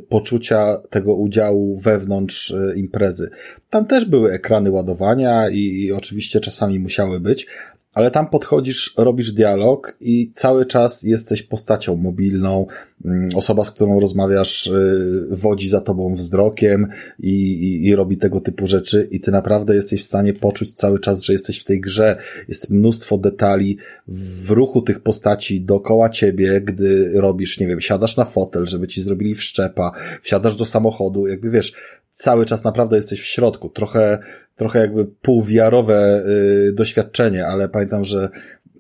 poczucia tego udziału wewnątrz e, imprezy. Tam też były ekrany ładowania i, i oczywiście czasami musiały być, ale tam podchodzisz, robisz dialog i cały czas jesteś postacią mobilną, mm, osoba, z którą rozmawiasz, y, wodzi za tobą wzrokiem i, i, i, robi tego typu rzeczy i ty naprawdę jesteś w stanie poczuć cały czas, że jesteś w tej grze. Jest mnóstwo detali w ruchu tych postaci dookoła ciebie, gdy robisz, nie wiem, siadasz na fotel, żeby ci zrobili wszczepa, wsiadasz do samochodu, jakby wiesz, cały czas naprawdę jesteś w środku. Trochę, trochę jakby półwiarowe y, doświadczenie, ale pamiętam, że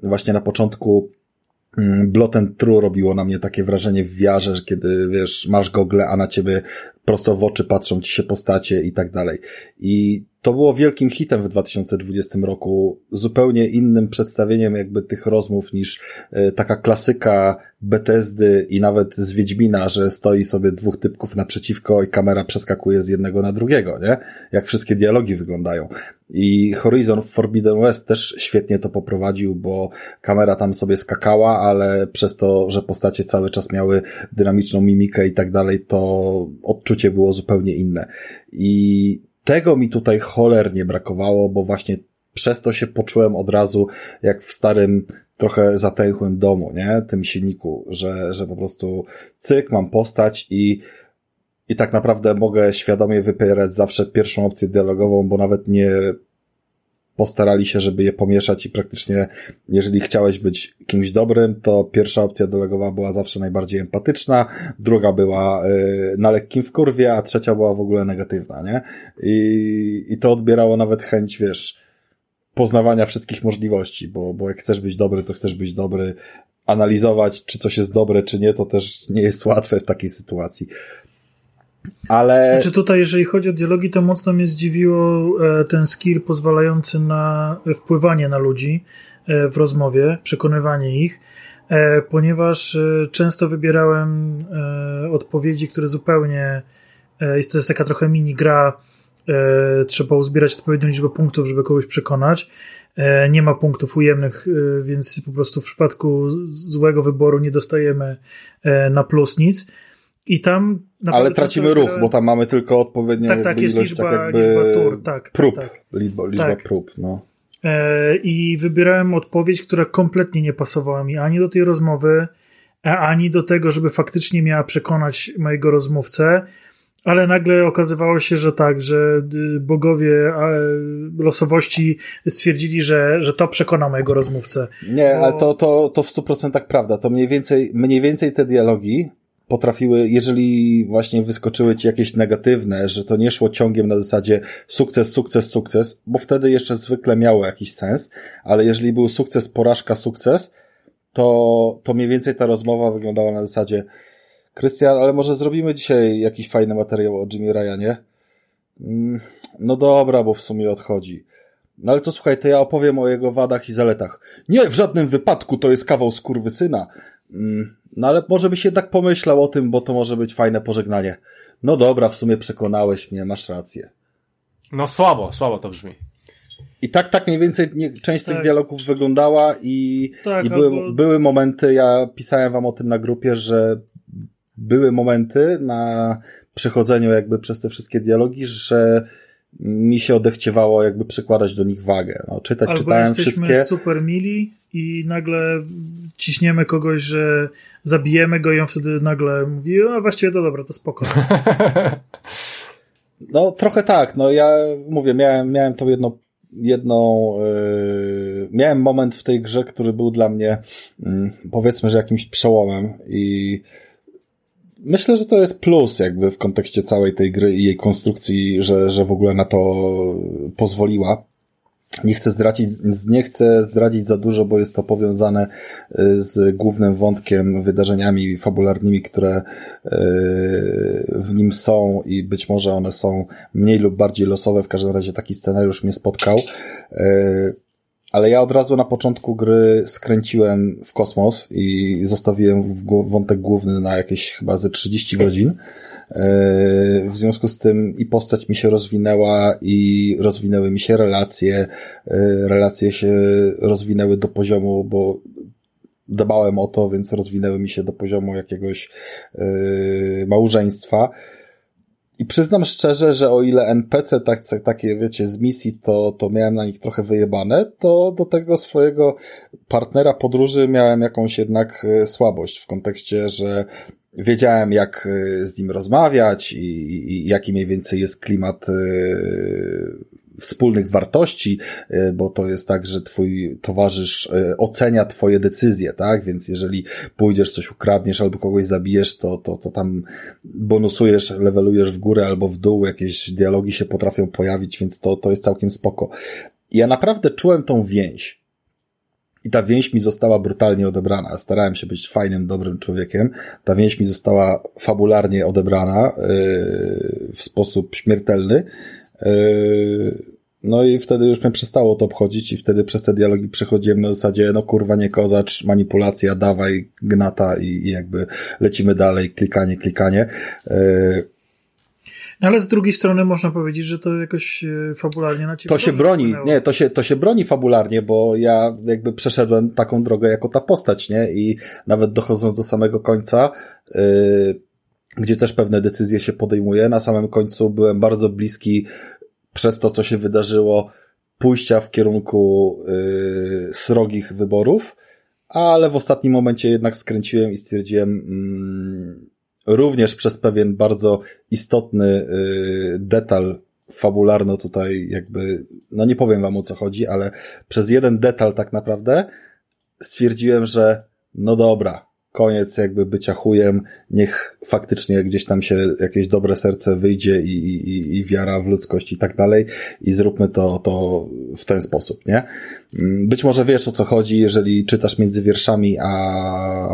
właśnie na początku mm, Blot and True robiło na mnie takie wrażenie w wiarze, że kiedy, wiesz, masz gogle, a na ciebie prosto w oczy patrzą ci się postacie i tak dalej. I to było wielkim hitem w 2020 roku, zupełnie innym przedstawieniem jakby tych rozmów niż e, taka klasyka Bethesdy i nawet z Wiedźmina, że stoi sobie dwóch typków naprzeciwko i kamera przeskakuje z jednego na drugiego, nie? Jak wszystkie dialogi wyglądają. I Horizon Forbidden West też świetnie to poprowadził, bo kamera tam sobie skakała, ale przez to, że postacie cały czas miały dynamiczną mimikę i tak dalej, to odczucie było zupełnie inne. I tego mi tutaj cholernie brakowało, bo właśnie przez to się poczułem od razu jak w starym, trochę zatęchłym domu, nie? Tym silniku, że, że po prostu cyk, mam postać i i tak naprawdę mogę świadomie wypierać zawsze pierwszą opcję dialogową, bo nawet nie postarali się, żeby je pomieszać i praktycznie, jeżeli chciałeś być kimś dobrym, to pierwsza opcja dialogowa była zawsze najbardziej empatyczna, druga była y, na lekkim wkurwie, a trzecia była w ogóle negatywna, nie? I, i to odbierało nawet chęć, wiesz, poznawania wszystkich możliwości, bo, bo jak chcesz być dobry, to chcesz być dobry, analizować, czy coś jest dobre, czy nie, to też nie jest łatwe w takiej sytuacji. Ale. Znaczy tutaj, jeżeli chodzi o dialogi, to mocno mnie zdziwiło e, ten skill pozwalający na wpływanie na ludzi e, w rozmowie, przekonywanie ich, e, ponieważ często wybierałem odpowiedzi, które zupełnie. To jest taka trochę mini gra. Trzeba uzbierać odpowiednią liczbę punktów, żeby kogoś przekonać. Nie ma punktów ujemnych, więc po prostu w przypadku złego wyboru nie dostajemy na plus nic. I tam. Ale tracimy ruch, bo tam mamy tylko odpowiednią tak, tak, jest ilość, liczba, tak jakby liczba tur, tak, prób. Tak. Liczba, liczba tak. prób, no. E, I wybierałem odpowiedź, która kompletnie nie pasowała mi ani do tej rozmowy, ani do tego, żeby faktycznie miała przekonać mojego rozmówcę. Ale nagle okazywało się, że tak, że y, bogowie losowości stwierdzili, że, że to przekona mojego rozmówcę. Nie, bo... ale to, to, to w 100% prawda. To mniej więcej, mniej więcej te dialogi potrafiły, jeżeli właśnie wyskoczyły ci jakieś negatywne, że to nie szło ciągiem na zasadzie sukces, sukces, sukces, bo wtedy jeszcze zwykle miało jakiś sens, ale jeżeli był sukces, porażka, sukces, to, to mniej więcej ta rozmowa wyglądała na zasadzie Krystian, ale może zrobimy dzisiaj jakiś fajny materiał o Jimmy Ryanie? Mm, no dobra, bo w sumie odchodzi. No ale to słuchaj, to ja opowiem o jego wadach i zaletach. Nie, w żadnym wypadku to jest kawał skurwysyna. Mm, no ale może byś jednak pomyślał o tym, bo to może być fajne pożegnanie. No dobra, w sumie przekonałeś mnie, masz rację. No słabo, słabo to brzmi. I tak, tak mniej więcej nie, część tak. tych dialogów wyglądała i, tak, i były, albo... były momenty, ja pisałem wam o tym na grupie, że były momenty na przechodzeniu jakby przez te wszystkie dialogi, że mi się odechciewało jakby przykładać do nich wagę. No, czytać, Albo czytałem jesteśmy wszystkie. super mili i nagle ciśniemy kogoś, że zabijemy go i on wtedy nagle mówi, a właściwie to dobra, to spoko. No trochę tak, no ja mówię, miałem, miałem to jedno, jedną, yy, miałem moment w tej grze, który był dla mnie yy, powiedzmy, że jakimś przełomem i myślę, że to jest plus jakby w kontekście całej tej gry i jej konstrukcji, że, że w ogóle na to pozwoliła. Nie chcę zdradzić, nie chcę zdradzić za dużo, bo jest to powiązane y, z głównym wątkiem, wydarzeniami fabularnymi, które y, w nim są i być może one są mniej lub bardziej losowe. W każdym razie taki scenariusz mnie spotkał. Ale ja od razu na początku gry skręciłem w kosmos i zostawiłem wątek główny na jakieś chyba ze 30 godzin. E, w związku z tym i postać mi się rozwinęła i rozwinęły mi się relacje. E, relacje się rozwinęły do poziomu, bo dbałem o to, więc rozwinęły mi się do poziomu jakiegoś e, małżeństwa. I przyznam szczerze, że o ile NPC tak, takie, wiecie, z misji, to, to miałem na nich trochę wyjebane, to do tego swojego partnera podróży miałem jakąś jednak słabość w kontekście, że wiedziałem, jak e, z nim rozmawiać i, i jaki mniej więcej jest klimat e, wspólnych wartości, e, bo to jest tak, że twój towarzysz ocenia twoje decyzje, tak? Więc jeżeli pójdziesz, coś ukradniesz albo kogoś zabijesz, to, to, to tam bonusujesz, levelujesz w górę albo w dół, jakieś dialogi się potrafią pojawić, więc to, to jest całkiem spoko. Ja naprawdę czułem tą więź i ta więź mi została brutalnie odebrana. Starałem się być fajnym, dobrym człowiekiem. Ta więź mi została fabularnie odebrana yy, w sposób śmiertelny. Yy, no i wtedy już mnie przestało to obchodzić i wtedy przez te dialogi przechodziłem na zasadzie, no kurwa nie kozacz, manipulacja, dawaj, gnata i, i jakby lecimy dalej, klikanie, klikanie. Yy, no ale z drugiej strony można powiedzieć, że to jakoś e, fabularnie na ciebie To się broni, wpłynęło. nie, to się, to się broni fabularnie, bo ja jakby przeszedłem taką drogę jako ta postać, nie? I nawet dochodząc do samego końca, yy, gdzie też pewne decyzje się podejmuje, na samym końcu byłem bardzo bliski przez to, co się wydarzyło, pójścia w kierunku yy, srogich wyborów, ale w ostatnim momencie jednak skręciłem i stwierdziłem, mm, również przez pewien bardzo istotny y, detal fabularno tutaj jakby, no nie powiem wam o co chodzi, ale przez jeden detal tak naprawdę stwierdziłem, że no dobra, koniec jakby bycia chujem, niech faktycznie gdzieś tam się jakieś dobre serce wyjdzie i, i, i wiara w ludzkość i tak dalej i zróbmy to, to w ten sposób, nie? Mm, być może wiesz o co chodzi, jeżeli czytasz między wierszami, a,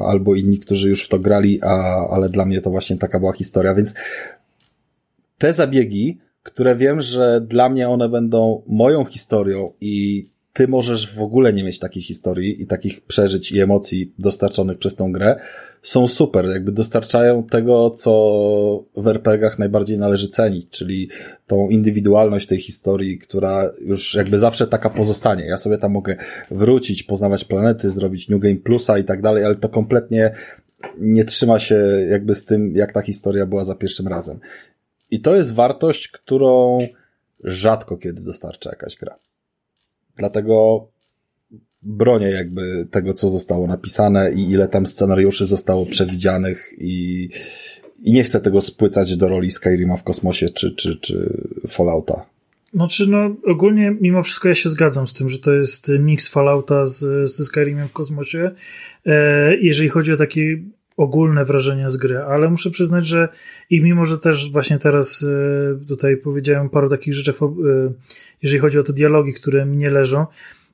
albo inni, którzy już w to grali, a, ale dla mnie to właśnie taka była historia, więc te zabiegi, które wiem, że dla mnie one będą moją historią i ty możesz w ogóle nie mieć takich historii i takich przeżyć i emocji dostarczonych przez tą grę, są super, jakby dostarczają tego, co w RPGach najbardziej należy cenić, czyli tą indywidualność tej historii, która już jakby zawsze taka pozostanie. Ja sobie tam mogę wrócić, poznawać planety, zrobić New Game Plusa i tak dalej, ale to kompletnie nie trzyma się jakby z tym, jak ta historia była za pierwszym razem. I to jest wartość, którą rzadko kiedy dostarcza jakaś gra. Dlatego bronię jakby tego, co zostało napisane i ile tam scenariuszy zostało przewidzianych i, i nie chcę tego spłycać do roli Skyrima w kosmosie czy, czy, czy Fallouta. Znaczy, no, ogólnie mimo wszystko ja się zgadzam z tym, że to jest mix Fallouta z, ze Skyrimem w kosmosie. E, jeżeli chodzi o takie ogólne wrażenia z gry, ale muszę przyznać, że i mimo, że też właśnie teraz e, tutaj powiedziałem paru takich rzeczach, e, jeżeli chodzi o te dialogi, które mi nie leżą,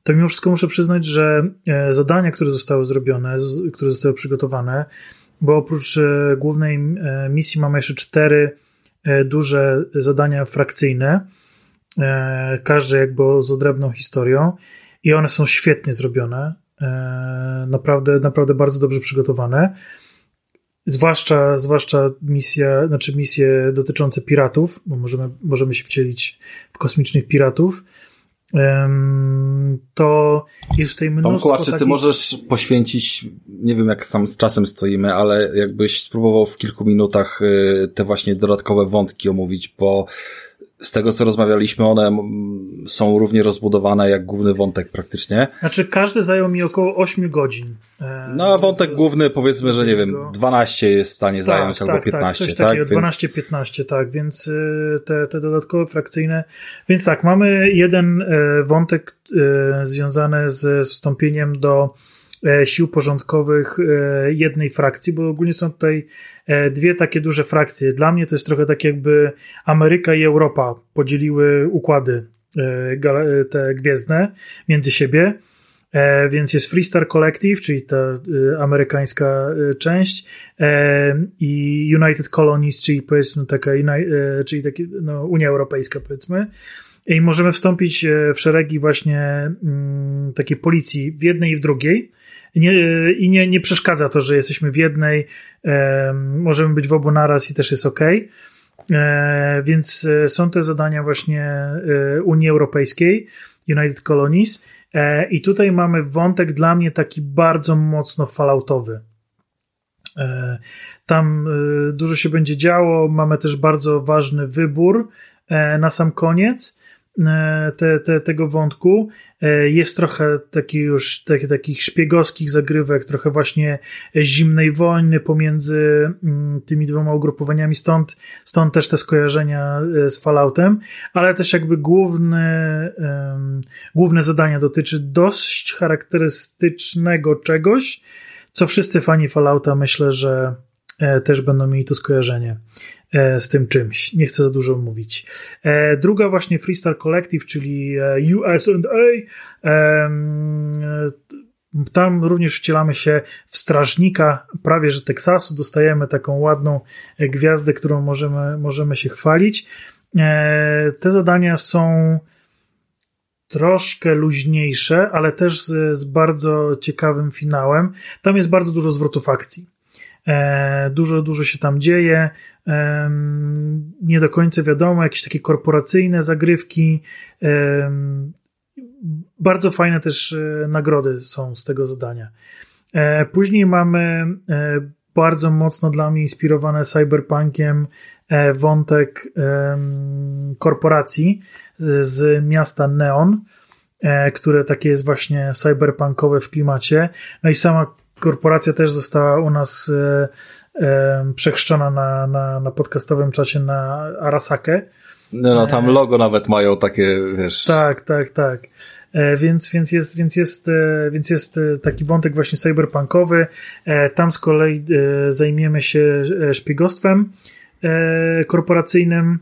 to mimo wszystko muszę przyznać, że e, zadania, które zostały zrobione, które zostały przygotowane, bo oprócz głównej misji mamy jeszcze cztery duże zadania frakcyjne, każde jakby z odrębną historią i one są świetnie zrobione, naprawdę, naprawdę bardzo dobrze przygotowane. Zwłaszcza, zwłaszcza misja, znaczy misje dotyczące piratów, bo możemy, możemy się wcielić w kosmicznych piratów. To jest tutaj mnóstwo. Tomku, czy ty takich... możesz poświęcić, nie wiem jak tam z czasem stoimy, ale jakbyś spróbował w kilku minutach y, te właśnie dodatkowe wątki omówić, bo z tego co rozmawialiśmy, one są równie rozbudowane jak główny wątek praktycznie. Znaczy każdy zajął mi około 8 godzin. E, no a wątek główny powiedzmy, że nie wiem, 12 jest w stanie tak, zająć tak, albo 15, tak? tak? 12-15, tak, więc y, te, te dodatkowe frakcyjne. Więc tak, mamy jeden e, wątek e, związany z wstąpieniem do sił porządkowych jednej frakcji, bo ogólnie są tutaj E, dwie takie duże frakcje. Dla mnie to jest trochę tak jakby Ameryka i Europa podzieliły układy e, te gwiezdne między siebie. E, więc jest Freestar Collective, czyli ta amerykańska część i United Colonies, czyli powiedzmy taka, czyli taki, no, Unia Europejska powiedzmy. I możemy wstąpić w szeregi właśnie mm, takiej policji w jednej i w drugiej nie, i nie, nie przeszkadza to, że jesteśmy w jednej, e, możemy być w obu naraz i też jest ok. E, więc e, są te zadania właśnie e, Unii Europejskiej, United Colonies. E, I tutaj mamy wątek dla mnie taki bardzo mocno falloutowy. E, tam dużo się będzie działo. Mamy też bardzo ważny wybór na sam koniec. E, te, te, tego wątku. E, jest trochę taki już taki, takich szpiegowskich zagrywek, trochę właśnie zimnej wojny pomiędzy mm, tymi dwoma ugrupowaniami, stąd, stąd też te skojarzenia e, z Falloutem, ale też jakby główne, um, główne dotyczy dość charakterystycznego czegoś, co wszyscy fani Fallouta myślę, że też będą mieli to skojarzenie. E, z tym czymś. Nie chcę za dużo mówić. E, druga właśnie Freestyle Collective, czyli USA. Tam również wcielamy się w strażnika prawie że Teksasu, dostajemy taką ładną gwiazdę, którą możemy, możemy się chwalić. Te zadania są troszkę luźniejsze, ale też z, z bardzo ciekawym finałem. Tam jest bardzo dużo zwrotów akcji. E, dużo, dużo się tam dzieje. E, nie do końca wiadomo, jakieś takie korporacyjne zagrywki. E, bardzo fajne też nagrody są z tego zadania. Później mamy bardzo mocno dla mnie inspirowane cyberpunkiem wątek korporacji z, z miasta Neon, które takie jest właśnie cyberpunkowe w klimacie. No i sama korporacja też została u nas e, e, przechrzczona na, na, na podcastowym czacie na Arasakę. No, no tam e, logo nawet mają takie, wiesz. Tak, tak, tak. Więc, więc, jest, więc, jest, więc jest taki wątek właśnie cyberpunkowy. Tam z kolei zajmiemy się szpiegostwem korporacyjnym.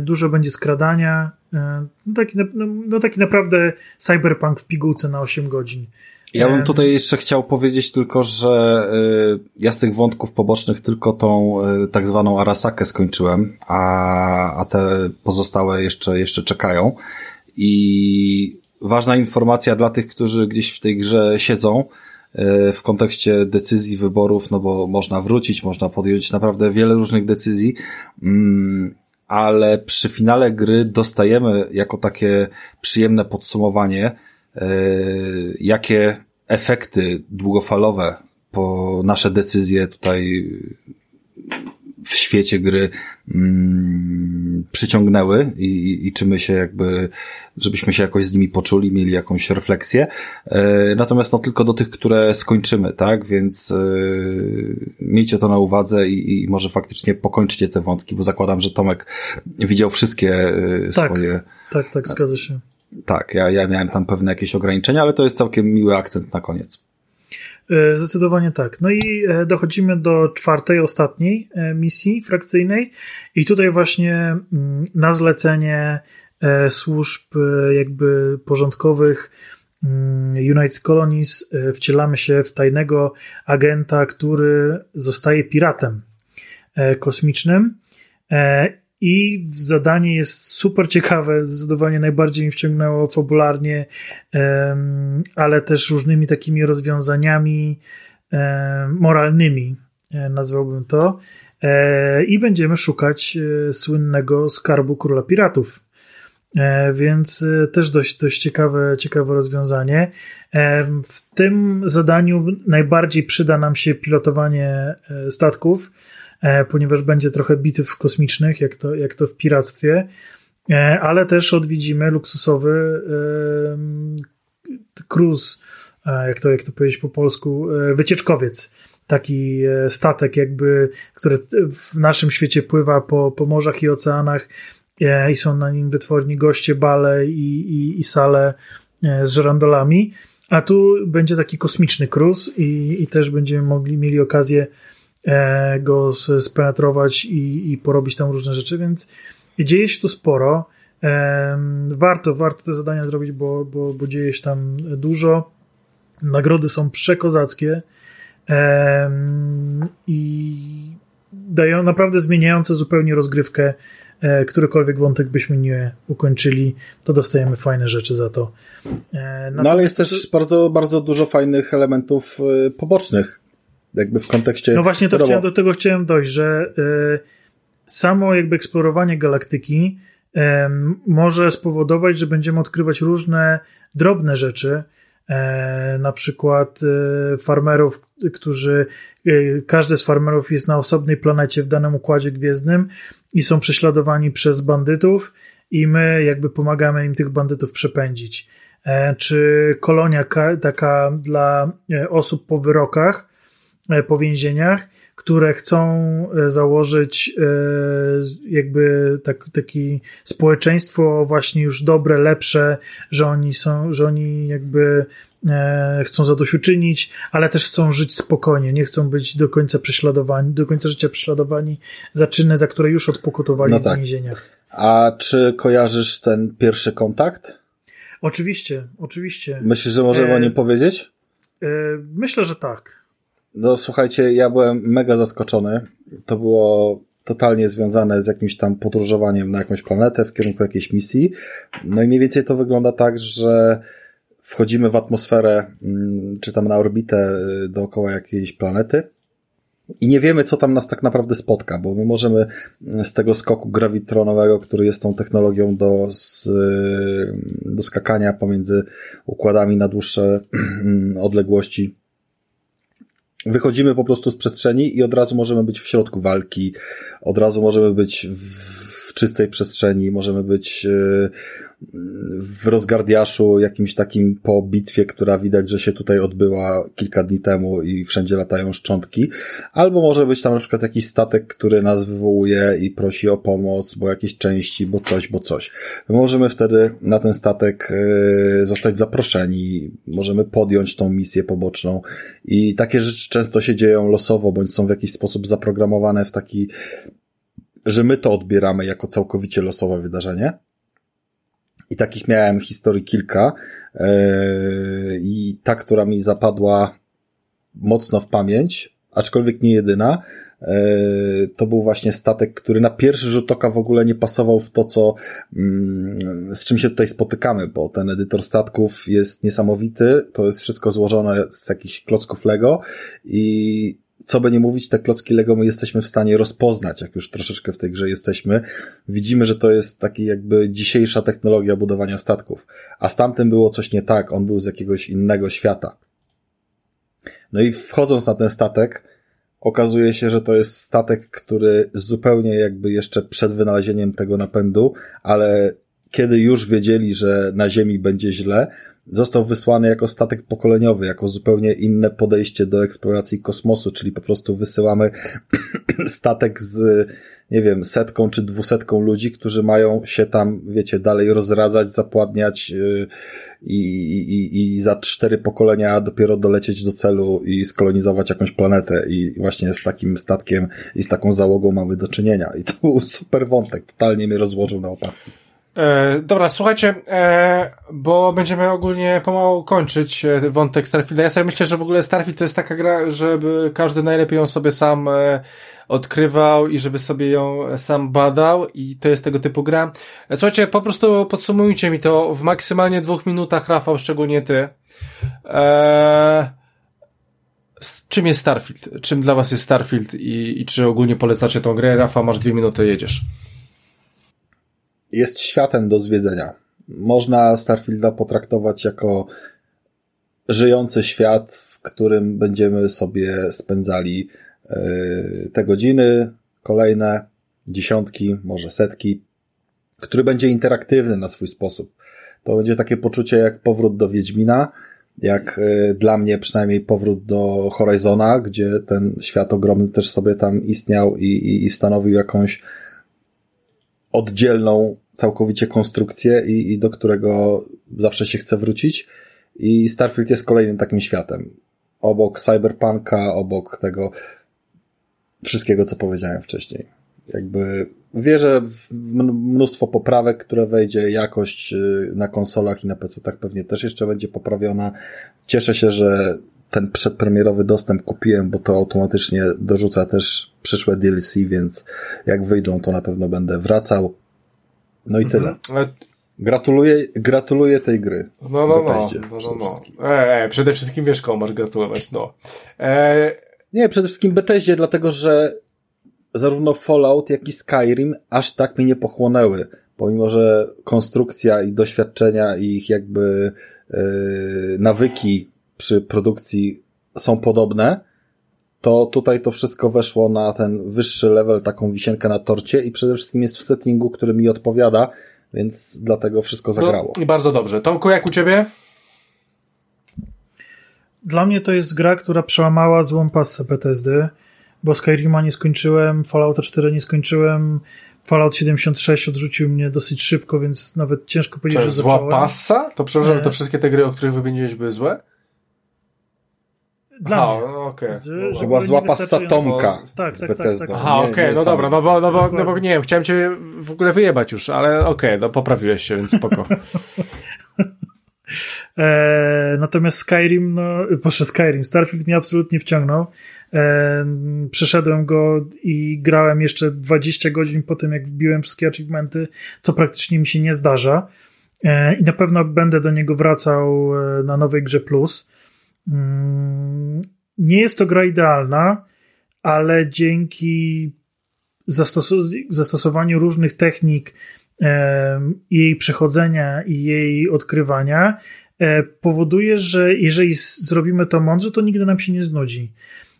Dużo będzie skradania. No taki, no, no taki naprawdę cyberpunk w pigułce na 8 godzin. Ja bym tutaj jeszcze chciał powiedzieć tylko, że y, ja z tych wątków pobocznych tylko tą y, tak zwaną Arasakę skończyłem, a, a te pozostałe jeszcze, jeszcze czekają. I ważna informacja dla tych, którzy gdzieś w tej grze siedzą, y, w kontekście decyzji, wyborów, no bo można wrócić, można podjąć naprawdę wiele różnych decyzji, mm, ale przy finale gry dostajemy jako takie przyjemne podsumowanie, jakie efekty długofalowe po nasze decyzje tutaj w świecie gry mm, przyciągnęły i, i czy my się jakby, żebyśmy się jakoś z nimi poczuli, mieli jakąś refleksję. E, natomiast no tylko do tych, które skończymy, tak? Więc e, miejcie to na uwadze i, i może faktycznie pokończcie te wątki, bo zakładam, że Tomek widział wszystkie e, tak, swoje. Tak, tak, zgadza się. Tak, ja, ja miałem tam pewne jakieś ograniczenia, ale to jest całkiem miły akcent na koniec. E, zdecydowanie tak. No i e, dochodzimy do czwartej, ostatniej e, misji frakcyjnej i tutaj właśnie mm, na zlecenie służb jakby porządkowych mm, United Colonies wcielamy się w tajnego agenta, który zostaje piratem kosmicznym i zadanie jest super ciekawe, zdecydowanie najbardziej mi wciągnęło fabularnie, ale też różnymi takimi rozwiązaniami moralnymi, e, nazwałbym to. E, I będziemy szukać e, słynnego skarbu króla piratów. Więc też dość, dość ciekawe, ciekawe rozwiązanie. W tym zadaniu najbardziej przyda nam się pilotowanie statków ponieważ będzie trochę bitew kosmicznych, jak to, jak to w piractwie, e, ale też odwiedzimy luksusowy cruise, e, jak to, jak to powiedzieć po polsku, wycieczkowiec. Taki statek, jakby, który w naszym świecie pływa po, po morzach i oceanach i są na nim wytworni goście, bale i, i, i sale z żerandolami. A tu będzie taki kosmiczny cruise i, i też będziemy mogli mieli okazję E, go spenetrować i, i porobić tam różne rzeczy, więc dzieje się tu sporo. E, warto, warto te zadania zrobić, bo, bo, bo dzieje się tam dużo. Nagrody są przekozackie e, i dają naprawdę zmieniające zupełnie rozgrywkę. Którykolwiek wątek byśmy nie ukończyli, to dostajemy fajne rzeczy za to. No ale jest też bardzo, bardzo dużo fajnych elementów pobocznych, jakby w kontekście. No właśnie to chciałem, do tego chciałem dojść, że y, samo jakby eksplorowanie galaktyki y, może spowodować, że będziemy odkrywać różne drobne rzeczy, e, na przykład e, farmerów, którzy, każdy z farmerów jest na osobnej planecie w danym układzie gwiezdnym i są prześladowani przez bandytów i my jakby pomagamy im tych bandytów przepędzić. Czy kolonia taka dla osób po wyrokach, E, po więzieniach, które chcą e, założyć e, jakby tak, taki społeczeństwo właśnie już dobre, lepsze, że oni są, że oni jakby chcą zadośćuczynić, ale też chcą żyć spokojnie, nie chcą być do końca prześladowani, do końca życia prześladowani za czyny, za które już odpokutowali no tak. w więzieniach. A czy kojarzysz ten pierwszy kontakt? Oczywiście, oczywiście. Myślisz, że możemy e... o nim powiedzieć? Myślę, że tak. No słuchajcie, ja byłem mega zaskoczony. To było totalnie związane z jakimś tam podróżowaniem na jakąś planetę w kierunku jakiejś misji. No i mniej więcej to wygląda tak, że wchodzimy w atmosferę, mm, czy tam na orbitę y, dookoła jakiejś planety i nie wiemy, co tam nas tak naprawdę spotka, bo my możemy z tego skoku grawitronowego, który jest tą technologią do, z, do skakania pomiędzy układami na dłuższe odległości, wychodzimy po prostu z przestrzeni i od razu możemy być w środku walki, od razu możemy być w czystej przestrzeni, możemy być e, w rozgardiaszu jakimś takim po bitwie, która widać, że się tutaj odbyła kilka dni temu i wszędzie latają szczątki, albo może być tam na przykład jakiś statek, który nas wywołuje i prosi o pomoc, bo jakieś części, bo coś, bo coś. My możemy wtedy na ten statek e, zostać zaproszeni, możemy podjąć tą misję poboczną i takie rzeczy często się dzieją losowo, bądź są w jakiś sposób zaprogramowane w taki że my to odbieramy jako całkowicie losowe wydarzenie. I takich miałem historii kilka. Yy, I ta, która mi zapadła mocno w pamięć, aczkolwiek nie jedyna, yy, to był właśnie statek, który na pierwszy rzut oka w ogóle nie pasował w to, co, mm, z czym się tutaj spotykamy, bo ten edytor statków jest niesamowity, to jest wszystko złożone z jakichś klocków Lego i co by nie mówić, te klocki Lego my jesteśmy w stanie rozpoznać, jak już troszeczkę w tej grze jesteśmy. Widzimy, że to jest taki jakby dzisiejsza technologia budowania statków. A z tamtym było coś nie tak, on był z jakiegoś innego świata. No i wchodząc na ten statek, okazuje się, że to jest statek, który zupełnie jakby jeszcze przed wynalezieniem tego napędu, ale kiedy już wiedzieli, że na Ziemi będzie źle, został wysłany jako statek pokoleniowy, jako zupełnie inne podejście do eksploracji kosmosu, czyli po prostu wysyłamy statek z, nie wiem, setką czy dwusetką ludzi, którzy mają się tam, wiecie, dalej rozradzać, zapładniać yy, i, i, i za cztery pokolenia dopiero dolecieć do celu i skolonizować jakąś planetę i właśnie z takim statkiem i z taką załogą mamy do czynienia. I to był super wątek, totalnie mnie rozłożył na opadki. E, dobra, słuchajcie, e, bo będziemy ogólnie pomału kończyć e, wątek Starfielda. Ja sobie myślę, że w ogóle Starfield to jest taka gra, żeby każdy najlepiej ją sobie sam e, odkrywał i żeby sobie ją sam badał i to jest tego typu gra. E, słuchajcie, po prostu podsumujcie mi to w maksymalnie dwóch minutach, Rafał, szczególnie ty. Czym jest Starfield? Czym dla was jest Starfield i, i czy ogólnie polecacie tą grę? Rafał, masz dwie minuty, jedziesz jest światem do zwiedzenia. Można Starfielda potraktować jako żyjący świat, w którym będziemy sobie spędzali e, te godziny, kolejne dziesiątki, może setki, który będzie interaktywny na swój sposób. To będzie takie poczucie jak powrót do Wiedźmina, jak e, dla mnie przynajmniej powrót do Horizona, gdzie ten świat ogromny też sobie tam istniał i, i, i stanowił jakąś oddzielną całkowicie konstrukcję i, i do którego zawsze się chce wrócić. I Starfield jest kolejnym takim światem. Obok Cyberpunka, obok tego wszystkiego, co powiedziałem wcześniej. Jakby wierzę w mnóstwo poprawek, które wejdzie, jakość y, na konsolach i na PC-tach pewnie też jeszcze będzie poprawiona. Cieszę się, że ten przedpremierowy dostęp kupiłem, bo to automatycznie dorzuca też przyszłe DLC, więc jak wyjdą, to na pewno będę wracał. No i mhm. tyle. Gratuluję, gratuluję tej gry. No, no, no. no, no, no. E, e, przede wszystkim wiesz, komu masz gratulować, no. E... Nie, przede wszystkim Bethesdzie, dlatego że zarówno Fallout, jak i Skyrim aż tak mnie nie pochłonęły. Pomimo, że konstrukcja i doświadczenia i ich jakby yy, nawyki przy produkcji są podobne, to tutaj to wszystko weszło na ten wyższy level, taką wisienkę na torcie i przede wszystkim jest w settingu, który mi odpowiada, więc dlatego wszystko zagrało. No, I bardzo dobrze. Tomku, jak u Ciebie? Dla mnie to jest gra, która przełamała złą pasę PTSD, bo Skyrima nie skończyłem, Fallouta 4 nie skończyłem, Fallout 76 odrzucił mnie dosyć szybko, więc nawet ciężko powiedzieć, to jest że zła zacząłem. pasa? To przepraszam, to wszystkie te gry, o których wymieniłeś, były złe? Dla Aha, mnie. Okay. Że, że była zła pasta Tomka bo... tak, tak, tak, tak, Aha, okej, okay, no dobra, no bo, no, bo, no bo nie wiem, chciałem cię w ogóle wyjebać już, ale okej, okay, no poprawiłeś się, więc spoko. E, natomiast Skyrim, no, proszę Skyrim, Starfield mnie absolutnie wciągnął. E, przeszedłem go i grałem jeszcze 20 godzin po tym, jak wbiłem wszystkie achievementy, co praktycznie mi się nie zdarza. E, I na pewno będę do niego wracał e, na nowej grze Plus. Mm, nie jest to gra idealna, ale dzięki zastos- zastosowaniu różnych technik jej przechodzenia i jej odkrywania e, powoduje, że jeżeli zrobimy to mądrze, to nigdy nam się nie znudzi,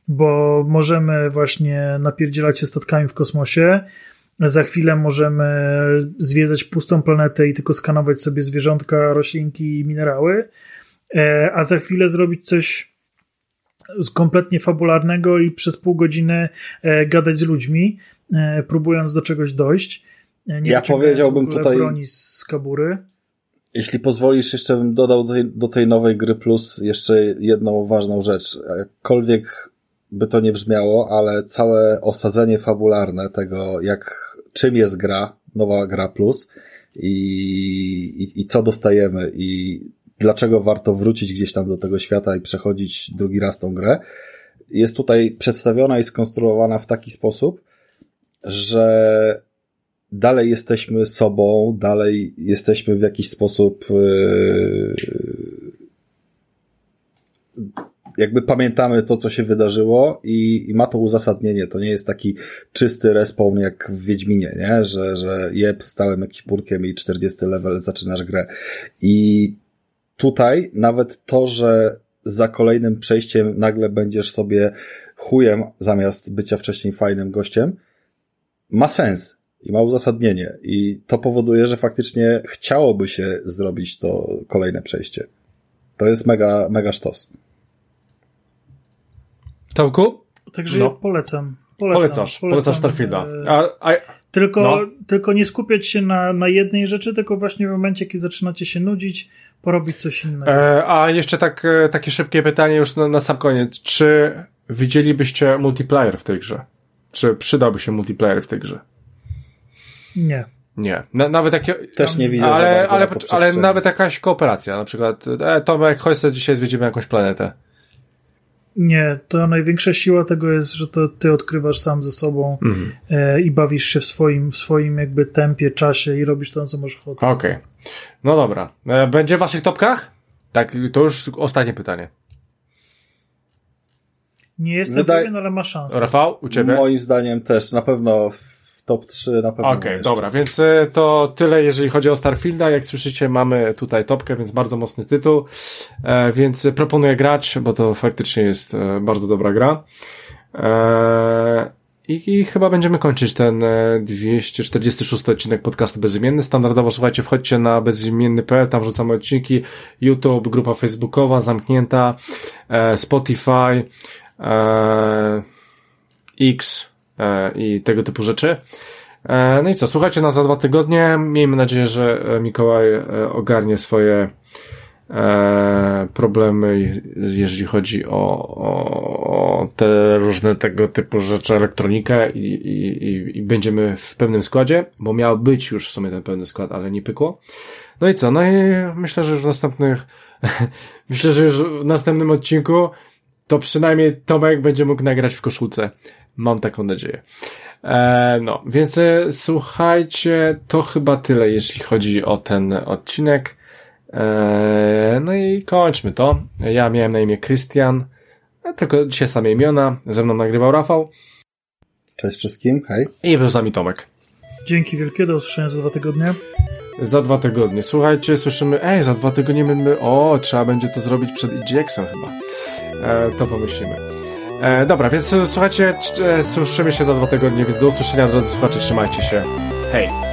bo możemy właśnie napierdzielać się statkami w kosmosie, za chwilę możemy zwiedzać pustą planetę i tylko skanować sobie zwierzątka, roślinki i minerały, e, a za chwilę zrobić coś kompletnie fabularnego i przez pół godziny e, gadać z ludźmi, próbując do czegoś dojść. Nie ja powiedziałbym tutaj. Broni z kabury. Jeśli pozwolisz, jeszcze bym dodał do tej, do tej nowej gry plus jeszcze jedną ważną rzecz. Jakkolwiek by to nie brzmiało, ale całe osadzenie fabularne tego, jak czym jest gra, nowa gra plus i, i, i co dostajemy i dlaczego warto wrócić gdzieś tam do tego świata i przechodzić drugi raz tą grę, jest tutaj przedstawiona i skonstruowana w taki sposób, że dalej jesteśmy sobą, dalej jesteśmy w jakiś sposób yy, jakby pamiętamy to, co się wydarzyło i, i, ma to uzasadnienie. To nie jest taki czysty respawn jak w Wiedźminie, nie? Że, że jeb z całym ekipurkiem i 40 level zaczynasz grę. I tutaj nawet to, że za kolejnym przejściem nagle będziesz sobie chujem zamiast bycia wcześniej fajnym gościem, ma sens i ma uzasadnienie. I to powoduje, że faktycznie chciałoby się zrobić to kolejne przejście. To jest mega, mega sztos. Tomku? Także no. ja polecam. polecam Polecasz, polecam, polecasz Starfielda. E, a, a, tylko, no. tylko nie skupiać się na, na jednej rzeczy, tylko właśnie w momencie, kiedy zaczynacie się nudzić, porobić coś innego. E, a jeszcze tak, e, takie szybkie pytanie już na, na sam koniec. Czy widzielibyście multiplayer w tej grze? Czy przydałby się multiplayer w tej grze? Nie. Nie. Na, nawet jak. Też nie widzę. Ale, ale, ale nawet jakaś kooperacja. Na przykład, e, Tomek, chodź sobie dzisiaj zwiedzimy jakąś planetę. Nie, to największa siła tego jest, że to ty odkrywasz sam ze sobą mhm. e, i bawisz się w swoim, w swoim jakby tempie, czasie i robisz to, co masz ochotę. Okej. Okay. No dobra. E, będzie w waszych topkach? Tak, to już ostatnie pytanie. Nie jestem Wydaje... pewien, ale ma szansę. Rafał, u ciebie? Moim zdaniem też, na pewno top 3 na pewno. Okej, okay, dobra, więc e, to tyle, jeżeli chodzi o Starfielda. Jak słyszycie, mamy tutaj topkę, więc bardzo mocny tytuł. E, więc proponuję grać, bo to faktycznie jest e, bardzo dobra gra. I, I, chyba będziemy kończyć ten 246 odcinek podcastu Bezimienny. Standardowo, słuchajcie, wchodźcie na bezimienny.pl, tam wrzucamy odcinki, YouTube, grupa facebookowa zamknięta, Spotify, X, E, i tego typu rzeczy. E, no i co, słuchajcie nas za dwa tygodnie. Miejmy nadzieję, że e, Mikołaj ogarnie swoje problemy, jeżeli chodzi o, o te różne tego typu rzeczy, elektronikę i, i, i będziemy w pewnym składzie, bo miał być już w sumie ten pełny skład, ale nie pykło. No i co? No i myślę, że już w następnych, myślę, że już w następnym odcinku to przynajmniej Tomek będzie mógł nagrać w koszulce. Mam taką nadzieję. E, no, więc e, słuchajcie, to chyba tyle, jeśli chodzi o ten odcinek. E, no i kończmy to. Ja miałem na imię Krystian, tylko dzisiaj same imiona. Ze mną nagrywał Rafał. Cześć wszystkim, hej. I był z nami Tomek. Dzięki wielkie, do usłyszenia za dwa tygodnie. Za dwa tygodnie. Słuchajcie, słyszymy, ej, za dwa tygodnie my, o, trzeba będzie to zrobić przed EGX-em chyba. E, to pomyślimy. E, dobra, więc słuchajcie, e, słyszymy się za dwa tygodnie, więc do usłyszenia, drodzy słuchacze, trzymajcie się. Hej!